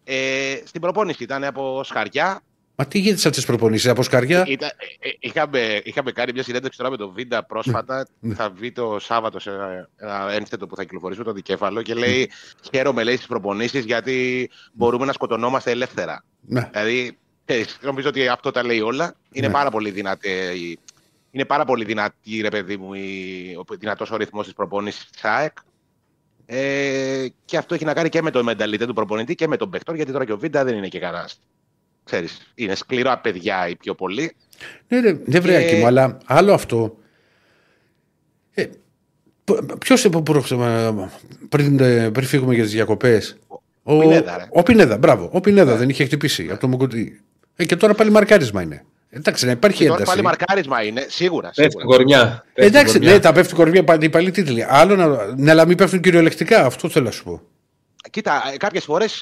ε, στην προπόνηση ήταν από σκαριά.
Μα τι γίνεται σε αυτέ τις προπονήσεις, από σκαριά;
Ήταν, ε, ε, είχαμε, είχαμε κάνει μια συνέντευξη τώρα με τον Βίντα πρόσφατα.
Ναι.
Θα βγει το Σάββατο σε ένα, ένα ένθετο που θα κυκλοφορήσουμε το δικέφαλο και λέει: Χαίρομαι, λέει, στις προπονήσεις γιατί μπορούμε να σκοτωνόμαστε ελεύθερα.
Ναι.
Δηλαδή, ξέρεις, νομίζω ότι αυτό τα λέει όλα. Είναι
Ναι.
πάρα πολύ δυνατή. η- Είναι πάρα πολύ δυνατή, ρε παιδί μου, η- ο δυνατός ο ρυθμός της προπόνησης της ΑΕΚ. Ε, και αυτό έχει να κάνει και με το μενταλιτέ του προπονητή και με τον παιχτόρ, γιατί τώρα και ο Βίντα δεν είναι και κανένα. Ξέρεις, είναι σκληρά παιδιά οι πιο πολλοί.
Ναι, ρε, δεν βρέει
Και-
μου, αλλά άλλο αυτό. Ε, Ποιος πριν, ε, πριν φύγουμε για τις διακοπές; Ο
Πινέδα, ρε.
Ο Πινέδα, μπράβο. Ο Πινέδα δεν είχε χτυπήσει από το Μουκουτί. Ε, και τώρα πάλι μαρκάρισμα είναι. Εντάξει, να υπάρχει
Και τώρα
ένταση.
πάλι μαρκάρισμα είναι, σίγουρα.
Πέφτει
σίγουρα.
κορμιά.
Ε, εντάξει, ναι, τα πέφτει κορμιά πάλι οι παλιοί τίτλοι. Άλλο να. Ναι, αλλά μην πέφτουν κυριολεκτικά, αυτό θέλω να σου πω.
Κοίτα, κάποιες φορές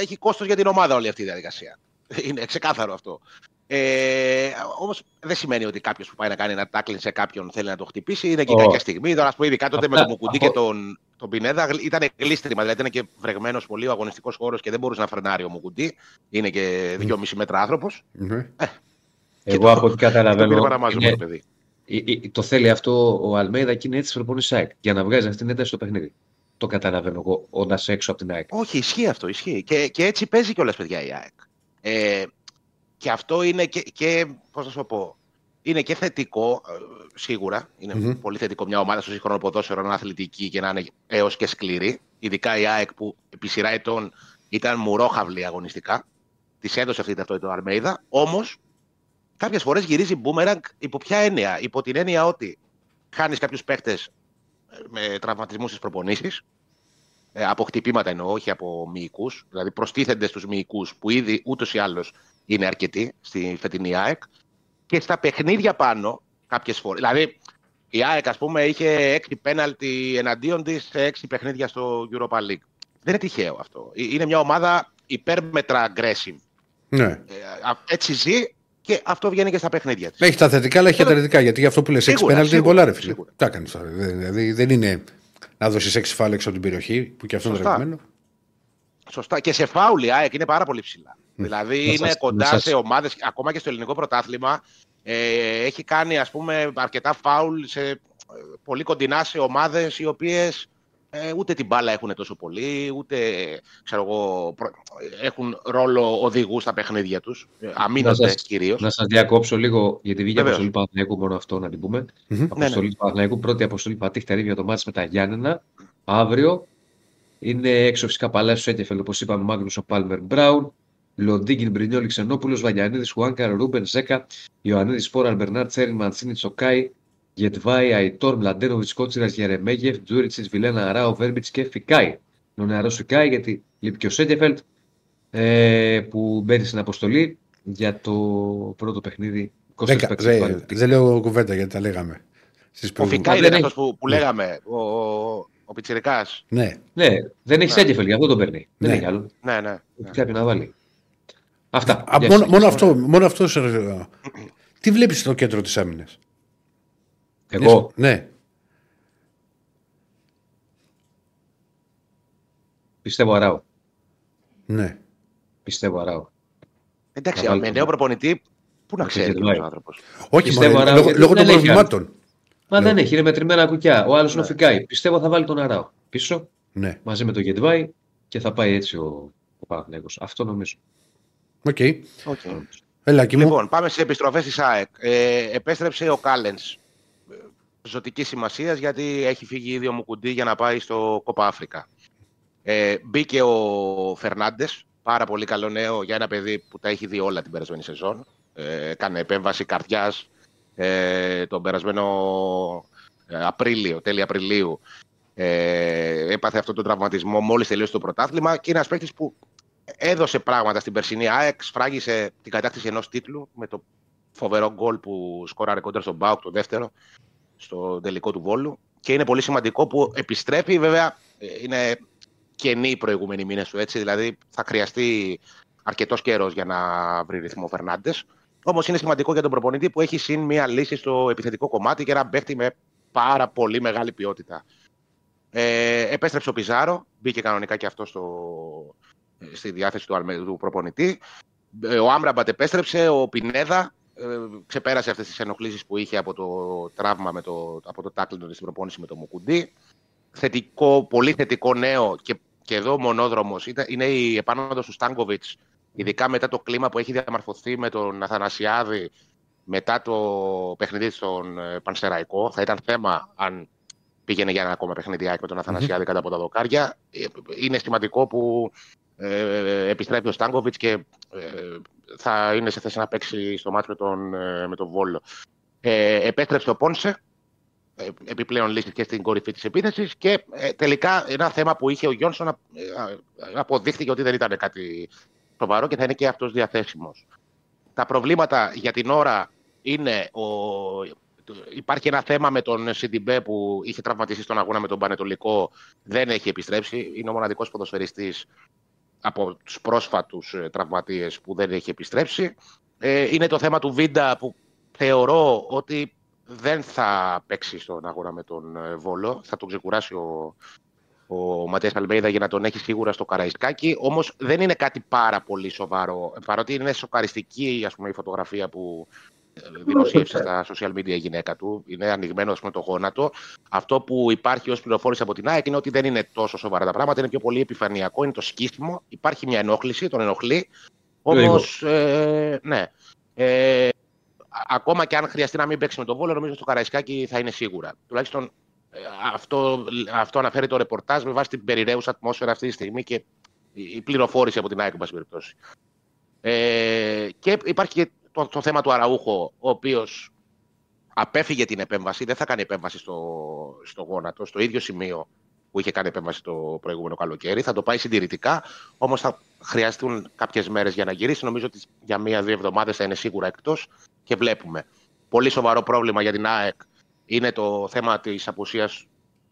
έχει κόστος για την ομάδα όλη αυτή η διαδικασία. Είναι ξεκάθαρο αυτό. Ε, Όμως δεν σημαίνει ότι κάποιος που πάει να κάνει ένα τάκλιν σε κάποιον θέλει να το χτυπήσει. Είναι και
Όχι.
κάποια στιγμή. Τώρα, ας πούμε, ειδικά τότε με
Αυτά-
τον Μουκουντή
αυτό-
και τον, τον Πινέδα ήταν γλίστριμα. Δηλαδή ήταν και βρεγμένος πολύ ο αγωνιστικός χώρος και δεν μπορούσε να φρενάρει ο Μουκουντή. Είναι και 2,5 μέτρα άνθρωπος.
Ναι.
Εγώ από ό,τι
Το πήρε
καταλαβαίνω.
παραμάζουμε
είναι-
το παιδί.
ε, ε, το θέλει αυτό ο Αλμέιδα και είναι έτσι προπονήσει ΑΕΚ. Για να βγάζει αυτήν την ένταση στο παιχνίδι. Το καταλαβαίνω εγώ, όντας έξω από την ΑΕΚ.
Όχι, ισχύει αυτό. Ισχύει. Και, και έτσι παίζει κιόλας, παιδιά, η ΑΕΚ. Ε, και αυτό είναι και, και πώς να σου το πω, είναι και θετικό, ε, σίγουρα. Είναι
Μμμ.
πολύ θετικό μια ομάδα στο σύγχρονο ποδόσφαιρο να είναι αθλητική και να είναι έως και σκληρή. Ειδικά η ΑΕΚ που επί σειρά ετών ήταν μουρόχαυλη αγωνιστικά. Της έδωσε αυτή την ταυτότητα ο Αρμέιδα. Όμως, κάποιες φορές γυρίζει μπούμεραγκ υπό ποια έννοια; Υπό την έννοια ότι χάνεις κάποιους παίχτε με τραυματισμούς στις προπονήσεις. Ε, από χτυπήματα εννοώ, όχι από μυϊκούς. Δηλαδή προστίθενται στους μυϊκούς που ήδη ούτως ή άλλως είναι αρκετοί στη φετινή ΑΕΚ. Και στα παιχνίδια πάνω, κάποιες φορές. Δηλαδή, η ΑΕΚ, ας πούμε, είχε έξι πέναλτι εναντίον της σε έξι παιχνίδια στο Europa League. Δεν είναι τυχαίο αυτό. Ε, Είναι μια ομάδα υπέρμετρα aggressive.
ναι.
Ε, α- έτσι ζει και αυτό βγαίνει και στα παιχνίδια της.
Έχει τα θετικά, αλλά έχει και τα αρνητικά. Γιατί για αυτό που λες, έξι
Σίγουρα,
πέναλτι είναι
σίγουρα,
πολλά, ρε φίλε.
σίγουρα.
Τα κάνεις τώρα. Δεν- Δηλαδή δεν είναι να δώσει έξι φάλε έξω από την περιοχή, που και αυτό είναι
Σωστά.
δεδομένο.
Σωστά. Και σε φάουλ η ΑΕΚ είναι πάρα πολύ ψηλά. Δηλαδή
Να
είναι
σας-
κοντά
να σας-
σε ομάδες, ακόμα και στο ελληνικό πρωτάθλημα. Ε, έχει κάνει ας πούμε αρκετά φάουλ σε, ε, πολύ κοντινά σε ομάδες οι οποίες ε, ούτε την μπάλα έχουν τόσο πολύ, ούτε ξέρω εγώ, προ- έχουν ρόλο οδηγούς στα παιχνίδια τους. Αμήνονται
σας-
κυρίως.
Να σας διακόψω λίγο, γιατί βγήκε
Βεβαίως.
αποστολή Παναθηναϊκού, μόνο αυτό να την πούμε.
Μμμ.
Αποστολή του Παναθηναϊκού, πρώτη αποστολή πατήχ τα για το μάτς με τα Γιάννενα. Αύριο είναι έξω φυσικά Παλάσιο Σέτεφελ, όπως είπαμε, Μάγνουσο Πάλμερ Μπράουν, Λοντίγκιν Μπρινιόλη Ξενόπουλος, Βαγιανίδης Χουάνκαρ, Ρούμπεν Ζέκα, Ιωαννίδης Σπόρα, Μπερνάρ Τσέριν, Μαντσίνη Τσοκάη, Γετβάη, Αϊτόρ, Μλαντένοβιτς Κότσιρας, Γερεμέγεφ, Τζούριτσις, Βιλένα Ράο, Βέρμπιτς και Φικάη. Είναι ο νεαρό Φικάη γιατί λείπει και ο Σέτεφελτ ε, που μπαίνει στην αποστολή για το πρώτο παιχνίδι 23
Δέκα-
παίκτες
δε-
βάλει.
Δεν λέω κουβέντα γιατί τα λέγαμε. Στις
Ο
προηγούμενες.
Φιγκάη
δεν
δεν είναι
έχει-
αυτός που, που λέγαμε, ο, ο, ο Πιτσιρικάς.
Ναι.
Ναι, δεν έχει
Ναι.
Σέντεφελ, γι' αυτό τον παίρνει. Δεν
Ναι.
έχει άλλο.
Ναι, ναι.
Έχει κάποιον να βάλει. Αυτά.
Α,
Γεια
μόνο,
σας.
μόνο αυτό. Μόνο αυτό σε- Τι βλέπεις στο κέντρο της άμυνας;
Εγώ.
Ναι.
Πιστεύω αράω.
ναι.
Πιστεύω αράω.
Εντάξει,
Να βάλει
με
τον-
νέο προπονητή, πού να
Να
ξέρει
ξεχνάει.
ο άνθρωπος.
Όχι
Πιστεύω,
μόνο.
Αράο,
Λόγω,
γιατί
λόγω των
δεν έχει
προβλημάτων.
Μα
Ναι.
δεν έχει, είναι μετρημένα κουκιά. Ο άλλος είναι ο Φικάη. Πιστεύω θα βάλει τον Αράο πίσω
Ναι.
μαζί με τον Γετβάη και θα πάει έτσι ο, ο Παναθηναϊκός. Αυτό νομίζω.
OK.
Okay.
Έλα, και μου.
Λοιπόν, πάμε στις επιστροφές της ΑΕΚ. Ε, επέστρεψε ο Κάλενς. Ζωτικής σημασίας γιατί έχει φύγει ήδη ο Μουκουντί για να πάει στο Κόπα Άφρικα. Ε, μπήκε ο Φερνάντες, πάρα πολύ καλό νέο για ένα παιδί που τα έχει δει όλα την περασμένη σεζόν. Ε, έκανε επέμβαση καρδιάς ε, τον περασμένο ε, Απρίλιο, τέλη Απριλίου. Ε, έπαθε αυτόν τον τραυματισμό μόλις τελείωσε το πρωτάθλημα και είναι ένας παίκτης που έδωσε πράγματα στην περσινή ΑΕΚ, σφράγισε την κατάκτηση ενός τίτλου με το φοβερό γκολ που σκόραρε κόντρα στον Μπάουκ το δεύτερο στο τελικό του Βόλου. Και είναι πολύ σημαντικό που επιστρέφει, βέβαια, ε, είναι κενή οι προηγούμενοι μήνες του έτσι, δηλαδή θα χρειαστεί αρκετός καιρός για να βρει ρυθμό ο Φερνάντες. Όμως είναι σημαντικό για τον προπονητή που έχει συν μία λύση στο επιθετικό κομμάτι και ένα παίχτη με πάρα πολύ μεγάλη ποιότητα. Ε, επέστρεψε ο Πιζάρο, μπήκε κανονικά και αυτό στο, στη διάθεση του, Αλμε- του προπονητή. Ε, Ο Άμραμπατ επέστρεψε, ο Πινέδα ε, ξεπέρασε αυτές τις ενοχλήσεις που είχε από το τραύμα με το, από το τάκλινο στην προπόνηση με το Μουκουντή. Θετικό, πολύ θετικό νέο και, και εδώ μονόδρομος ήταν- είναι η επάνωδος του Στάνκοβιτς ειδικά μετά το κλίμα που έχει διαμορφωθεί με τον Αθανασιάδη μετά το παιχνίδι στον ε, Πανσεραϊκό. Θα ήταν θέμα αν πήγαινε για ένα ακόμα παιχνιδιάκι με τον αθανασιαδη κάτω από τα δοκάρια. Ε, Είναι σημαντικό που ε, επιστρέφει ο Στάνκοβιτς και ε, θα είναι σε θέση να παίξει στο μάτι με τον, ε, με τον Βόλο. Ε, επέστρεψε ο Πόνσε, ε, επιπλέον λύση και στην κορυφή της επίθεσης και ε, τελικά ένα θέμα που είχε ο Γιόνσον ε, ε, αποδείχθηκε ότι δεν ήταν κάτι σοβαρό και θα είναι και αυτός διαθέσιμος. Τα προβλήματα για την ώρα είναι ο... Υπάρχει ένα θέμα με τον Σιντιμπέ που είχε τραυματιστεί στον αγώνα με τον Πανετολικό, δεν έχει επιστρέψει. Είναι ο μοναδικός ποδοσφαιριστής από τους πρόσφατους ε, τραυματίες που δεν έχει επιστρέψει. Ε, είναι το θέμα του Βίντα που θεωρώ ότι δεν θα παίξει στον αγώνα με τον ε, Βόλο. Θα τον ξεκουράσει ο, ο Ματέας Αλμέιδα για να τον έχει σίγουρα στο Καραϊσκάκι. Όμως δεν είναι κάτι πάρα πολύ σοβαρό. Παρότι είναι σοκαριστική ας πούμε, η φωτογραφία που ε, δημοσίευσε στα social media η γυναίκα του. Είναι ανοιγμένο ας πούμε, το γόνατο. Αυτό που υπάρχει ως πληροφόρηση από την ΑΕΚ είναι ότι δεν είναι τόσο σοβαρά τα πράγματα. Είναι πιο πολύ επιφανειακό. Είναι το σκίσιμο. Υπάρχει μια ενόχληση, τον ενοχλεί. Όμως, ε, ναι. Ε, ακόμα και αν χρειαστεί να μην παίξει με τον Βόλο, νομίζω στο Καραϊσκάκι θα είναι σίγουρα. Τουλάχιστον ε, αυτό, αυτό αναφέρει το ρεπορτάζ με βάση την περιραίουσα ατμόσφαιρα αυτή τη στιγμή και η η πληροφόρηση από την ΑΕΚ, εν πάση περιπτώσει. Ε, και υπάρχει και το, το θέμα του Αραούχο, ο οποίος απέφυγε την επέμβαση, δεν θα κάνει επέμβαση στο, στο γόνατο, στο ίδιο σημείο που είχε κάνει επέμβαση το προηγούμενο καλοκαίρι. Θα το πάει συντηρητικά, όμως θα χρειαστούν κάποιες μέρες για να γυρίσει. Νομίζω ότι για μία-δύο εβδομάδες θα είναι σίγουρα εκτός και βλέπουμε. Πολύ σοβαρό πρόβλημα για την ΑΕΚ είναι το θέμα της απουσίας,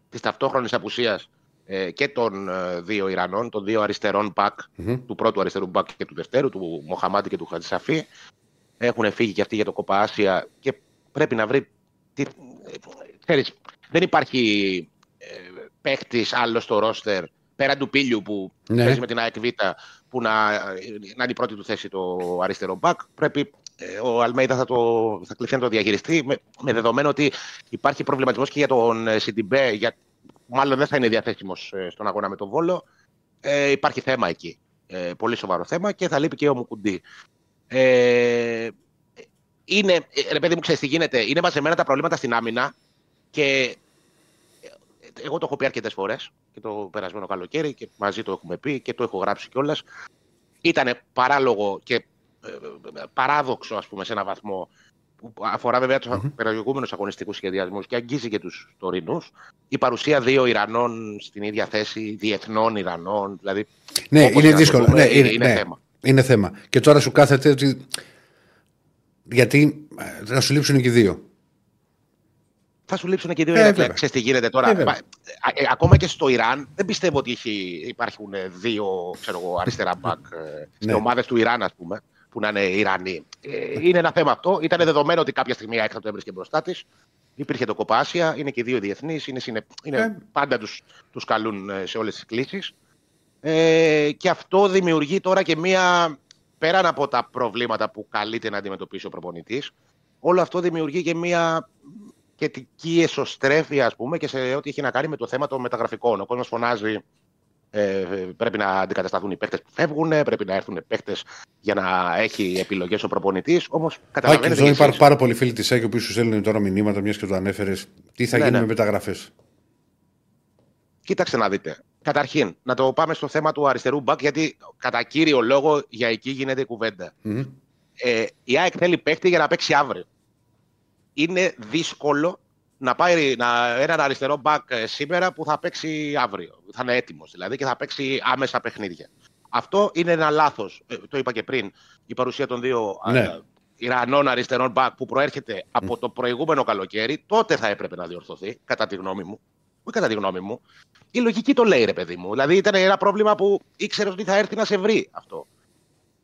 της ταυτόχρονης απουσίας ε, και των ε, δύο Ιρανών, των δύο αριστερών μπακ, του πρώτου αριστερού μπακ και του δευτέρου, του Μοχαμάτη και του Χατζησαφή. Έχουν φύγει και αυτοί για το Κοπα Άσια και πρέπει να βρει. Τι, ε, ξέρεις, δεν υπάρχει ε, παίχτης άλλος στο ρόστερ πέραν του Πίλιου που
Ναι.
παίζει με την ΑΕΚ Β που να, να είναι η πρώτη του θέση το αριστερό μπακ. Πρέπει ε, ο Αλμέιδα θα, το, θα κληθεί να το διαχειριστεί με, με δεδομένο ότι υπάρχει προβληματισμός και για τον ε, Σιντιμπέ, για, μάλλον δεν θα είναι διαθέσιμος στον αγώνα με τον Βόλο. Ε, υπάρχει θέμα εκεί. Ε, πολύ σοβαρό θέμα και θα λείπει και ο Μουκουντή. Ε, είναι, ε, ρε παιδί μου, ξέρεις τι γίνεται. Είναι μαζεμένα τα προβλήματα στην άμυνα και ε, εγώ το έχω πει αρκετές φορές και το περασμένο καλοκαίρι και μαζί το έχουμε πει και το έχω γράψει κιόλας. Ήταν παράλογο και ε, παράδοξο, ας πούμε, σε έναν βαθμό που αφορά βέβαια τους mm-hmm. προηγούμενου αγωνιστικούς σχεδιασμούς και αγγίζει και τους τωρινούς. Η παρουσία δύο Ιρανών στην ίδια θέση, διεθνών Ιρανών. Δηλαδή,
Ναι,
όπως
είναι
και να το
δύσκολο.
πούμε,
ναι, είναι,
είναι
ναι,
θέμα.
Είναι θέμα. Και τώρα σου κάθεται ότι Γιατί ε, θα σου λείψουν και οι δύο.
Θα σου λείψουν και οι δύο.
Ε,
Ε,
βέβαια.
Ξέρεις τι γίνεται τώρα.
Ε, βέβαια.
Μα, ε, ε, ακόμα και στο Ιράν δεν πιστεύω ότι έχει, υπάρχουν ε, δύο ξέρω εγώ, αριστερά μπακ ε, στις
Ναι.
ομάδες του Ιράν, ας πούμε, που να είναι Ιρανοί. Ε, είναι ένα θέμα αυτό. Ήταν δεδομένο ότι κάποια στιγμή η ΑΕΚ θα το έβρισκε μπροστά της. Υπήρχε το Κοπάσια, είναι και οι δύο διεθνείς, είναι, συνε... είναι
Ε.
πάντα τους, τους καλούν ε, σε όλες τις κλήσεις. Ε, και αυτό δημιουργεί τώρα και μία, πέραν από τα προβλήματα που καλείται να αντιμετωπίσει ο προπονητής, όλο αυτό δημιουργεί και μία σχετική εσωστρέφεια, ας πούμε, και σε ό,τι έχει να κάνει με το θέμα των μεταγραφικών. Ο κόσμος φωνάζει ε, πρέπει να αντικατασταθούν οι παίκτες που φεύγουν, πρέπει να έρθουν παίκτες για να έχει επιλογές ο προπονητής. Όμως
Άκη,
καταλαβαίνετε
εδώ
κι
υπάρχουν
εσείς-
πάρα πολλοί φίλοι της ΣΑΚ που σου στέλνουν τώρα μηνύματα, μιας και το ανέφερες. Τι θα
Ναι,
γίνει
ναι.
με μεταγραφές;
Κοίταξε να δείτε. Καταρχήν, να το πάμε στο θέμα του αριστερού μπακ, γιατί κατά κύριο λόγο για εκεί γίνεται η κουβέντα. Ε, η ΑΕΚ θέλει παίκτη για να παίξει αύριο. Είναι δύσκολο να πάρει να, έναν αριστερό μπακ ε, σήμερα που θα παίξει αύριο. Θα είναι έτοιμος δηλαδή και θα παίξει άμεσα παιχνίδια. Αυτό είναι ένα λάθος. το είπα και πριν. Η παρουσία των δύο
Ναι.
ε, Ιρανών αριστερών μπακ που προέρχεται από το προηγούμενο καλοκαίρι, τότε θα έπρεπε να διορθωθεί, κατά τη γνώμη μου. Όχι κατά τη γνώμη μου. Η λογική το λέει, ρε παιδί μου. Δηλαδή ήταν ένα πρόβλημα που ήξερες ότι θα έρθει να σε βρει αυτό.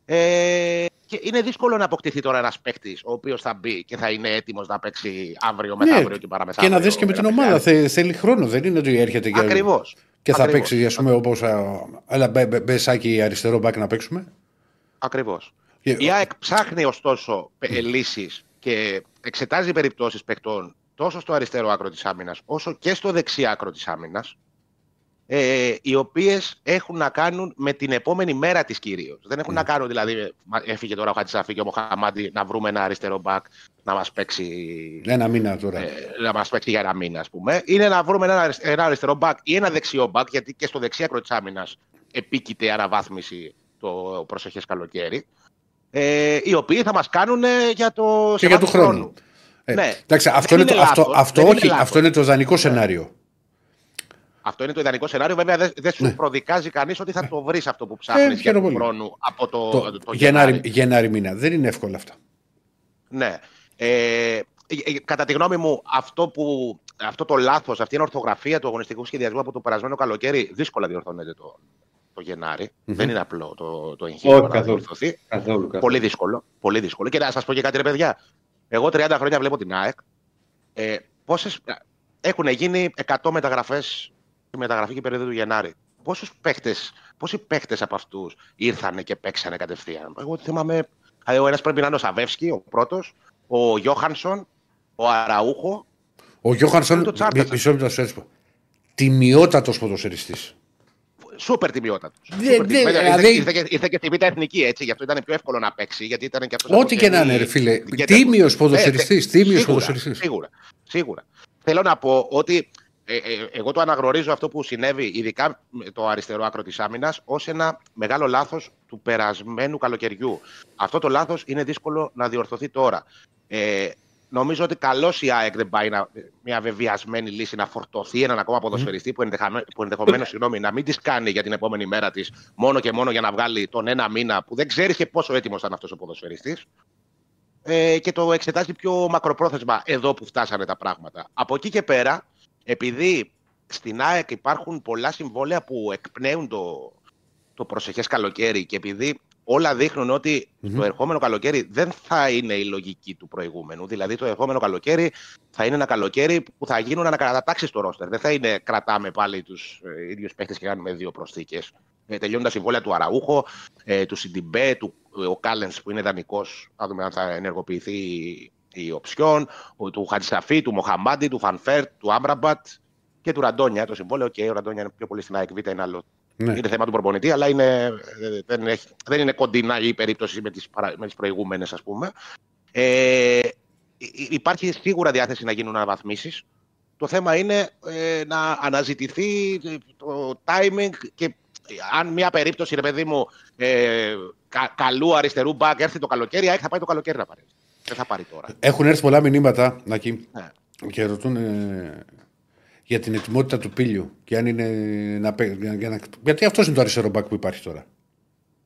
Ε, και είναι δύσκολο να αποκτηθεί τώρα ένας παίκτης ο οποίος θα μπει και θα είναι έτοιμος να παίξει αύριο, μεθαύριο και
και
παραμεθαύριο.
να δεις και με την ομάδα. Θε, θέλει χρόνο. Δεν είναι ότι έρχεται και,
Ακριβώς.
και θα
Ακριβώς.
παίξει, ας πούμε, όπως. Έλα, μπε, μπε, μπε, Σάκη, αριστερό μπακ να παίξουμε.
Ακριβώς.
Και-
Η ΑΕΚ ψάχνει ωστόσο λύσεις και εξετάζει περιπτώσεις παικτών τόσο στο αριστερό άκρο της άμυνας όσο και στο δεξί άκρο της άμυνας. Ε, οι οποίες έχουν να κάνουν με την επόμενη μέρα της κυρίως. Δεν έχουν να κάνουν δηλαδή. ε, μα- Έφυγε τώρα ο Χατζησαφή και ο Μοχαμάντη να βρούμε ένα αριστερό μπακ να μας παίξει
Ένα μήνα τώρα.
ε, να μας παίξει για ένα μήνα, ας πούμε, είναι να βρούμε ένα, αρισ- ένα αριστερό μπακ ή ένα δεξιό μπακ, γιατί και στο δεξί άκρο της άμυνας επίκειται η αναβάθμιση το προσεχές καλοκαίρι. Ε, οι οποίοι θα μας κάνουν ε, για το
και για
σε
του
βάθος
χρόνου. Ε,
Ναι.
εντάξει, αυτό,
Δεν
είναι, το,
είναι
αυτό,
λάθος,
αυτό,
δεν είναι
όχι,
λάθος.
αυτό είναι το δανεικό σενάριο.
Αυτό είναι το ιδανικό σενάριο. Βέβαια, δεν δεν σου
Ναι.
προδικάζει κανείς ότι θα το βρεις αυτό που ψάχνεις για
χαίρομαι
του
πολύ.
χρόνου από το,
το,
το, το
Γενάρη,
Γενάρη.
Γενάρη μήνα. Δεν είναι εύκολα αυτά.
Ναι. Ε, ε, κατά τη γνώμη μου, αυτό, που, αυτό το λάθος, αυτή η ορθογραφία του αγωνιστικού σχεδιασμού από το περασμένο καλοκαίρι δύσκολα διορθώνεται το, το γεναρη Δεν είναι απλό το, το εγχείρημα
Όχι,
να
καθόλου.
διορθωθεί.
Καθόλου. καθόλου.
Πολύ δύσκολο. Πολύ δύσκολο. Και να σας πω και κάτι, ρε παιδιά. Εγώ 30 χρόνια βλέπω την ΑΕΚ. Ε, πόσες, έχουν γίνει 100 μεταγραφές στη μεταγραφική περίοδο του Γενάρη. Πόσους παίχτες, πόσοι παίχτες από αυτούς ήρθαν και παίξανε κατευθείαν; Εγώ θυμάμαι. ε, Ο ένας πρέπει να είναι ο Σαβεύσκι, ο πρώτος, ο Γιώχανσον, ο Αραούχο.
Ο Γιώχανσον,
το τσάρτας.
μι- μισό λεπτό να σου έτσι πω. Τιμιότατος ποδοσφαιριστής.
Σούπερ τιμιότατο.
Δεν- δεν- δηλαδή-
ήρθε, και, ήρθε και στη Β' Εθνική έτσι, γι' αυτό ήταν πιο εύκολο να παίξει. Γιατί ήταν και αυτός
Ό,τι και να είναι, ρε φίλε.
Γιατί-
Τίμιος
Ε,
ποδοσφαιριστής.
ε,
Τίμιος
σίγουρα,
ποδοσφαιριστής.
Σίγουρα, σίγουρα. Θέλω να πω ότι ε, ε, εγώ το αναγνωρίζω αυτό που συνέβη, ειδικά με το αριστερό άκρο της άμυνας, ως ένα μεγάλο λάθος του περασμένου καλοκαιριού. Αυτό το λάθος είναι δύσκολο να διορθωθεί τώρα. Ε, νομίζω ότι καλώς η ΑΕΚ δεν πάει να, μια βεβαιασμένη λύση να φορτωθεί έναν ακόμα ποδοσφαιριστή που, ενδεχαμε, που ενδεχομένως συγγνώμη, να μην τη κάνει για την επόμενη μέρα της μόνο και μόνο για να βγάλει τον ένα μήνα που δεν ξέρει και πόσο έτοιμος ήταν αυτός ο ποδοσφαιριστής ε, και το εξετάζει πιο μακροπρόθεσμα εδώ που φτάσανε τα πράγματα. Από εκεί και πέρα, επειδή στην ΑΕΚ υπάρχουν πολλά συμβόλαια που εκπνέουν το, το προσεχές καλοκαίρι και επειδή όλα δείχνουν ότι το ερχόμενο καλοκαίρι δεν θα είναι η λογική του προηγούμενου. Δηλαδή το ερχόμενο καλοκαίρι θα είναι ένα καλοκαίρι που θα γίνουν ανακατατάξεις στο ρόστερ. Δεν θα είναι κρατάμε πάλι τους ε, ίδιους παίχτες και κάνουμε δύο προσθήκες. Ε, τελειώνουν τα συμβόλαια του Αραούχο, ε, του Σιντιμπέ, του ο Κάλενς που είναι δανεικός, θα δούμε αν θα ενεργοποιηθεί η, η οψιόν, ο- του Χατζησαφή, του Μοχαμάντη, του Φαν Βέερτ, του Άμραμπατ και του Ραντόνια. Το συμβόλαιο και ο Ραντόνια είναι πιο πολύ στην ΑΕΚ Β, είναι άλλο.
Ναι.
Είναι θέμα του προπονητή, αλλά είναι, ε, δεν, έχει, δεν είναι κοντινά η περίπτωση με τις, παρα- με τις προηγούμενες, ας πούμε. Ε, υ- υπάρχει σίγουρα διάθεση να γίνουν αναβαθμίσεις. Το θέμα είναι ε, να αναζητηθεί το timing και αν μια περίπτωση, ρε παιδί μου, ε, κα, καλού αριστερού μπακ έρθει το καλοκαίρι, η ΑΕΚ θα πάει το καλοκαίρι να πάρει. Δεν θα πάρει τώρα.
Έχουν έρθει πολλά μηνύματα Νάκη,
Ναι.
και ρωτούν ε, για την ετοιμότητα του πύλιου. Και αν είναι να, παί- για, για να, γιατί αυτός είναι το αριστερό μπακ που υπάρχει τώρα.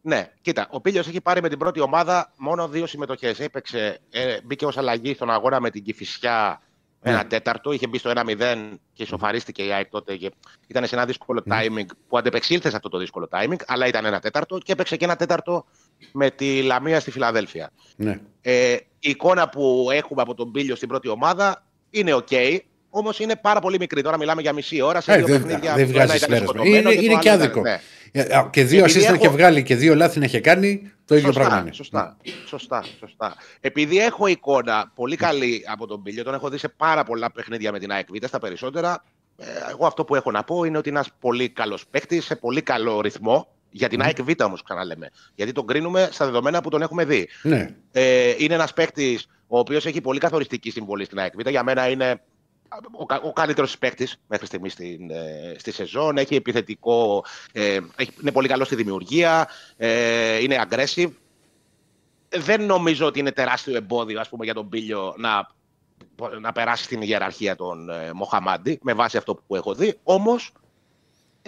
Ναι, κοίτα, ο Πίλιος έχει πάρει με την πρώτη ομάδα μόνο δύο συμμετοχές. Έπαιξε, ε, μπήκε ως αλλαγή στον αγώνα με την Κηφισιά
Ναι.
ένα τέταρτο, είχε μπει στο 1-0 και ισοφαρίστηκε η ΑΕΚ τότε. Και ήταν σε ένα δύσκολο timing που αντεπεξήλθε σε αυτό το δύσκολο timing, αλλά ήταν ένα τέταρτο και έπαιξε και ένα τέταρτο με τη Λαμία στη Φιλαδέλφια.
Ναι.
Ε, η εικόνα που έχουμε από τον Πίλιο στην πρώτη ομάδα είναι οκ, όμως είναι πάρα πολύ μικρή. Τώρα μιλάμε για μισή ώρα σε
Ε,
δύο
δεν
παιχνίδια.
δεν
που το ένα
βγάζει
ήταν
συμπέρασμα.
σκοτωμένο
Είναι,
το
είναι
άλλο
και
ήταν-
άδικο.
ναι.
Ε, α, Και δύο
Επειδή
assist να
έχω-
έχει βγάλει και δύο λάθη να έχει κάνει, το ίδιο
Σωστά,
πράγμα είναι.
Σωστά, σωστά, σωστά. Επειδή έχω εικόνα πολύ καλή από τον Πίλιο, τον έχω δει σε πάρα πολλά παιχνίδια με την ΑΕΚ Β, στα περισσότερα. ε, Εγώ αυτό που έχω να πω είναι ότι είναι ένας πολύ καλός παίκτης, σε πολύ καλό ρυθμό. Για την ΑΕΚ Β όμως, ξαναλέμε. Γιατί τον κρίνουμε στα δεδομένα που τον έχουμε δει.
Ναι.
Ε, είναι ένας παίκτης ο οποίος έχει πολύ καθοριστική συμβολή στην ΑΕΚ Β. Για μένα είναι ο, κα- ο καλύτερος παίκτης μέχρι στιγμής στην, ε, στη σεζόν. Έχει επιθετικό. Ε, έχει, είναι πολύ καλός στη δημιουργία. Ε, είναι aggressive. Δεν νομίζω ότι είναι τεράστιο εμπόδιο ας πούμε, για τον Πίλιο να, να περάσει στην ιεραρχία των ε, Μοχαμάντι με βάση αυτό που έχω δει. Όμως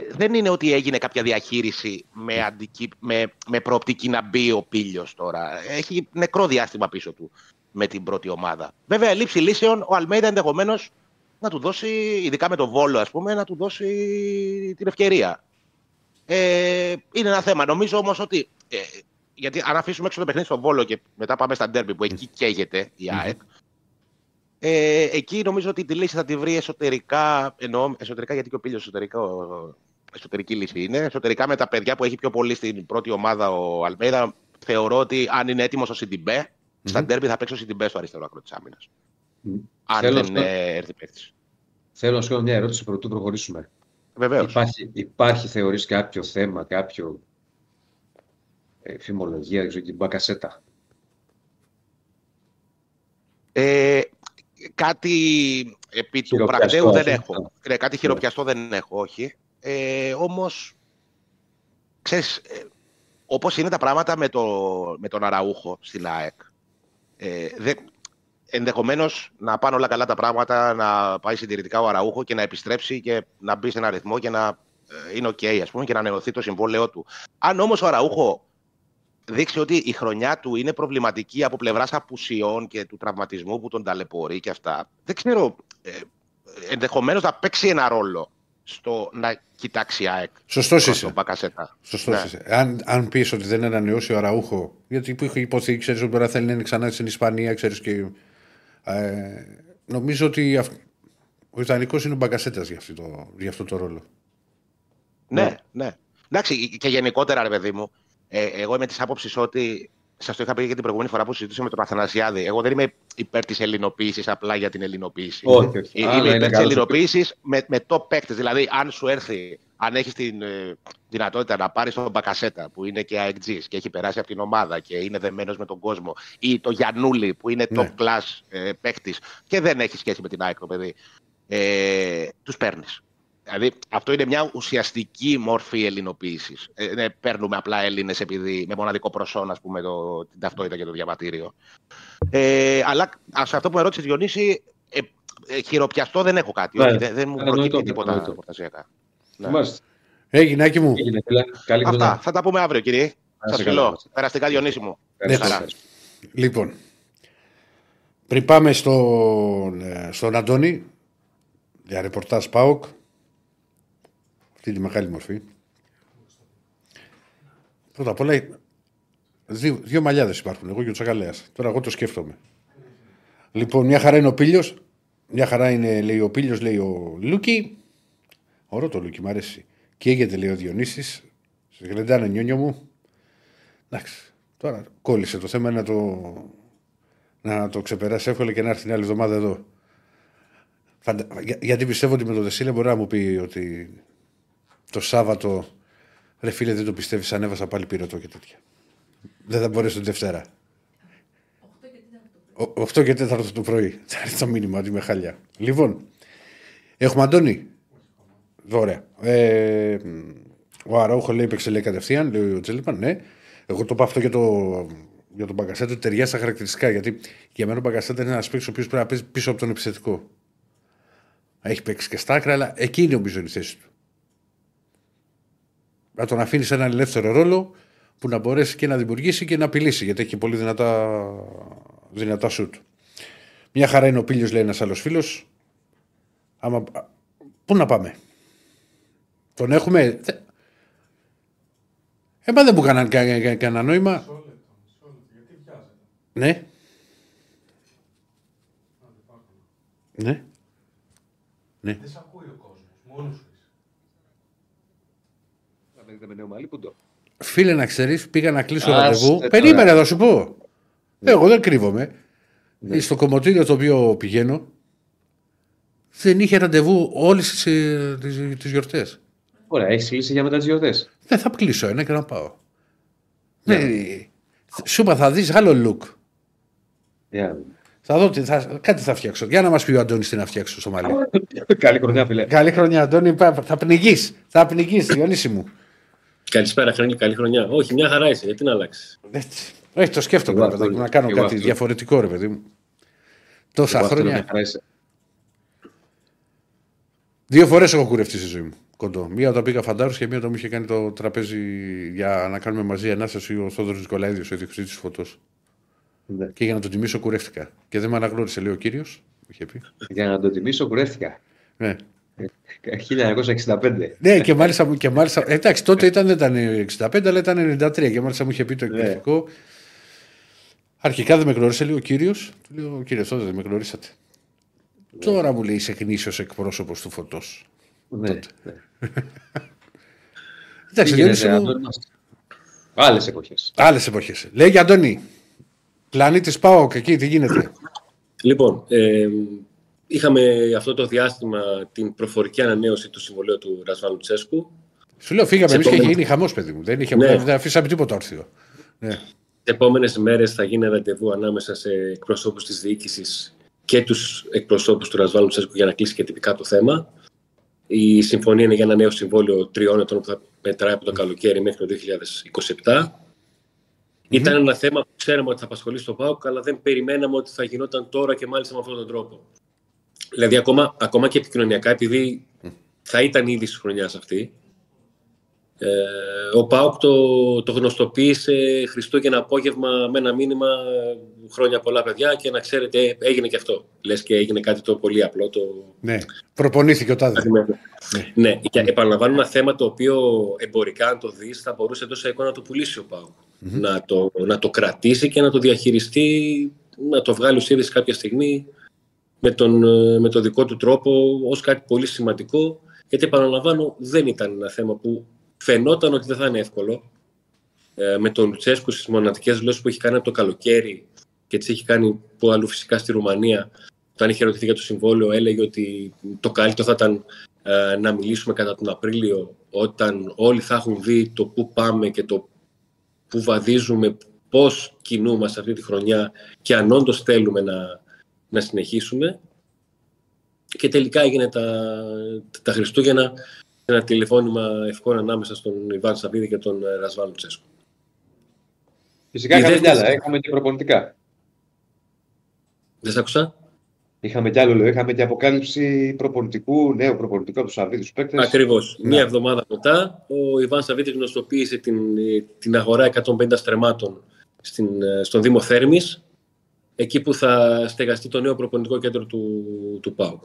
δεν είναι ότι έγινε κάποια διαχείριση με, αντικεί, με, με προοπτική να μπει ο Πίλιος τώρα. Έχει νεκρό διάστημα πίσω του με την πρώτη ομάδα. Βέβαια, λήψη λύσεων, ο Αλμέιδα ενδεχομένως να του δώσει, ειδικά με τον Βόλο, ας πούμε, να του δώσει την ευκαιρία. Ε, είναι ένα θέμα. Νομίζω όμως ότι, ε, γιατί αν αφήσουμε έξω το παιχνίδι στον Βόλο και μετά πάμε στα ντέρμπι που εκεί καίγεται η ΑΕΚ, ε, εκεί νομίζω ότι τη λύση θα τη βρει εσωτερικά, εννοώ εσωτερικά γιατί και ο Πίλιος εσωτερικά, ο- εσωτερική λύση είναι, εσωτερικά με τα παιδιά που έχει πιο πολύ στην πρώτη ομάδα ο Αλμέιδα, θεωρώ ότι αν είναι έτοιμος ο Σιντιμπέ, στα ντέρμπι θα παίξει ο Σιντιμπέ στο αριστερό άκρο της άμυνας.
Μμ.
Αν
Θέλω
δεν
να-
ε, έρθει παίκτης.
Θέλω να σου κάνω μια ερώτηση πρωτού προχωρήσουμε.
Βεβαίως.
Υπάρχει, υπάρχει θεωρείς κάποιο θέμα, κάποιο ε, φημολογία, δεν ξέρω, την μπακασέτα;
Ε, κάτι επί του
Χειροπιαστό,
πρακτέου δεν
αυτό.
έχω. Ναι, κάτι χειροπιαστό δεν έχω, όχι. Ε, όμως, ξέρεις, ε, όπως είναι τα πράγματα με, το, με τον Αραούχο στην ΑΕΚ, ε, δεν, ενδεχομένως να πάνε όλα καλά τα πράγματα, να πάει συντηρητικά ο Αραούχο και να επιστρέψει και να μπει σε ένα ρυθμό και να ε, είναι οκ, ας πούμε, και να ανανεωθεί το συμβόλαιό του. Αν όμως ο Αραούχο δείξει ότι η χρονιά του είναι προβληματική από πλευράς απουσιών και του τραυματισμού που τον ταλαιπωρεί και αυτά, δεν ξέρω, ε, ενδεχομένως να παίξει ένα ρόλο στο να κοιτάξει η ΑΕΚ
Σωστός
προς
είσαι.
τον Μπακασέτα.
Σωστός
Ναι.
είσαι. Αν, αν πεις ότι δεν ανανεώσει ο Αραούχο, γιατί που είχε υποθεί, ξέρεις ότι μπορεί να θέλει να είναι ξανά στην Ισπανία, ξέρεις και. Ε, νομίζω ότι αυ- ο Ιταλικός είναι ο Μπαγκασέτας για, αυτό το- για αυτό το ρόλο.
Ναι, ναι. Εντάξει, και γενικότερα, ρε παιδί μου, ε, εγώ είμαι της άποψης ότι. Σας το είχα πει και την προηγούμενη φορά που συζητούσαμε με τον Αθανασιάδη. Εγώ δεν είμαι υπέρ της ελληνοποίησης απλά για την ελληνοποίηση.
Όχι, όχι.
Ε,
Άλλα
Είμαι
είναι
υπέρ της
καλός
ελληνοποίησης με, με top παίκτες. Δηλαδή, αν σου έρθει, αν έχεις την ε, δυνατότητα να πάρεις τον Μπακασέτα που είναι και AXG και έχει περάσει από την ομάδα και είναι δεμένος με τον κόσμο, ή το Γιανούλη που είναι top
Ναι.
class ε, παίκτης και δεν έχει σχέση με την ΑΕΚ, το παιδί, ε, τους παίρνεις. Δηλαδή, αυτό είναι μια ουσιαστική μορφή ελληνοποίησης. Ε, ναι, παίρνουμε απλά Έλληνες επειδή με μοναδικό προσόν, ας πούμε, το, την ταυτότητα και το διαβατήριο. Ε, αλλά ας, σε αυτό που με ρώτησες Διονύση, ε, ε, χειροπιαστό δεν έχω κάτι.
Ναι,
όχι, δεν, δεν μου
κατανοητό,
προκύπτει τίποτα
κατανοητό.
Προτασιακά. Ναι.
Μάλιστα.
Έγινε, Άκη μου.
Έγινε, φίλε. Καλή
Αυτά.
δουλειά.
Θα τα πούμε αύριο, κύριε.
Να
Σας
είσαι καλά, να
φιλώ.
είσαι.
Περαστικά, Διονύση μου.
Ευχαριστώ.
Ναι,
Χαρά.
Λοιπόν, πριν πάμε στον, ε, στον Αντώνη για ρεπορτάζ ΠΑΟΚ, αυτή τη μεγάλη μορφή. Πρώτα απ' όλα, δύο, δύο μαλλιάδες υπάρχουν, εγώ και ο Τσακαλέας. Τώρα εγώ το σκέφτομαι. Λοιπόν, μια χαρά είναι ο Πίλιος, μια χαρά είναι, λέει ο Πίλιος, λέει ο Λούκι. Ωραίο το Λούκι, μ' αρέσει. Καίγεται, λέει ο Διονύσης. Σε γλεντάνε Νιόνιο μου. Εντάξει, τώρα κόλλησε το θέμα να το, να το ξεπεράσει εύκολα και να έρθει την άλλη εβδομάδα εδώ. Φαντα... Για, γιατί πιστεύω ότι με το Δεσίλε μπορεί να μου πει ότι το Σάββατο ρε φίλε δεν το πιστεύεις ανέβασα πάλι πυρετό και τέτοια. Δεν θα μπορέσει την Δευτέρα. 8 και 4 το πρωί. Θα έρθει το μήνυμα ότι είμαι χάλια. Λοιπόν, έχουμε Αντώνη. Ωραία. Ε, ο Αραούχο λέει παίξε λέει κατευθείαν, λέει ο Τζέλιπαν, ναι. Εγώ το είπα αυτό για, το, για τον Μπαγκασέτα ότι ταιριάζει στα χαρακτηριστικά. Γιατί για μένα ο Μπαγκασέτα είναι ένας παίκτης ο οποίος πρέπει να παίζει πίσω από τον επιθετικό. Έχει παίξει και στα άκρα, αλλά εκεί είναι νομίζω η θέση του. Να τον αφήνεις σε έναν ελεύθερο ρόλο που να μπορέσει και να δημιουργήσει και να απειλήσει γιατί έχει πολύ δυνατά, δυνατά σουτ. Μια χαρά είναι ο Πίλιος λέει ένας άλλος φίλος. Άμα... Πού να πάμε; Τον έχουμε; Θε- Ε, μα δεν μου έκαναν κα- κα- κανένα νόημα.
Μισό λεπτό, μισό λεπτό. Γιατί βιάζεται;
Ναι,
Άντε, πάρ' το.
ναι.
Δεν σε ακούει ο κόσμος. Μόνος σου είσαι.
Θα παίρνετε με νέο μαλλί, πού το.
Φίλε να ξέρεις, πήγα να κλείσω
Άστε
ραντεβού.
τώρα.
Περίμενε, θα σου πω. Εγώ δεν κρύβομαι. Στο κομμωτήριο το οποίο πηγαίνω δεν είχε ραντεβού όλες τις τις γιορτές.
Ωραία, έχεις λύσει για μετά τις γιορτές.
Δεν θα κλείσω ένα και να πάω. Ναι. Σου είπα, θα δεις άλλο look. Θα δω τι θα, κάτι θα φτιάξω. Για να μας πει ο Αντώνης τι να φτιάξω στο μαλλί.
Καλή χρονιά, φίλε.
Καλή χρονιά, Αντώνη. πα- Θα πνιγείς. Θα πνιγείς, Διονύση μου.
Καλησπέρα, Χρονή, καλή χρονιά. Όχι, μια χαρά είσαι, γιατί να αλλάξεις;
Έτσι. Όχι, το σκέφτομαι,
Εγώ
ρε παιδάκι,
αυτό-
να κάνω
εγώ
κάτι
αυτό.
διαφορετικό, ρε παιδί μου. Τόσα χρόνια. Δύο φορές έχω κουρευτεί στη ζωή μου. Κοντό. Μία όταν πήγα φαντάρος και μία όταν μου είχε κάνει το τραπέζι για να κάνουμε μαζί ανάσταση ο Θόδωρος Νικολαίδης, ο ιδιοκτήτη της φωτός.
Ναι.
Και για να τον τιμήσω κουρεύτηκα. Και δεν με αναγνώρισε, λέει ο κύριος. Μου είχε πει.
Για να το τιμήσω, κουρεύτηκα.
Ναι.
1965.
ναι, και μάλιστα, μου- και μάλιστα. ε, Εντάξει, τότε ήταν, δεν ήταν 65, αλλά ήταν 93. Και μάλιστα μου είχε πει το
Ναι.
εκπληκτικό. Αρχικά δεν με γνώρισε, λέει ο κύριος. Του λέω, κύριε Θόδωρο, δεν με γνωρίσατε. Τώρα μου λέει είσαι γνήσιος εκπρόσωπος του φωτός.
Ναι. ναι.
Εντάξει,
Τι
Διονύση
γίνεται,
μου,
Αντώνη μας. Άλλες εποχές.
Άλλες εποχές. Λέει για Αντώνη. Πλανήτη πάω και εκεί τι γίνεται.
Λοιπόν, ε, είχαμε αυτό το διάστημα την προφορική ανανέωση του συμβολέου του Ρασβάνου Τσέσκου.
Σου λέω, φύγαμε
Σε
εμείς και είχε
επόμενη-
γίνει χαμός, παιδί μου. Δεν, είχε,
Ναι.
δεν αφήσαμε τίποτα όρθιο. Ναι.
Τι επόμενες μέρες θα γίνει ραντεβού ανάμεσα σε εκπροσώπους της διοίκησης και τους εκπροσώπους του Ρασβάνου Τσέσκου για να κλείσει και τυπικά το θέμα. Η συμφωνία είναι για ένα νέο συμβόλαιο τριών ετών που θα μετράει από το καλοκαίρι μέχρι το 2027. Ήταν ένα θέμα που ξέραμε ότι θα απασχολήσει το ΠΑΟΚ, αλλά δεν περιμέναμε ότι θα γινόταν τώρα και μάλιστα με αυτόν τον τρόπο. Δηλαδή, ακόμα, ακόμα και επικοινωνιακά, επειδή θα ήταν ήδη τη χρονιάς αυτή, ε, ο ΠΑΟΚ το, το γνωστοποίησε Χριστούγεννα απόγευμα με ένα μήνυμα ε, χρόνια πολλά παιδιά και να ξέρετε ε, έγινε και αυτό. Λες και έγινε κάτι το πολύ απλό. Το...
ναι. Προπονήθηκε ο Τάδε.
Ναι, και επαναλαμβάνω ένα θέμα το οποίο εμπορικά αν το δεις θα μπορούσε τόσο εικόνας να το πουλήσει ο ΠΑΟΚ. Να, το, να το κρατήσει και να το διαχειριστεί, να το βγάλει ως είδηση κάποια στιγμή με τον, ε, με το δικό του τρόπο ως κάτι πολύ σημαντικό γιατί επαναλαμβάνω δεν ήταν ένα θέμα που φαινόταν ότι δεν θα είναι εύκολο ε, με τον Λουτσέσκου στις μοναδικές δηλώσεις που έχει κάνει από το καλοκαίρι και τις έχει κάνει που αλλού φυσικά στη Ρουμανία όταν είχε ερωτηθεί για το συμβόλαιο έλεγε ότι το καλύτερο θα ήταν ε, να μιλήσουμε κατά τον Απρίλιο όταν όλοι θα έχουν δει το πού πάμε και το πού βαδίζουμε, πώς κινούμαστε αυτή τη χρονιά και αν όντως θέλουμε να, να συνεχίσουμε. Και τελικά έγινε τα, τα Χριστούγεννα ένα τηλεφώνημα ευκόν ανάμεσα στον Ιβάν Σαββίδη και τον ε, Ρασβάν Λουτσέσκου.
Φυσικά είχαμε κι
δεύτερη-
άλλα. Είχαμε και προπονητικά.
Δεν σ' άκουσα;
Είχαμε κι άλλο, λέω. Είχαμε και αποκάλυψη προπονητικού, νέου προπονητικού από τους Σαββίδου παίκτες.
Ακριβώς.
Ναι.
Μία εβδομάδα μετά, ο Ιβάν Σαββίδης γνωστοποίησε την, την αγορά 150 στρεμάτων στην, ε, στον Δήμο Θέρμης, εκεί που θα στεγαστεί το νέο προπονητικό κέντρο του, του ΠΑΟΚ.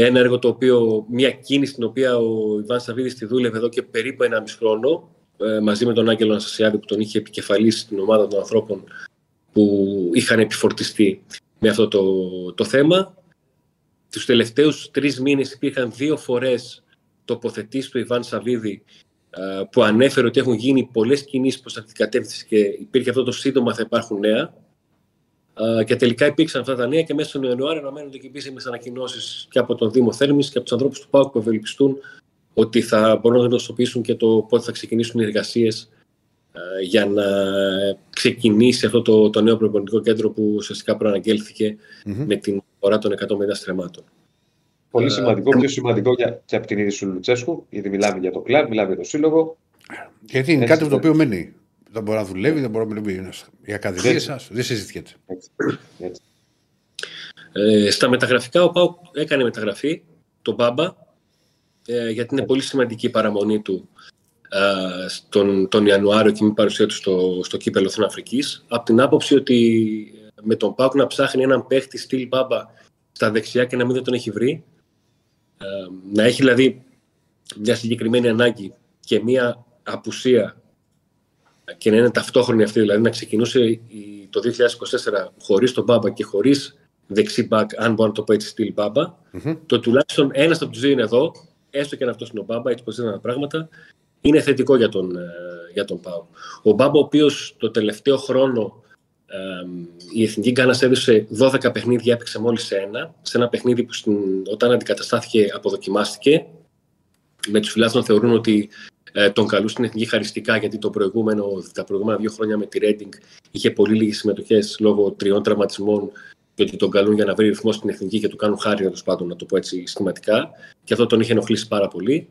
Ένα έργο το οποίο, μια κίνηση την οποία ο Ιβάν Σαββίδης τη δούλευε εδώ και περίπου ένα μισό χρόνο, ε, μαζί με τον Άγγελο Αναστασιάδη που τον είχε επικεφαλίσει στην ομάδα των ανθρώπων που είχαν επιφορτιστεί με αυτό το, το θέμα. Τους τελευταίους τρεις μήνες υπήρχαν δύο φορές τοποθετήσεις του Ιβάν Σαββίδη ε, που ανέφερε ότι έχουν γίνει πολλές κινήσεις προς αυτή την κατεύθυνση και υπήρχε αυτό το σύντομα θα υπάρχουν νέα. Ε, Και τελικά υπήρξαν αυτά τα νέα και μέσα στον Ιανουάριο αναμένονται και επίσημες ανακοινώσεις και από τον Δήμο Θέρμης και από τους ανθρώπους του ΠΑΟΚ που ευελπιστούν ότι θα μπορούν να γνωστοποιήσουν και το πότε θα ξεκινήσουν οι εργασίες για να ξεκινήσει αυτό το, το νέο προπονητικό κέντρο που ουσιαστικά προαναγγέλθηκε με την φορά των 150 στρεμάτων.
Πολύ σημαντικό, πιο σημαντικό για, και από την είδηση του Λουτσέσκου, γιατί μιλάμε για το κλαμπ, μιλάμε για το σύλλογο.
Γιατί είναι
Έτσι,
κάτι με το
ναι.
οποίο μένει. Δεν μπορεί να δουλεύει, δεν μπορεί να μιλήσει. Οι ακαδημίε
Έτσι.
σα δεν συζητιέται.
Έτσι. Έτσι.
Ε, στα μεταγραφικά, ο Πάουκ έκανε μεταγραφή, τον Μπάμπα, ε, γιατί είναι πολύ σημαντική η παραμονή του ε, στον, τον Ιανουάριο και με παρουσία του στο, στο κύπελο Εθνών Αφρικής από την άποψη ότι με τον Πάουκ να ψάχνει έναν παίχτη στυλ μπάμπα στα δεξιά και να μην δεν τον έχει βρει ε, να έχει δηλαδή μια συγκεκριμένη ανάγκη και μια απουσία και να είναι ταυτόχρονη αυτή, δηλαδή να ξεκινούσε η- το 2024 χωρίς τον Μπάμπα και χωρίς δεξί μπακ, αν μπορώ να το πω έτσι, στυλ μπαμπα το τουλάχιστον ένας από τους δύο είναι εδώ, έστω και αν αυτός είναι ο Μπάμπα, έτσι πώ ήταν τα πράγματα, είναι θετικό για τον, ε, για τον Πάο. Ο Μπάμπα, ο οποίος το τελευταίο χρόνο ε, η Εθνική Γκάνα έδωσε 12 παιχνίδια, έπαιξε μόλις ένα, σε ένα παιχνίδι που στην, όταν αντικαταστάθηκε αποδοκιμάστηκε. Με τους φιλάθλου να θεωρούν ότι ε, τον καλούν στην εθνική χαριστικά, γιατί το προηγούμενο, τα προηγούμενα δύο χρόνια με τη Ρέντινγκ είχε πολύ λίγες συμμετοχές λόγω τριών τραυματισμών και ότι τον καλούν για να βρει ρυθμό στην εθνική και του κάνουν χάρη, τέλος πάντων, να το πω έτσι σχηματικά. Και αυτό τον είχε ενοχλήσει πάρα πολύ.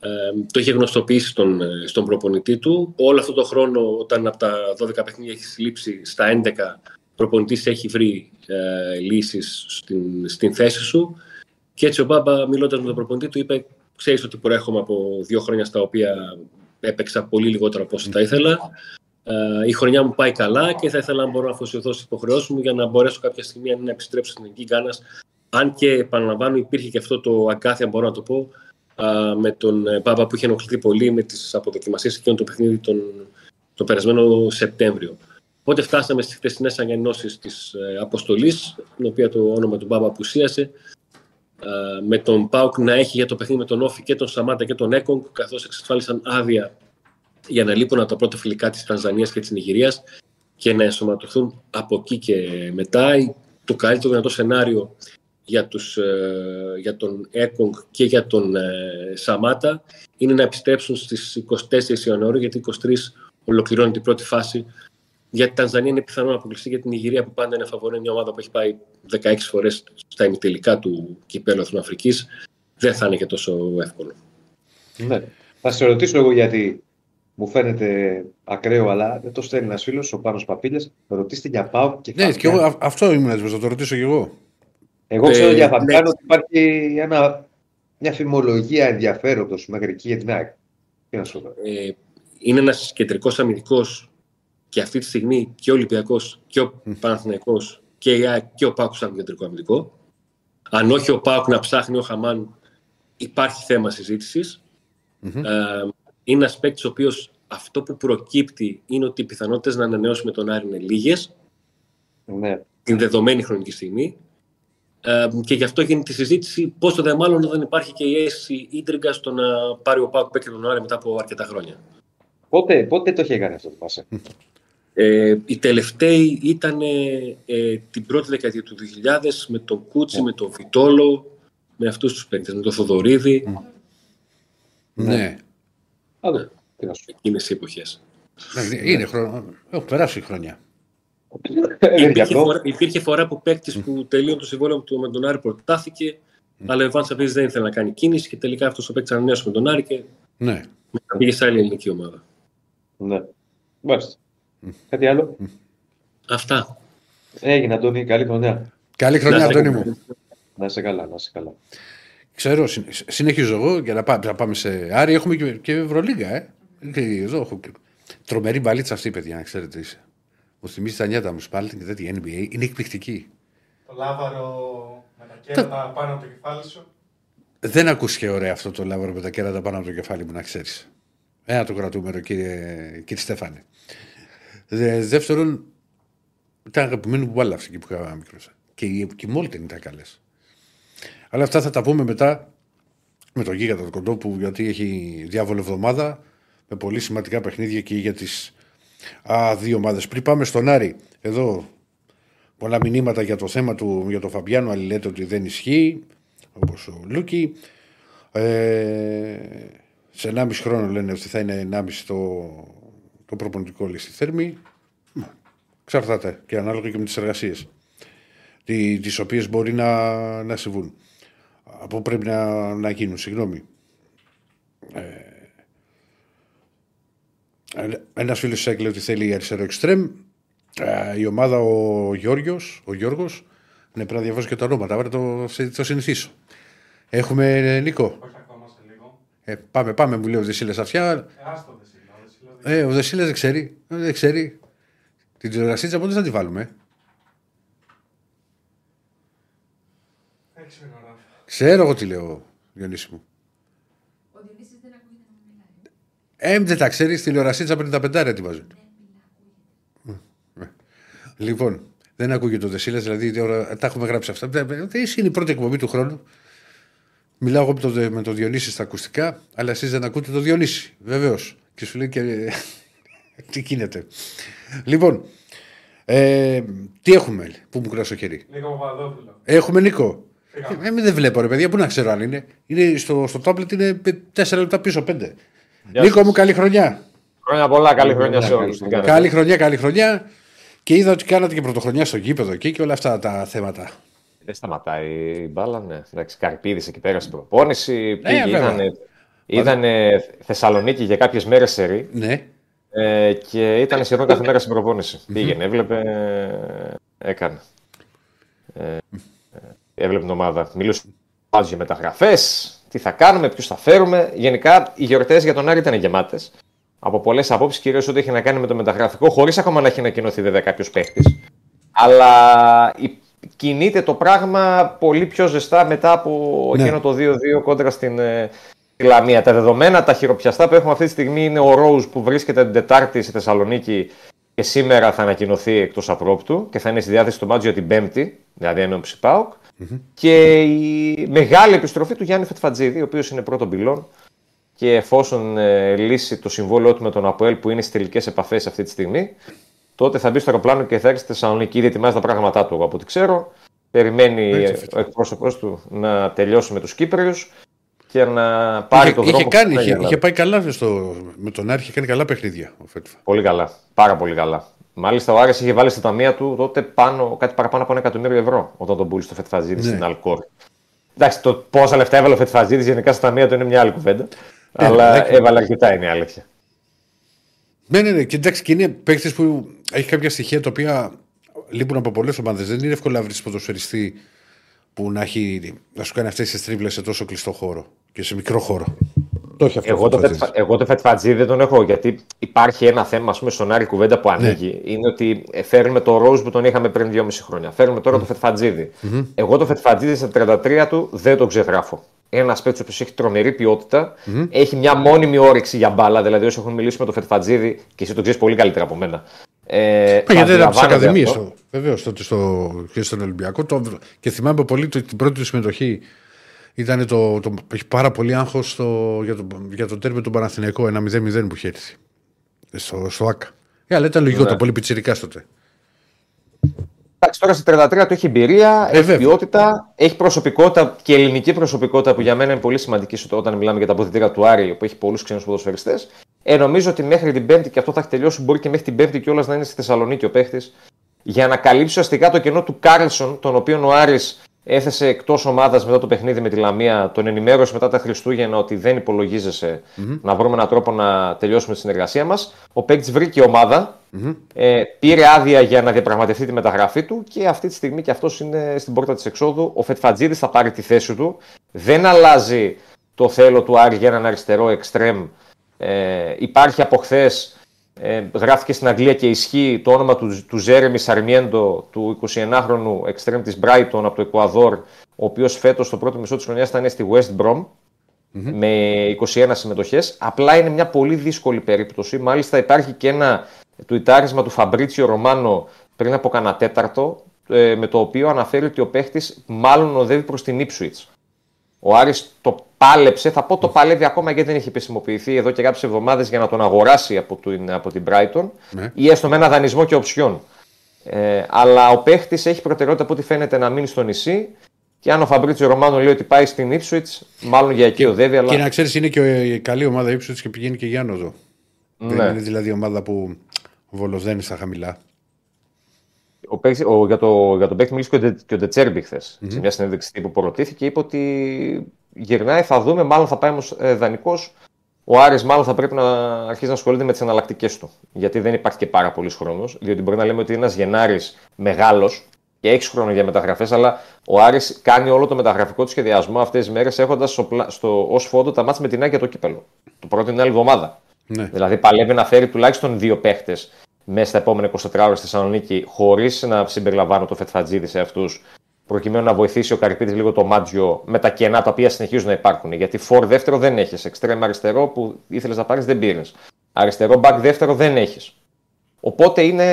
Ε, το είχε γνωστοποιήσει στον, ε, στον προπονητή του. Όλο αυτό το χρόνο, όταν από τα 12 παιχνίδια έχει λείψει στα 11, ο προπονητής έχει βρει ε, λύσεις στην, στην θέση σου. Και έτσι ο Μπάμπα, μιλώντας με τον προπονητή του, είπε: Ξέρεις ότι προέρχομαι από δύο χρόνια στα οποία έπαιξα πολύ λιγότερο από όσο θα ήθελα. Ε, η χρονιά μου πάει καλά και θα ήθελα να μπορώ να αφοσιωθώ στις υποχρεώσεις μου για να μπορέσω κάποια στιγμή να επιστρέψω στην Εθνική Γκάνας. Αν και επαναλαμβάνω, υπήρχε και αυτό το αγκάθι, αν μπορώ να το πω, α, με τον ε, Μπάμπα που είχε ενοχληθεί πολύ με τις αποδοκιμασίες εκείνο το παιχνίδι τον, το περασμένο Σεπτέμβριο. Οπότε φτάσαμε στις χθεσινές ανακοινώσεις της ε, αποστολής, την οποία το όνομα του Μπάμπα απουσίασε, α, με τον Πάουκ να έχει για το παιχνίδι με τον Όφη και τον Σαμάτα και τον Έκογκ, καθώς εξασφάλισαν άδεια για να λείπουν από τα πρώτα φιλικά της Τανζανίας και της Νιγηρίας και να ενσωματωθούν από εκεί και μετά. Το καλύτερο δυνατό σενάριο για, τους, ε, για τον Έκογκ και για τον ε, Σαμάτα είναι να επιστρέψουν στις 24 Ιανουαρίου γιατί 23 ολοκληρώνει την πρώτη φάση. Για την Τανζανία είναι πιθανό να αποκλειστεί για την Νιγηρία που πάντα είναι φαβορή, μια ομάδα που έχει πάει 16 φορές στα ημιτελικά του κυπέλου Εθνοαφρικής. Δεν θα είναι και τόσο εύκολο.
Ναι. Θα σε ρωτήσω εγώ γιατί μου φαίνεται ακραίο, αλλά δεν το στέλνει ένας φίλος, ο Πάνος Παπίλιας. Ρωτήστε για πάω και
Ναι,
Φαμπιάν.
και εγώ, α- αυτό ήμουν έτοιμος να το ρωτήσω κι εγώ.
Εγώ ξέρω
Ε,
για Φαμπιάν
ναι.
ότι υπάρχει ένα, μια φημολογία ενδιαφέροντος μέχρι εκεί για την ΑΕΚ. Τι να σου πω.
ε, είναι ένας κεντρικός αμυντικός και αυτή τη στιγμή και ο Ολυμπιακός και ο Παναθηναϊκός και η ΑΕΚ και ο Πάκου σαν κεντρικό αμυντικό. Αν όχι ο Πάκου να ψάχνει ο Χαμάν, υπάρχει θέμα συζήτησης.
Μμμ.
Ε, είναι ένας παίκτης ο οποίος αυτό που προκύπτει είναι ότι οι πιθανότητες να ανανεώσει με τον Άρη είναι λίγες
Ναι.
την δεδομένη χρονική στιγμή. Ε, και γι' αυτό γίνεται η συζήτηση πόσο δε μάλλον δεν υπάρχει και η αίσθηση ίντριγκας στο να πάρει ο Πάκου παίκτη τον Άρη μετά από αρκετά χρόνια.
Πότε, πότε το είχε κάνει αυτό το Πάσε;
Ε, οι τελευταίοι ήταν ε, την πρώτη δεκαετία του 2000 με τον Κούτσι, με τον Βιτόλο, με αυτούς τους παίκτες, με τον Θοδωρίδη,
Ναι.
Α, δω. Τι να σου
εκείνες οι εποχές.
Ναι, Είναι χρόνο. Έχουν περάσει χρόνια.
πω. Ε, γι'
Υπήρχε
αυτό.
φορά, υπήρχε φορά που παίκτης που τελείωνε το συμβόλαιο του με τον Άρη προτάθηκε, αλλά ο Ιβάν Σαββίδης δεν ήθελε να κάνει κίνηση και τελικά αυτός ο παίκτης ανανέωσε με τον Άρη και
Ναι.
πήγε σε άλλη ελληνική ομάδα.
Ναι. Μάλιστα. Κάτι άλλο;
Αυτά.
Έγινε, Αντώνη, καλή χρονιά.
Καλή χρονιά,
Να είστε
Αντώνη
καλά.
μου.
Να είσαι καλά, να είσαι καλά.
Ξέρω, συν- συνεχίζω εγώ για να πάμε, να πάμε σε Άρη. Έχουμε και, και Ευρωλίγκα, ε. Και εδώ έχω και... Τρομερή μπαλίτσα αυτή, παιδιά, να ξέρετε. Είσαι. Μου θυμίζει τα νιάτα μου, Σπάλτινγκ, τέτοια NBA. Είναι εκπληκτική.
Το λάβαρο με τα κέρατα πάνω από το κεφάλι σου.
Δεν ακούστηκε ωραία αυτό το λάβαρο με τα κέρατα πάνω από το κεφάλι μου, να ξέρεις. Ένα το κρατούμε, ρε, κύριε, κύριε Στέφανε. Δε, δεύτερον, ήταν αγαπημένη μου μπάλα αυτή που είχα μικρό. Και οι, και οι Μόλτεν ήταν καλές. Αλλά αυτά θα τα πούμε μετά με τον Γίγαντα τον κοντό που γιατί έχει διάβολο εβδομάδα με πολύ σημαντικά παιχνίδια και για τις α, δύο ομάδες. Πριν πάμε στον Άρη, εδώ πολλά μηνύματα για το θέμα του για τον Φαμπιάνο, άλλοι λέτε ότι δεν ισχύει, όπως ο Λούκι. Ε, σε 1,5 χρόνο λένε ότι θα είναι 1,5 το, το προπονητικό λύση θέρμη. Ξαρτάται και ανάλογα και με τις εργασίες τι, τις οποίες μπορεί να, να συμβούν. Από πρέπει να, να γίνουν, συγγνώμη. Ε, ένας φίλος έκλεινε ότι θέλει αριστερό εξτρέμ. Ε, η ομάδα ο Γιώργος, ο Γιώργος, ναι, πρέπει να διαβάζω και τα ονόματα, άρα το, το συνηθίσω. Έχουμε ε, Νίκο.
Όχι ακόμα σε λίγο.
Ε, πάμε, πάμε, μου λέει ο Δεσίλα αυτιά.
Ε, άστο Δεσίλα. ο Δεσίλας δεν-
Ε, ο Δεσίλα δεν ξέρει. Ε, Δεν ξέρει. Την τηλεορασίτσα πότε θα τη βάλουμε;
Έξι ώρα.
Ξέρω εγώ τι λέω, Διονύση μου.
Ο Διονύσης δεν ακούγεται να μιλάει.
Ε, δεν τα ξέρεις, τηλεορασίτσα 55 τη βάζουν. Λοιπόν, δεν ακούγεται το Δεσίλα, δηλαδή τώρα, τα έχουμε γράψει αυτά. Δεν- δεν- Είναι η πρώτη εκπομπή του χρόνου. Μιλάω εγώ με τον με το Διονύση στα ακουστικά, αλλά εσείς δεν ακούτε το Διονύση. Βεβαίως. Και σου λέει και. τι γίνεται. Λοιπόν, ε, τι έχουμε που μου κουράσει το χέρι;
Νίκο Παπαδόπουλο.
Έχουμε Νίκο.
Φύγαμε.
Ε, δεν βλέπω ρε παιδιά, πού να ξέρω αν είναι. είναι στο, στο tablet είναι 4 λεπτά πίσω, 5.
Γεια
Νίκο
σας.
μου, καλή χρονιά.
Χρόνια πολλά, καλή χρονιά σε
καλή
όλους. Τι
χρονιά.
κάνετε.
Καλή χρονιά, καλή χρονιά. Και είδα ότι κάνατε και πρωτοχρονιά στο γήπεδο εκεί και όλα αυτά τα θέματα.
Δεν σταματάει η μπάλα, ναι. Εντάξει, Καρπίδης εκεί πέρα στην προπόνηση. Πήγε,
βέβαια.
Ήταν, ήταν Θεσσαλονίκη για κάποιες μέρες σε ρί,
Ναι.
ε, και ήταν σχεδόν κάθε μέρα στην προπόνηση. Πήγαινε, έβλεπε, έκανε. Ε, ε, έβλεπε την ομάδα. Μιλούσε για μεταγραφές, τι θα κάνουμε, ποιους θα φέρουμε. Γενικά, οι γιορτές για τον Άρη ήταν γεμάτες. Από πολλές απόψεις, κυρίως ό,τι έχει να κάνει με το μεταγραφικό, χωρίς ακόμα να έχει ανακοινωθεί βέβαια κάποιος παίχτη. Αλλά η- κινείται το πράγμα πολύ πιο ζεστά μετά από
Ναι.
εκείνο το 2-2 κόντρα στην ε, στη Λαμία. Τα δεδομένα, τα χειροπιαστά που έχουμε αυτή τη στιγμή είναι ο Ρόουζ που βρίσκεται την Τετάρτη στη Θεσσαλονίκη και σήμερα θα ανακοινωθεί εκτός απρόπτου και θα είναι στη διάθεση του Μάτζιο την Πέμπτη, δηλαδή ένωψη ΠΑΟΚ. Και η μεγάλη επιστροφή του Γιάννη Φετφατζίδη, ο οποίος είναι πρώτον πυλών και εφόσον ε, λύσει το συμβόλαιό του με τον Αποέλ που είναι στις τελικές επαφές αυτή τη στιγμή, τότε θα μπει στο αεροπλάνο και θα έρθει στη Θεσσαλονίκη. Ήδη ετοιμάζει τα πράγματά του, εγώ από ό,τι ξέρω. Περιμένει
Έτσι,
ε,
φέτος.
ο εκπρόσωπο του να τελειώσει με τους Κύπριους και να πάρει
είχε,
το δρόμο
είχε,
που
κάνει,
θα
είχε,
γίνει.
είχε πάει καλά στο, με τον Άρη, είχε κάνει καλά παιχνίδια ο Φέτφα.
Πολύ καλά. Πάρα πολύ καλά. Μάλιστα, ο Άρης είχε βάλει στα ταμεία του τότε πάνω, κάτι παραπάνω από ένα εκατομμύριο ευρώ όταν τον πούλησε το Φετφαζίδη
Ναι.
στην Αλκόρ. Εντάξει, το πόσα λεφτά έβαλε ο Φετφαζίδη γενικά στα ταμεία του είναι μια άλλη κουβέντα. αλλά
εντάξει.
έβαλε αρκετά είναι η αλήθεια.
Ναι, ναι, ναι. Και εντάξει, και είναι παίκτης που έχει κάποια στοιχεία τα οποία λείπουν από πολλές ομάδες. Δεν είναι εύκολο να βρεις ποδοσφαιριστή που να, έχει, να σου κάνει αυτές τις τρίβλε σε τόσο κλειστό χώρο και σε μικρό χώρο. Το έχει αυτό.
Εγώ
ο
το,
Φετφατζίδης.
Φετφα- εγώ το Φετφατζή δεν τον έχω γιατί υπάρχει ένα θέμα ας πούμε, στον Άρη κουβέντα
Ναι.
που ανοίγει. Είναι ότι ε, φέρνουμε το Ρόζ που τον είχαμε πριν 2,5 χρόνια. Φέρνουμε τώρα το φετφατζιδη Εγώ το Φετφατζίδη στα 33 του δεν τον ξεγράφω. Ένας παίκτης που έχει τρομερή ποιότητα, έχει μια μόνιμη όρεξη για μπάλα. Δηλαδή, όσοι έχουν μιλήσει με το Φετφατζίδη και εσύ τον ξέρεις πολύ καλύτερα από μένα. Ε,
Μα γιατί ήταν από τι
αντιλαμβάνονται
Ακαδημίες.
αυτό.
Βεβαίως, τότε στο, και στον Ολυμπιακό. Το, και θυμάμαι πολύ το, την πρώτη του συμμετοχή. Ήταν το, το, έχει πάρα πολύ άγχος για, το, για το τέρμι του Παναθηναϊκό, ένα 0-0 που είχε έρθει. Στο, στο ΑΚΑ. Ε, αλλά ήταν λογικό,
Ναι.
το πολύ πιτσιρικά τότε.
Εντάξει, τώρα στα 33 του έχει εμπειρία,
Ε,
έχει
βέβαια.
ποιότητα, έχει προσωπικότητα και ελληνική προσωπικότητα που για μένα είναι πολύ σημαντική στο- όταν μιλάμε για τα αποδυτήρια του Άρη, που έχει πολλούς ξένους ποδοσφαιριστές. Ε, νομίζω ότι μέχρι την Πέμπτη, και αυτό θα έχει τελειώσει, μπορεί και μέχρι την Πέμπτη κιόλας να είναι στη Θεσσαλονίκη ο παίχτης, για να καλύψει ουσιαστικά το κενό του Κάρλσον, τον οποίο ο Άρης έθεσε εκτός ομάδας μετά το παιχνίδι με τη Λαμία, τον ενημέρωσε μετά τα Χριστούγεννα ότι δεν υπολογίζεσαι να βρούμε έναν τρόπο να τελειώσουμε τη συνεργασία μας. Ο παίκτη βρήκε ομάδα, ε, πήρε άδεια για να διαπραγματευτεί τη μεταγραφή του και αυτή τη στιγμή και αυτός είναι στην πόρτα της εξόδου. Ο Φετφατζίδης θα πάρει τη θέση του. Δεν αλλάζει το θέλω του Άρη για έναν αριστερό εξτρέμ. Ε, υπάρχει από χθες, ε, γράφηκε στην Αγγλία και ισχύει το όνομα του, του Ζέρεμι Σαρμιέντο, του 21χρονου εξτρέμ της Brighton από το Εκουαδόρ, ο οποίος φέτος στο πρώτο μισό της χρονιάς θα είναι στη West Brom με 21 συμμετοχές. Απλά είναι μια πολύ δύσκολη περίπτωση. Μάλιστα υπάρχει και ένα τουιτάρισμα του Φαμπρίτσιο Ρωμάνο πριν από κανένα τέταρτο, ε, με το οποίο αναφέρει ότι ο παίχτης μάλλον οδεύει προς την Ipswich. Ο Άρης το πάλεψε, θα πω το παλεύει ακόμα γιατί δεν έχει επισημοποιηθεί εδώ και κάποιες εβδομάδες για να τον αγοράσει από την, από την Brighton
Ναι.
ή έστω με ένα δανεισμό και οψιόν. Ε, αλλά ο παίχτης έχει προτεραιότητα από ό,τι φαίνεται να μείνει στο νησί. Και αν ο Φαμπρίτσιο Ρωμάνο λέει ότι πάει στην Ipswich, μάλλον για εκεί οδεύει. Αλλά...
Και να ξέρεις, είναι και η καλή ομάδα ύψο και πηγαίνει και για άνοδο. Δεν
Ναι.
είναι δηλαδή ομάδα που βολοδένει στα χαμηλά.
Ο παίκτης, ο, για, το, για τον παίκτη μίλησε και ο, Ντε- και ο Ντετσέρμπι χθες. Σε μια συνέντευξη τύπου που ρωτήθηκε, είπε ότι γυρνάει, θα δούμε, μάλλον θα πάει όμως ε, δανεικός. Ο Άρης μάλλον θα πρέπει να αρχίσει να ασχολείται με τις εναλλακτικές του. Γιατί δεν υπάρχει και πάρα πολύς χρόνος. Διότι μπορεί να λέμε ότι ένας Γενάρης μεγάλος, και έχει χρόνο για μεταγραφές, αλλά ο Άρης κάνει όλο το μεταγραφικό του σχεδιασμό αυτές τις μέρες έχοντας στο, πλα- στο, ως φόντο τα μάτια με την Άκη το κύπελο. Το πρώτο είναι άλλη εβδομάδα.
Ναι.
Δηλαδή παλεύει να φέρει τουλάχιστον δύο παίχτες μέσα στα επόμενα 24 ώρες στη Θεσσαλονίκη, χωρίς να συμπεριλαμβάνω το Φετφατζίδη σε αυτούς, προκειμένου να βοηθήσει ο Καρυπίδης λίγο το Μάτζιο με τα κενά τα οποία συνεχίζουν να υπάρχουν. Γιατί φορ δεύτερο δεν έχεις. Εξτρέμ αριστερό που ήθελες να πάρεις δεν πήρες. Αριστερό μπακ δεύτερο δεν έχεις. Οπότε είναι...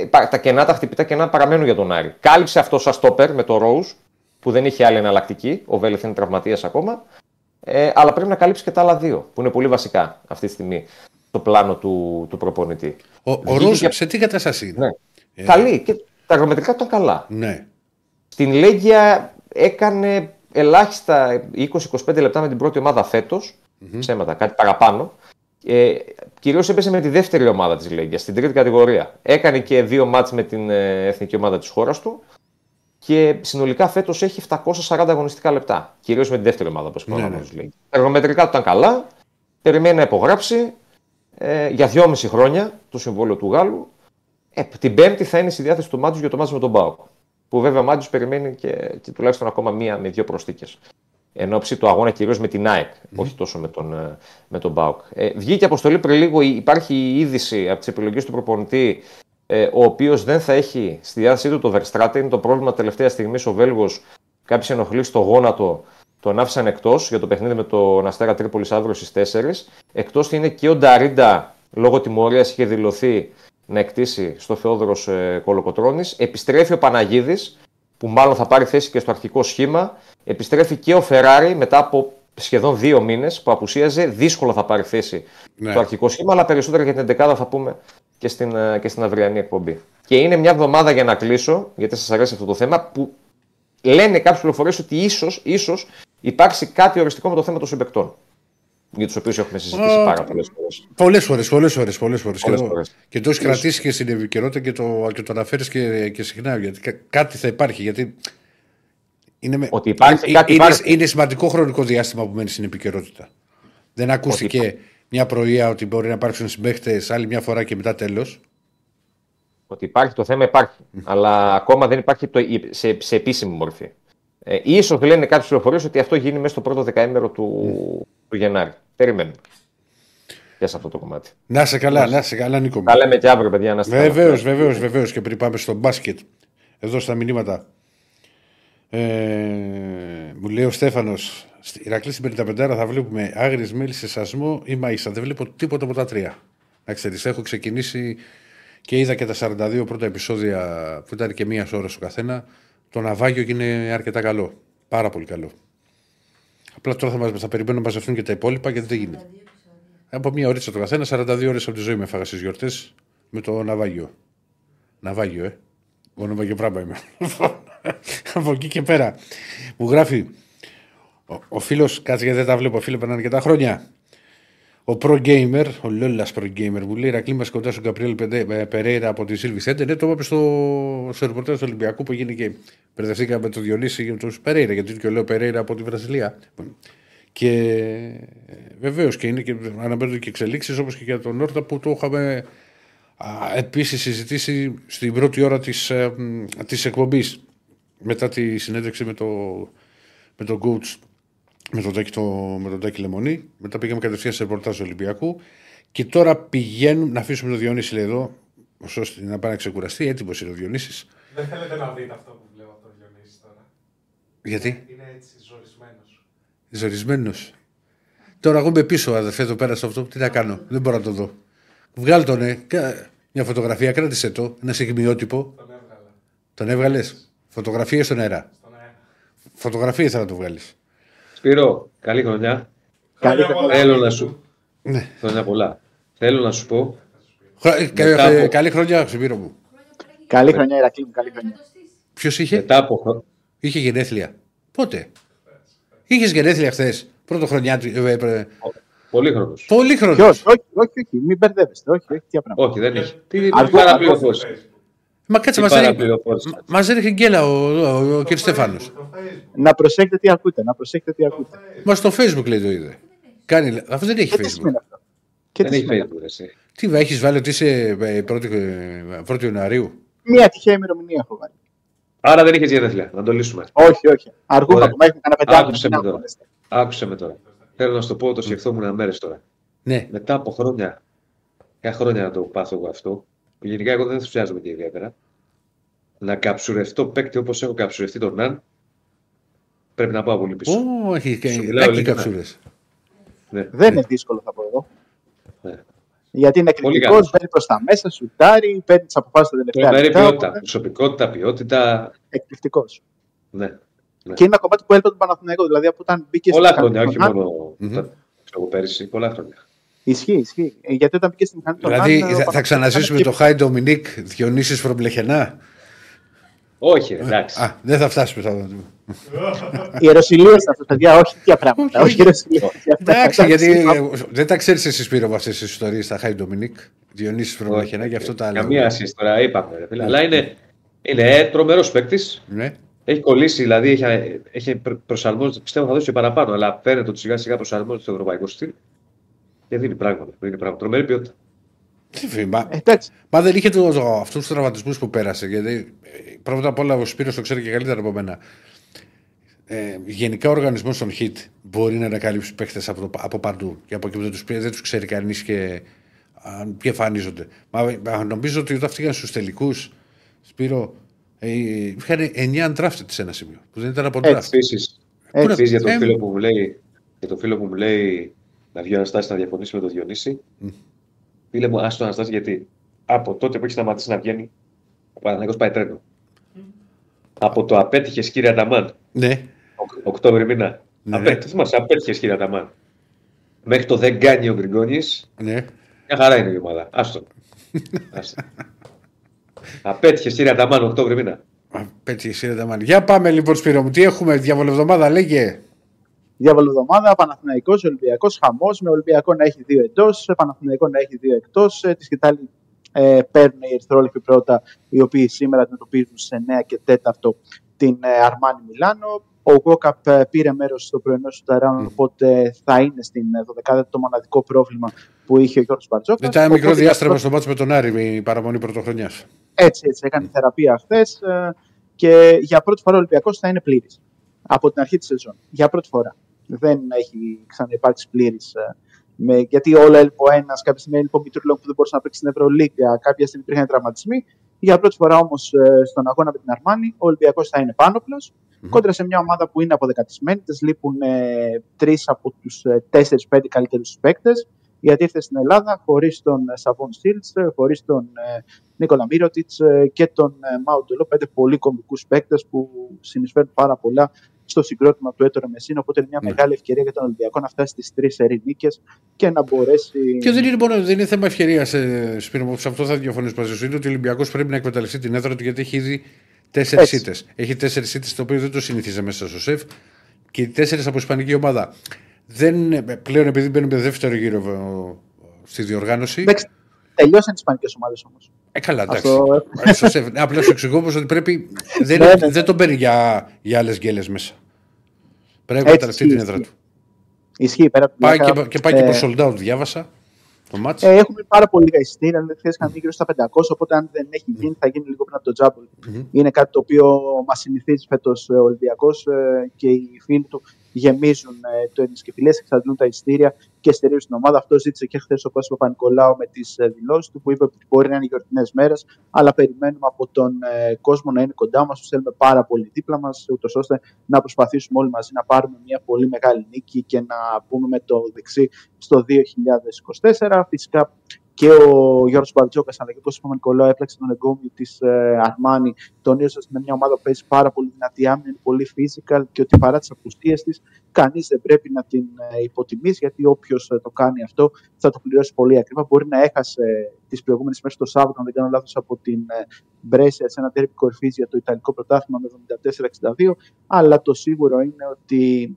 υπά- τα κενά, τα χτυπητά κενά παραμένουν για τον Άρη. Κάλυψε αυτό σαν στόπερ με το Ρόουζ, που δεν είχε άλλη εναλλακτική. Ο Βέλεθ είναι τραυματίας ακόμα. Ε, αλλά πρέπει να καλύψει και τα άλλα δύο, που είναι πολύ βασικά αυτή τη στιγμή στο πλάνο του, του προπονητή.
Ο, ο
Βγήκε
Ρόζ
και-
σε τι κατάσταση είναι;
Ναι.
Ε,
Καλή και τα αγρομετρικά ήταν καλά.
Ναι.
Στην Λέγκια έκανε ελάχιστα 20-25 λεπτά με την πρώτη ομάδα φέτος, ψέματα, κάτι παραπάνω. Ε, Κυρίως έπεσε με τη δεύτερη ομάδα της Λέγκια, στην τρίτη κατηγορία. Έκανε και δύο μάτς με την ε, εθνική ομάδα της χώρας του και συνολικά φέτος έχει 740 αγωνιστικά λεπτά. Κυρίως με τη δεύτερη ομάδα, όπως είπαμε.
Ναι,
Ναι,
ναι.
Τα εργομετρικά του ήταν καλά. Περιμένει να υπογράψει ε, για δυόμιση χρόνια το συμβόλαιο του Γάλλου. Ε, την Πέμπτη θα είναι στη διάθεση του Μάτζου για το μάτζ με τον Μπάουκ. Που βέβαια ο Μάτζου περιμένει και, και τουλάχιστον ακόμα μία με δύο προστίκε. Εν ώψη του αγώνα κυρίως με την ΑΕΚ, όχι τόσο με τον, ε, με τον Μπάουκ. Ε, βγήκε αποστολή πριν λίγο, υπάρχει η είδηση από τις επιλογές του προπονητή, ε, ο οποίος δεν θα έχει στη διάθεσή του το Verstraten. Είναι το πρόβλημα τελευταία στιγμής ο Βέλγος. Κάποιοι ενοχλεί στο γόνατο, τον άφησαν εκτός για το παιχνίδι με τον Αστέρα Τρίπολης αύριο στις 4. Εκτός είναι και ο Νταρίντα λόγω τιμωρίας είχε δηλωθεί να εκτίσει στο Θεόδωρος ε, Κολοκοτρόνη. Επιστρέφει ο Παναγίδης, που μάλλον θα πάρει θέση και στο αρχικό σχήμα. Επιστρέφει και ο Φεράρι μετά από σχεδόν δύο μήνες που απουσίαζε. Δύσκολα θα πάρει θέση
Ναι.
στο αρχικό σχήμα, αλλά περισσότερα για την 11 θα πούμε και στην, ε, και στην αυριανή εκπομπή. Και είναι μια εβδομάδα για να κλείσω, γιατί σας αρέσει αυτό το θέμα, που λένε κάποιε πληροφορίες ότι ίσως ίσως υπάρξει κάτι οριστικό με το θέμα των συμπεκτών. Για τους οποίους έχουμε συζητήσει
Α,
πάρα πολλές φορές.
Πολλές φορές, πολλές φορές. Πολλές φορές.
Πολλές
και, το,
φορές.
και το έχει κρατήσει και στην επικαιρότητα και το, και το αναφέρεις και, και συχνά. Γιατί κα- κάτι θα υπάρχει. Γιατί είναι, με-
Ότι υπάρχει,
είναι,
κάτι
είναι,
υπάρχει.
είναι σημαντικό χρονικό διάστημα που μένει στην επικαιρότητα. Δεν ακούστηκε
Ότι
μια πρωία ότι μπορεί να υπάρξουν συμπαίχτες άλλη μια φορά και μετά τέλος.
Ότι υπάρχει το θέμα, υπάρχει. Αλλά ακόμα δεν υπάρχει το, σε, σε επίσημη μορφή. Ε, ίσως λένε κάποιες πληροφορίες ότι αυτό γίνει μέσα στο πρώτο δεκαήμερο του, του Γενάρη. Περιμένουμε. Και σε αυτό το κομμάτι.
Να σε καλά, να σε καλά, Νίκο. μου.
Τα λέμε και αύριο, παιδιά. Να είστε καλά.
Βεβαίως, βεβαίως, βεβαίως. Και πριν πάμε στο μπάσκετ, εδώ στα μηνύματα. Ε, μου λέει ο Στέφανος, Ηρακλή στην 55 θα βλέπουμε άγριες μέλη σε σασμό ή μαΐσα. Δεν βλέπω τίποτα από τα τρία. Να ξέρεις, έχω ξεκινήσει και είδα και τα 42 πρώτα επεισόδια που ήταν και μίας ώρας στο καθένα. Το ναυάγιο και είναι αρκετά καλό. Πάρα πολύ καλό. Απλά τώρα θα, μας, θα περιμένω να μαζευτούν και τα υπόλοιπα γιατί δεν γίνεται. Από μία ωρίτσα το καθένα, 42 ώρες από τη ζωή με έφαγα στις γιορτές με το ναυάγιο. Ναυάγιο, ε. Εγώ ναυάγιο πράγμα είμαι. από εκεί και πέρα. Μου γράφει ο, ο φίλος, κάτσε γιατί δεν τα βλέπω, φίλε, περνάνε και τα χρόνια. Ο Pro Gamer, ο Λόλας Pro Gamer, μου λέει Ρακλή μας κοντά στον Καπριέλ Πεντε- ε, Περέιρα από τη Σίλβη Σέντε. Ναι, το είπαμε στο, στο ρεπορτάζ του Ολυμπιακού που έγινε και μπερδευτήκαμε με το Διονύση και με τους Περέιρα, γιατί είναι και ο Λέω Περέιρα από τη Βραζιλία. Και βεβαίως και είναι και αναμένονται και εξελίξεις όπως και για τον Νόρτα που το είχαμε επίσης συζητήσει στην πρώτη ώρα της της εκπομπής μετά τη συνέντευξη με, το, με τον coach με τον Τάκη, το, με τον Τάκη Λεμονή. Μετά πήγαμε κατευθείαν σε ρεπορτάζ του Ολυμπιακού. Και τώρα πηγαίνουν να αφήσουμε τον Διονύση λέει εδώ, ώστε να πάει να ξεκουραστεί. Έτοιμος είναι ο Διονύσης.
Δεν θέλετε να δείτε αυτό που βλέπω από τον Διονύση τώρα.
Γιατί;
Είναι έτσι, ζορισμένος.
ζορισμένος. Τώρα εγώ είμαι πίσω, αδερφέ, εδώ πέρα σε αυτό. Τι να κάνω, δεν μπορώ να το δω. Βγάλ τον, ε, κα- μια φωτογραφία, κράτησε το, ένα στιγμιότυπο.
Τον έβγαλα.
Τον έβγαλες; Φωτογραφία στον αέρα.
Στον αέρα.
Φωτογραφία ήθελα να το βγάλεις.
Σπύρο, καλή χρονιά.
Χρόνια πολλά,
Θέλω
Νίκο
να
του.
σου.
Ναι.
Χρόνια πολλά. Θέλω να σου πω.
Χα- κα-
Μετά
ε,
από-
Καλή χρονιά, Ξυπήρο μου.
Καλή χρονιά, Ηρακλή μου, καλή χρονιά.
Ποιος είχε,
Μετά από χρο-
είχε γενέθλια. Πότε; Είχες γενέθλια χθες. Πρώτο χρονιά του. ε, ε,
Πολύχρονος.
Πολύ χρόνο.
Ποιος, όχι, όχι, όχι, μην μπερδεύεστε, όχι, όχι, τι πράγμα.
Όχι, δεν έχει. Τι
Αργό-
παραπληροφόρηση.
Μα κάτσε,
Τι
μας έριχνε,
παραπληροφόρηση.
μας έριχνε γκέλα ο, ο, ο, κ. Στέφανο.
Να προσέχετε τι ακούτε, να προσέχετε τι ακούτε.
Μα στο facebook λέει το είδε. Κάνει, αυτό δεν έχει
Και τι
facebook.
σημαίνει αυτό. Και
Δεν
τι
έχει
σημαίνει.
Facebook εσύ.
Τι έχεις βάλει ότι είσαι ε, πρώτη, ε, πρώτη Ιανουαρίου;
Μία τυχαία ημερομηνία έχω βάλει.
Άρα δεν είχες γενέθλια, να το λύσουμε.
Όχι, όχι. Αργούμε
Ωραία.
ακόμα, έχουμε κανένα πεντάδι.
Άκουσε με τώρα. Άκουσε με τώρα. Θέλω να σου το πω, το σκεφτόμουν μέρε τώρα.
Ναι.
Μετά από χρόνια, για χρόνια να το πάθω εγώ αυτό, που γενικά εγώ δεν ενθουσιάζομαι και ιδιαίτερα, να καψουρευτώ παίκτη όπως έχω καψουρευτεί τον Ναν, πρέπει να πάω πολύ πίσω.
Ω, έχει και
Σου μιλάω
έχει
ειλικρινά.
καψούρες.
Ναι.
Δεν είναι δύσκολο, θα πω εγώ.
Ναι.
Γιατί είναι
Πολύ
εκρηκτικό,
καλός.
μπαίνει προς τα μέσα, σουτάρει, παίρνει τις αποφάσεις τα τελευταία
Τρομερή
λεπτά.
ποιότητα.
οπότε
Προσωπικότητα, ποιότητα.
Εκπληκτικός.
Ναι. Ναι.
Και είναι ένα κομμάτι που έλειπε τον Παναθηναϊκό. Δηλαδή από όταν μπήκε
Πολλά
στην
χρόνια,
μηχανή
όχι
των Ναν,
μόνο τα- ξέρω εγώ, πέρυσι. Πολλά χρόνια.
Ισχύει, ισχύει. Ε, Γιατί όταν μπήκε στη μηχανή των
Δηλαδή
Ναν, ο
θα, θα
Παναθηναϊκός
ξαναζήσουμε
ήταν
το Hi Ντομινίκ, Διονύσης from Λεχαινά;
Όχι, εντάξει.
Α, δεν θα φτάσουμε. Θα...
Η Ιεροσυλία ήταν αυτό, παιδιά, όχι τέτοια πράγματα. Όχι Ιεροσυλία.
Εντάξει, γιατί ε, δεν τα ξέρεις εσύ Σπύρο με αυτέ τις ιστορίες στα Hi Ντομινίκ. Διονύσης from Λεχαινά, γι' αυτό τα λέω.
Καμία σχέση τώρα, είπαμε. ρε φίλε. Αλλά είναι, είναι τρομερός παίκτης.
Ναι.
Έχει κολλήσει, δηλαδή έχει, έχει προ- προσαρμόζεται. Πιστεύω θα δώσει και παραπάνω, αλλά φαίνεται ότι σιγά σιγά προσαρμόζεται στο ευρωπαϊκό στυλ. Και δίνει πράγματα. Δίνει πράγματα. Τρομερή ποιότητα.
Τι φι- Μα,
Εντάξει.
μα δεν είχε το, το, αυτούς τους τραυματισμούς που πέρασε. Γιατί ε, πρώτα απ' όλα ο Σπύρος το ξέρει και καλύτερα από μένα. Ε, γενικά ο οργανισμός των HIT μπορεί να ανακαλύψει παίχτε από, το- από παντού και από εκεί που δεν τους δεν τους ξέρει κανείς και, α, και εμφανίζονται. Μα, μα νομίζω ότι όταν φτάσαν στους τελικούς, Σπύρο, ε, είχαν 9 undrafted σε ένα σημείο που δεν ήταν από draft.
Επίσης,
Πού να-
επίσης για τον
ε,
φίλο που μου λέει, για τον φίλο που μου λέει να βγει ο Αναστάσης να διαφωνήσει με τον Διονύση. Φίλε μου, άστο Αναστάσης γιατί από τότε που έχει σταματήσει να βγαίνει, ο Παναθηναϊκός πάει τρένο. Από το απέτυχες κύριε Αταμάν,
Ναι,
Οκ- Οκτώβρη μήνα.
Ναι.
Απέ, θυμάσαι, απέτυχες κύριε Αταμάν. Μέχρι το δεν κάνει ο Γκριγκόνης,
ναι.
μια χαρά είναι η ομάδα. Άστο. Άστο. Απέτυχες κύριε Αταμάν, Οκτώβρη μήνα.
Πέτυχε η σειρά τα μάτια. Για πάμε λοιπόν, Σπύρο μου, τι έχουμε, διαβολευδομάδα, λέγε.
Διαβολοβδομάδα, Παναθηναϊκός, Ολυμπιακός, χαμός, με Ολυμπιακό να έχει δύο εντός, Παναθηναϊκό να έχει δύο εκτός. Τη σκητάλη ε, παίρνουν οι Ερυθρόλεπτοι πρώτα, οι οποίοι σήμερα αντιμετωπίζουν σε 9 και 4 την ε, Αρμάνι Μιλάνο. Ο Γκόκαπ ε, πήρε μέρος στο πρωινό σου ταράν, οπότε θα είναι στην ε, 12η το μοναδικό πρόβλημα που είχε ο Γιώργος Μπαρτζόκα.
Δεν ήταν μικρό διάστρεμα στο μάτσο με τον Άρη με η παραμονή πρωτοχρονιάς.
Έτσι, έτσι. Έκανε θεραπεία χθες και για πρώτη φορά ο Ολυμπιακός θα είναι πλήρης. Από την αρχή της σεζόν. Για πρώτη φορά. Δεν έχει ξαναυπάρξει πλήρης. γιατί όλα έλειπε ο ένα, κάποια στιγμή έλειπε ο Μητρούλο που δεν μπορούσε να παίξει στην Ευρωλίγκα, κάποια στιγμή υπήρχαν τραυματισμοί. Για πρώτη φορά όμως στον αγώνα με την Αρμάνη, ο Ολυμπιακός θα είναι πάνωπλος, κόντρα σε μια ομάδα που είναι αποδεκατισμένη. Της λείπουν ε, τρεις από τους 4-5 καλύτερους παίκτες. Γιατί ήρθε στην Ελλάδα χωρίς τον ε, Σαββόν Σίλτς, χωρίς τον ε, Νίκολα Μύρωτιτς και τον ε, Μάουντελο. Πέντε πολύ κομβικούς παίκτες που συνεισφέρουν πάρα πολλά στο συγκρότημα του Έτορο Μεσίνο. Οπότε είναι μια μεγάλη ευκαιρία για τον Ολυμπιακό να φτάσει στις τρεις ερηνίκε και να μπορέσει.
Και δεν είναι, μόνο, δεν είναι θέμα ευκαιρίας, ε, Σπύρο, μου, σε αυτό θα διαφωνήσω μαζί σου. Είναι ότι ο Ολυμπιακός πρέπει να εκμεταλλευτεί την έδρα του γιατί έχει ήδη τέσσερις
Έτσι.
ήττες. Έχει τέσσερις ήττες, το οποίο δεν το συνηθίζε μέσα στο σεφ. Και οι τέσσερις από ισπανική ομάδα. Δεν, ε, πλέον επειδή μπαίνουμε δεύτερο γύρο ε, στη διοργάνωση.
Εντάξει, τελειώσαν οι Ισπανικές ομάδες όμως.
Ε, καλά, εντάξει.
Αυτό-
Ε, στο σεφ. Ναι, Απλά σου εξηγώ όμως ότι πρέπει. δεν,
Ναι, ναι.
δεν τον παίρνει για, για άλλες γκέλες μέσα. Πρέπει να
Έτσι,
εκμεταλλευτεί την
ισχύει,
έδρα του.
Ισχύει πέρα από την
Πάει
πλάκα,
και, και πάει και
ε,
προς sold out, διάβασα το μάτς.
Ε, έχουμε πάρα πολύ λίγα εισιτήρια. Δηλαδή, χθε είχαν μείνει γύρω στα 500. Οπότε, αν δεν έχει γίνει, θα γίνει λίγο πριν από το τζάμπολ.
Μμμ.
Είναι κάτι το οποίο μας συνηθίζει φέτος ο Ολυμπιακός και οι φίλοι του γεμίζουν ε, το ενισκεφιλέ, εξαντλούν τα εισιτήρια και στηρίζουν την ομάδα. Αυτό ζήτησε και χθες ο Κώστα Παπα-Νικολάου με τις δηλώσεις του, που είπε ότι μπορεί να είναι γιορτινές μέρες, αλλά περιμένουμε από τον ε, κόσμο να είναι κοντά μας. Τους θέλουμε πάρα πολύ δίπλα μας, ούτως ώστε να προσπαθήσουμε όλοι μαζί να πάρουμε μια πολύ μεγάλη νίκη και να πούμε με το δεξί στο 2024. Φυσικά και ο Γιώργος Μπαρτζόκα αλλά και ο Κώστα Παπα-Νικολάου έπλεξε τον εγκόμιο της Αρμάνη, τονίζοντα με μια ομάδα που παίζει πάρα πολύ δυνατή άμυνα, είναι πολύ physical και ότι παρά τις απουσίες της, κανείς δεν πρέπει να την ε, υποτιμήσει, γιατί όποιος το κάνει αυτό θα το πληρώσει πολύ ακριβά. Μπορεί να έχασε τις προηγούμενες μέρες το Σάββατο, αν δεν κάνω λάθος, από την ε, Μπρέσια σε ένα τέρμι κορυφής για το Ιταλικό πρωτάθλημα με 74-62. Αλλά το σίγουρο είναι ότι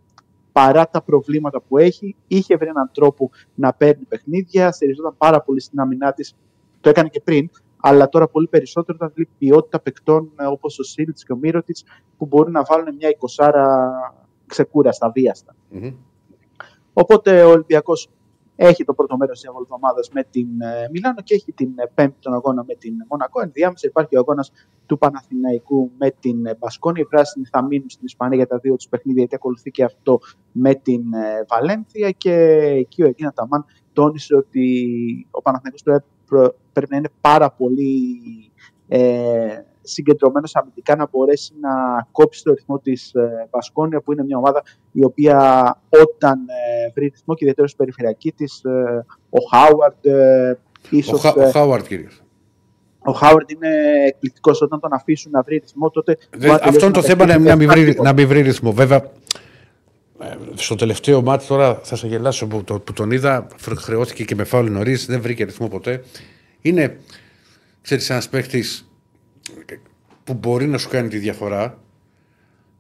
παρά τα προβλήματα που έχει, είχε βρει έναν τρόπο να παίρνει παιχνίδια, στηριζόταν πάρα πολύ στην άμυνά της. Το έκανε και πριν, αλλά τώρα πολύ περισσότερο όταν βλέπει ποιότητα παικτών όπως ο Σίλτς και ο Μύρωτιτς που μπορούν να βάλουν μια 20 ξεκούραστα, βίαστα.
Μμμ.
Οπότε ο Ολυμπιακός Έχει το πρώτο μέρος της εβδομάδας με την ε, Μιλάνο και έχει την ε, πέμπτη τον αγώνα με την Μονακό. Ενδιάμεσα υπάρχει ο αγώνας του Παναθηναϊκού με την ε, Μπασκόνη. Οι πράσινοι θα μείνουν στην Ισπανία για τα δύο τους παιχνίδια, γιατί ακολουθεί και αυτό με την ε, Βαλένθια. Και εκεί ο Εκείνα Ταμάν τόνισε ότι ο Παναθηναϊκός πρέπει, προ- πρέπει να είναι πάρα πολύ ε, συγκεντρωμένος αμυντικά να μπορέσει να κόψει το ρυθμό της ε, Βασκόνια, που είναι μια ομάδα η οποία όταν ε, βρει ρυθμό και ιδιαίτερα στην περιφερειακή της, ε, ο Χάουαρντ. Ε,
Ο,
ίσως,
Χα-
ε,
ο Χάουαρτ, κύριε.
ο Χάουαρντ είναι εκπληκτικός όταν τον αφήσουν να βρει ρυθμό. Τότε
Δεν-
μπορεί να
αυτό είναι το
τελειώσει
θέμα να,
παιχνίδι
να, μην βρει,
διαφορετικό.
να μην βρει ρυθμό. Βέβαια, ε, στο τελευταίο μάτι τώρα θα σε γελάσω που, το, που τον είδα, φρ- χρεώθηκε και με φάουλ νωρίς, δεν βρήκε ρυθμό ποτέ. Είναι, ξέρεις, ένας παίχτης που μπορεί να σου κάνει τη διαφορά,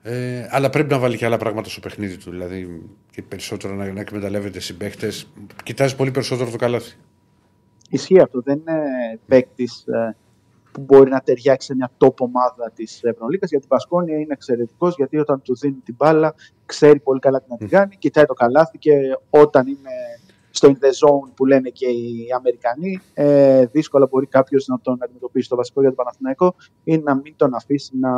ε, αλλά πρέπει να βάλει και άλλα πράγματα στο παιχνίδι του. Δηλαδή, και περισσότερο να, να εκμεταλλεύεται συμπαίχτε. Κοιτάζεις πολύ περισσότερο το καλάθι.
Ισχύει αυτό. Δεν είναι παίκτης που μπορεί να ταιριάξει σε μια top ομάδα της Ευρωλίγα. Γιατί η Πασκόνια είναι εξαιρετικός, γιατί όταν του δίνει την μπάλα, ξέρει πολύ καλά τι να την κάνει, κοιτάει το καλάθι και όταν είναι στο in the zone που λένε και οι Αμερικανοί, ε, δύσκολα μπορεί κάποιος να τον αντιμετωπίσει. Το βασικό για τον Παναθηναϊκό είναι να μην τον αφήσει να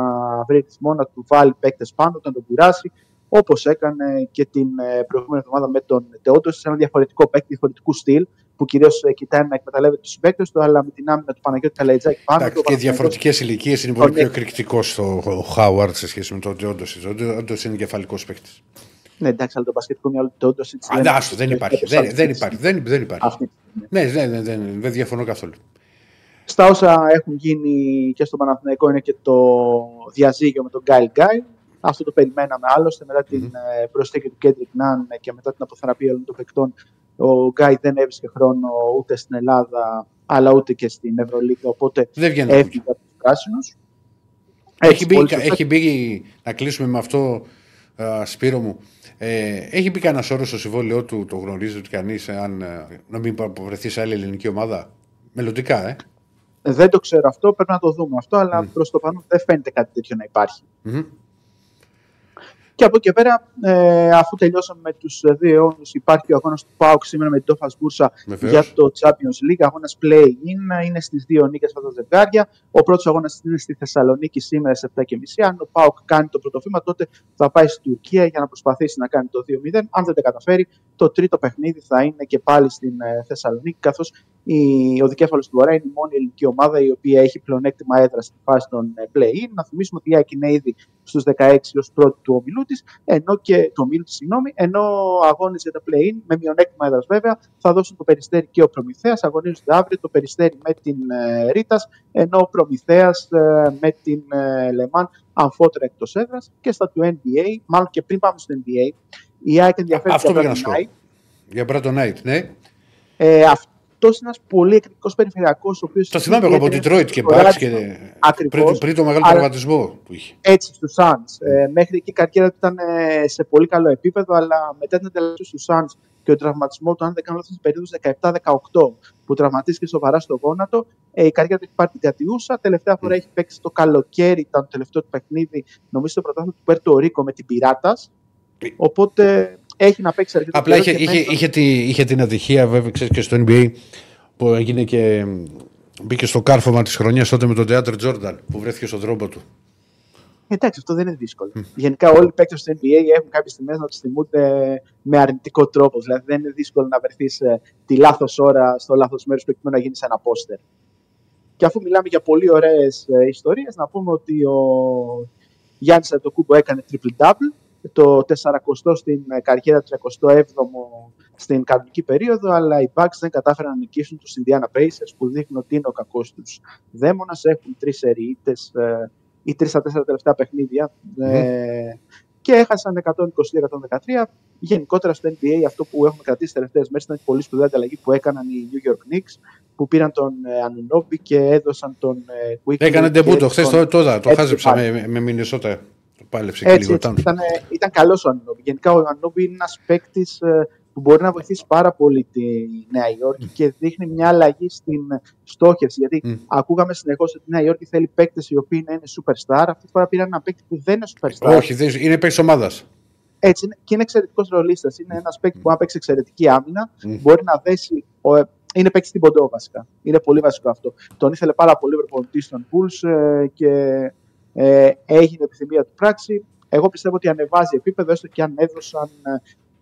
βρει ρυθμό, να του βάλει παίκτες πάνω, να τον κουράσει, όπως έκανε και την ε, προηγούμενη εβδομάδα με τον Τεόντος, σε ένα διαφορετικό παίκτη, διαφορετικού στυλ, που κυρίως κοιτάει να εκμεταλλεύεται τους συμπαίκτε του, αλλά με την άμυνα του Παναγιώτη Καλαϊτζάκη πάνω.
Εντάξει,
του, ο
και
Παναθηναϊκός
διαφορετικές ηλικίες είναι πολύ
τον
πιο
έχει.
εκρηκτικό ο Χάουαρτ σε σχέση με τον Όντο. Ο Όντο είναι κεφαλικός παίκτης.
Ναι, εντάξει, αλλά το μπασκετικό μυαλό του Τεόντο
Αντάσου, δεν υπάρχει. Δεν, δεν υπάρχει. Δεν, δεν υπάρχει.
Αυτή.
Ναι, δεν, δεν, δεν, δεν διαφωνώ καθόλου.
Στα όσα έχουν γίνει και στο Παναθηναϊκό είναι και το διαζύγιο με τον Γκάιλ Γκάιλ. Αυτό το περιμέναμε άλλωστε μετά την ε, προσθήκη του Κέντρικ Νάν και μετά την αποθεραπεία όλων των παικτών. Ο Γκάι δεν έβρισκε χρόνο ούτε στην Ελλάδα αλλά ούτε και στην Ευρωλίγα. Οπότε
Δεν βγαίνει.
έφυγε από τους πράσινους.
Έχει μπει, έχει μπει, να κλείσουμε με αυτό, α, Σπύρο μου. Ε, έχει μπει κανένας όρος στο συμβόλαιό του, το γνωρίζει ότι κανείς, αν ε, να μην βρεθεί σε άλλη ελληνική ομάδα; Μελλοντικά, ε.
Δεν το ξέρω αυτό, πρέπει να το δούμε αυτό, αλλά
Μμ.
προς το παρόν δεν φαίνεται κάτι τέτοιο να υπάρχει.
Μμμ.
Και από εκεί και πέρα, ε, αφού τελειώσαμε με τους δύο αιώνες, υπάρχει ο αγώνας του ΠΑΟΚ σήμερα με την Τόφας Μπούρσα
Βεβαίως.
για το Champions League. Αγώνας play-in, είναι στις δύο νίκες αυτά τα ζευγάρια. Ο πρώτος αγώνας είναι στη Θεσσαλονίκη σήμερα στις 7.30. Αν ο ΠΑΟΚ κάνει το πρώτο βήμα, τότε θα πάει στην Τουρκία για να προσπαθήσει να κάνει το 2-0. Αν δεν τα καταφέρει, το τρίτο παιχνίδι θα είναι και πάλι στην ε, Θεσσαλονίκη, καθώς ο δικέφαλος του Βορρά είναι η μόνη ελληνική ομάδα η οποία έχει πλεονέκτημα έδρας στη φάση των ε, play-in. Να θυμίσουμε ότι η ΑΕΚ είναι ήδη στους 16 ως πρώτη του ομιλού της, ενώ και το ομίλου της, συγγνώμη, ενώ αγώνε για τα play-in με μειονέκτημα έδρας βέβαια θα δώσουν το περιστέρι και ο Προμηθέας. Αγωνίζονται αύριο το περιστέρι με την ε, Ρίτα, ενώ ο Προμηθέας με την ε, Λεμάν αμφότερα εκτός έδρας και στα του NBA, μάλλον και πριν πάμε στο NBA, η ΑΕΚ ενδιαφέρει
Αυτό
για
πήγα να
Brandon
σου πω.
Knight.
Για Brandon Knight, ναι.
Ε, αυτό είναι ένας πολύ εκρηκτικό περιφερειακός, ο οποίος.
Το θυμάμαι εγώ από Detroit και Bucks και
Ακριβώς.
πριν, πριν το μεγάλο
Αλλά-
τραυματισμό που είχε.
έτσι στους Suns. Ε, μέχρι εκεί η καριέρα του ήταν ε, σε πολύ καλό επίπεδο, αλλά μετά την εντελεσή στους Suns και ο τραυματισμός του, αν δεν κάνω λάθος, στην περίοδο 17-18, που τραυματίστηκε σοβαρά στο γόνατο, ε, η καριέρα του έχει πάρει την κατιούσα. Τελευταία φορά έχει παίξει το καλοκαίρι, ήταν το τελευταίο του παιχνίδι, νομίζω στο πρωτάθλημα του Πέρτο Ρίκο με την Πειράτας. Οπότε έχει να παίξει αρκετό
Απλά
καιρό
είχε,
και
είχε,
μέσα-
είχε, τη, είχε την ατυχία, βέβαια, ξέρεις, και στο NBA που έγινε και μπήκε στο κάρφωμα της χρονιάς τότε με τον Τεάτρ Τζόρνταν που βρέθηκε στον τρόπο του.
Εντάξει, αυτό δεν είναι δύσκολο. Γενικά, όλοι οι παίκτες του NBA έχουν κάποιες στιγμές να του θυμούνται με αρνητικό τρόπο. Δηλαδή, δεν είναι δύσκολο να βρεθείς τη λάθος ώρα στο λάθος μέρος προκειμένου να γίνεις ένα πόστερ. Και αφού μιλάμε για πολύ ωραίες ιστορίες, να πούμε ότι ο Γιάννης Αντοκούμπο έκανε triple-double, το 40 στην ε, καριέρα, 37ο στην κανονική περίοδο, αλλά οι Bucks δεν κατάφεραν να νικήσουν τους Indiana Pacers που δείχνουν ότι είναι ο κακός τους δαίμονας. Έχουν τρεις σεριίτες ε, ή τρεις στα τέσσερα τελευταία παιχνίδια ε, και έχασαν 122-113. Γενικότερα στο NBA αυτό που έχουμε κρατήσει τις τελευταίες μέρες ήταν η πολύ σπουδαία ανταλλαγή που έκαναν οι New York Knicks που πήραν τον ε, Ανουνόμπι και έδωσαν τον ε, Quickly
Έκανε
και
ντεμπούτο χθες
τον-
το, το, το
Έτσι
χάζεψα
πάλι.
με, με Μινεσότα. Το πάλεψε και
Έτσι,
λίγο.
έτσι.
Ήταν.
Ήταν, ήταν καλός ο Ανόμπι. Γενικά ο Ανόμπι είναι ένας παίκτης που μπορεί να βοηθήσει πάρα πολύ τη Νέα Υόρκη και δείχνει μια αλλαγή στην στόχευση. Γιατί
Μμ.
ακούγαμε συνεχώς ότι η Νέα Υόρκη θέλει παίκτες οι οποίοι να είναι superstar. Αυτή τη φορά πήραν ένα παίκτη που δεν είναι superstar.
Όχι, δεν, είναι παίκτης ομάδας.
έτσι είναι, και είναι εξαιρετικός ρολίστας. Είναι ένας παίκτης που, αν παίξει εξαιρετική άμυνα,
Μμ.
μπορεί να δέσει. Ο, ε, είναι παίκτης στην ποντό βασικά. Είναι πολύ βασικό αυτό. Τον ήθελε πάρα πολύ ο προπονητής των Bulls ε, και ε, έγινε επιθυμία του πράξη. Εγώ πιστεύω ότι ανεβάζει επίπεδο, έστω και αν έδωσαν ε,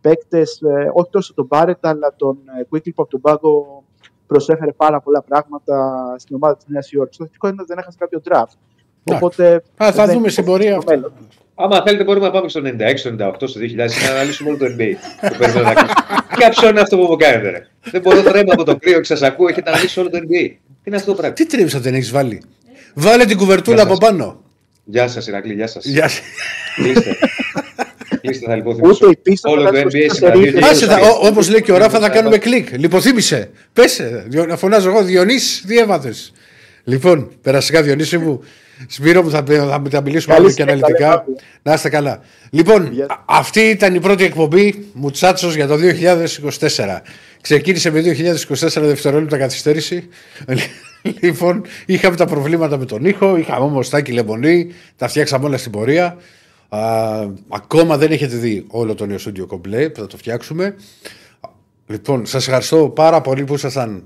παίκτες, ε, όχι τόσο τον Μπάρετ, αλλά τον ε, Quickly που από τον πάγκο προσέφερε πάρα πολλά πράγματα στην ομάδα της Νέας Υόρκης. Το θετικό είναι ότι δεν έχασε κάποιο draft.
Εντάξει.
Οπότε.
Α, θα
δεν
δούμε
είναι
στην πορεία
στο
αυτό.
μέλλον.
Άμα θέλετε, μπορούμε να πάμε στο 96, στο 98, στο 2000 και να αναλύσουμε όλο το NBA. Το περιμένω να κλείσω. Τι καψό είναι αυτό που μου κάνετε, ρε; Δεν μπορώ να ρέμα από το κρύο και σα ακούω, έχετε αναλύσει όλο το NBA. Τι είναι αυτό το πράγμα;
Τι τρίψα δεν έχεις βάλει; Βάλε την κουβερτούλα
Γεια
από
σας.
πάνω.
Γεια σας, Ηρακλή, γεια σας.
Γεια σας.
Κλείστε. Κλείστε, θα λιποθυμίσω.
Ούτε η πίστα
Όλο
θα
το
αλλάξει
NBA
στο
σήμερα.
σερί.
Άσε τα, όπως λέει και ο Ράφα, θα κάνουμε κλικ. Λιποθύμησε. Πε, να φωνάζω εγώ, Διονύση, τι έβαθε. Λοιπόν, περαστικά Διονύση μου, Σπύρο μου, θα, θα, θα μιλήσουμε
Καλή
αύριο και
συνέχεια,
αναλυτικά.
καλή αύριο.
Να είστε καλά. Λοιπόν,
Γεια.
α- αυτή ήταν η πρώτη εκπομπή Μουτσάτσος για το 2024. Ξεκίνησε με 2024 δευτερόλεπτα καθυστέρηση. Λοιπόν, είχαμε τα προβλήματα με τον ήχο, είχαμε όμως Τάκη Λεμονή, τα φτιάξαμε όλα στην πορεία. Α, ακόμα δεν έχετε δει όλο το νέο στούντιο κομπλέ που θα το φτιάξουμε. Λοιπόν, σας ευχαριστώ πάρα πολύ που ήσασταν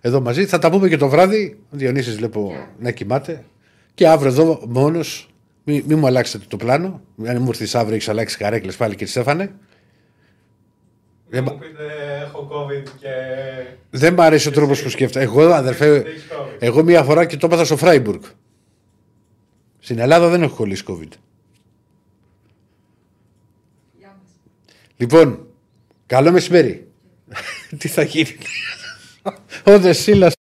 εδώ μαζί. Θα τα πούμε και το βράδυ. Ο Διονύσης βλέπω να κοιμάται. Και αύριο εδώ μόνος. Μην μη μου αλλάξετε το πλάνο. Αν μου έρθεις αύριο έχεις αλλάξει καρέκλες πάλι και Στέφανε.
Δεν μου πείτε έχω COVID και...
Δεν μ' αρέσει ο τρόπος που σκέφτομαι. Εγώ αδερφέ,
Έχεις COVID.
εγώ μία φορά και το έπαθα στο Φράιμπουργκ. Στην Ελλάδα δεν έχω κολλήσει COVID.
Γεια μας.
Λοιπόν, καλό μεσημέρι. Τι θα γίνει. Ο Δεσίλας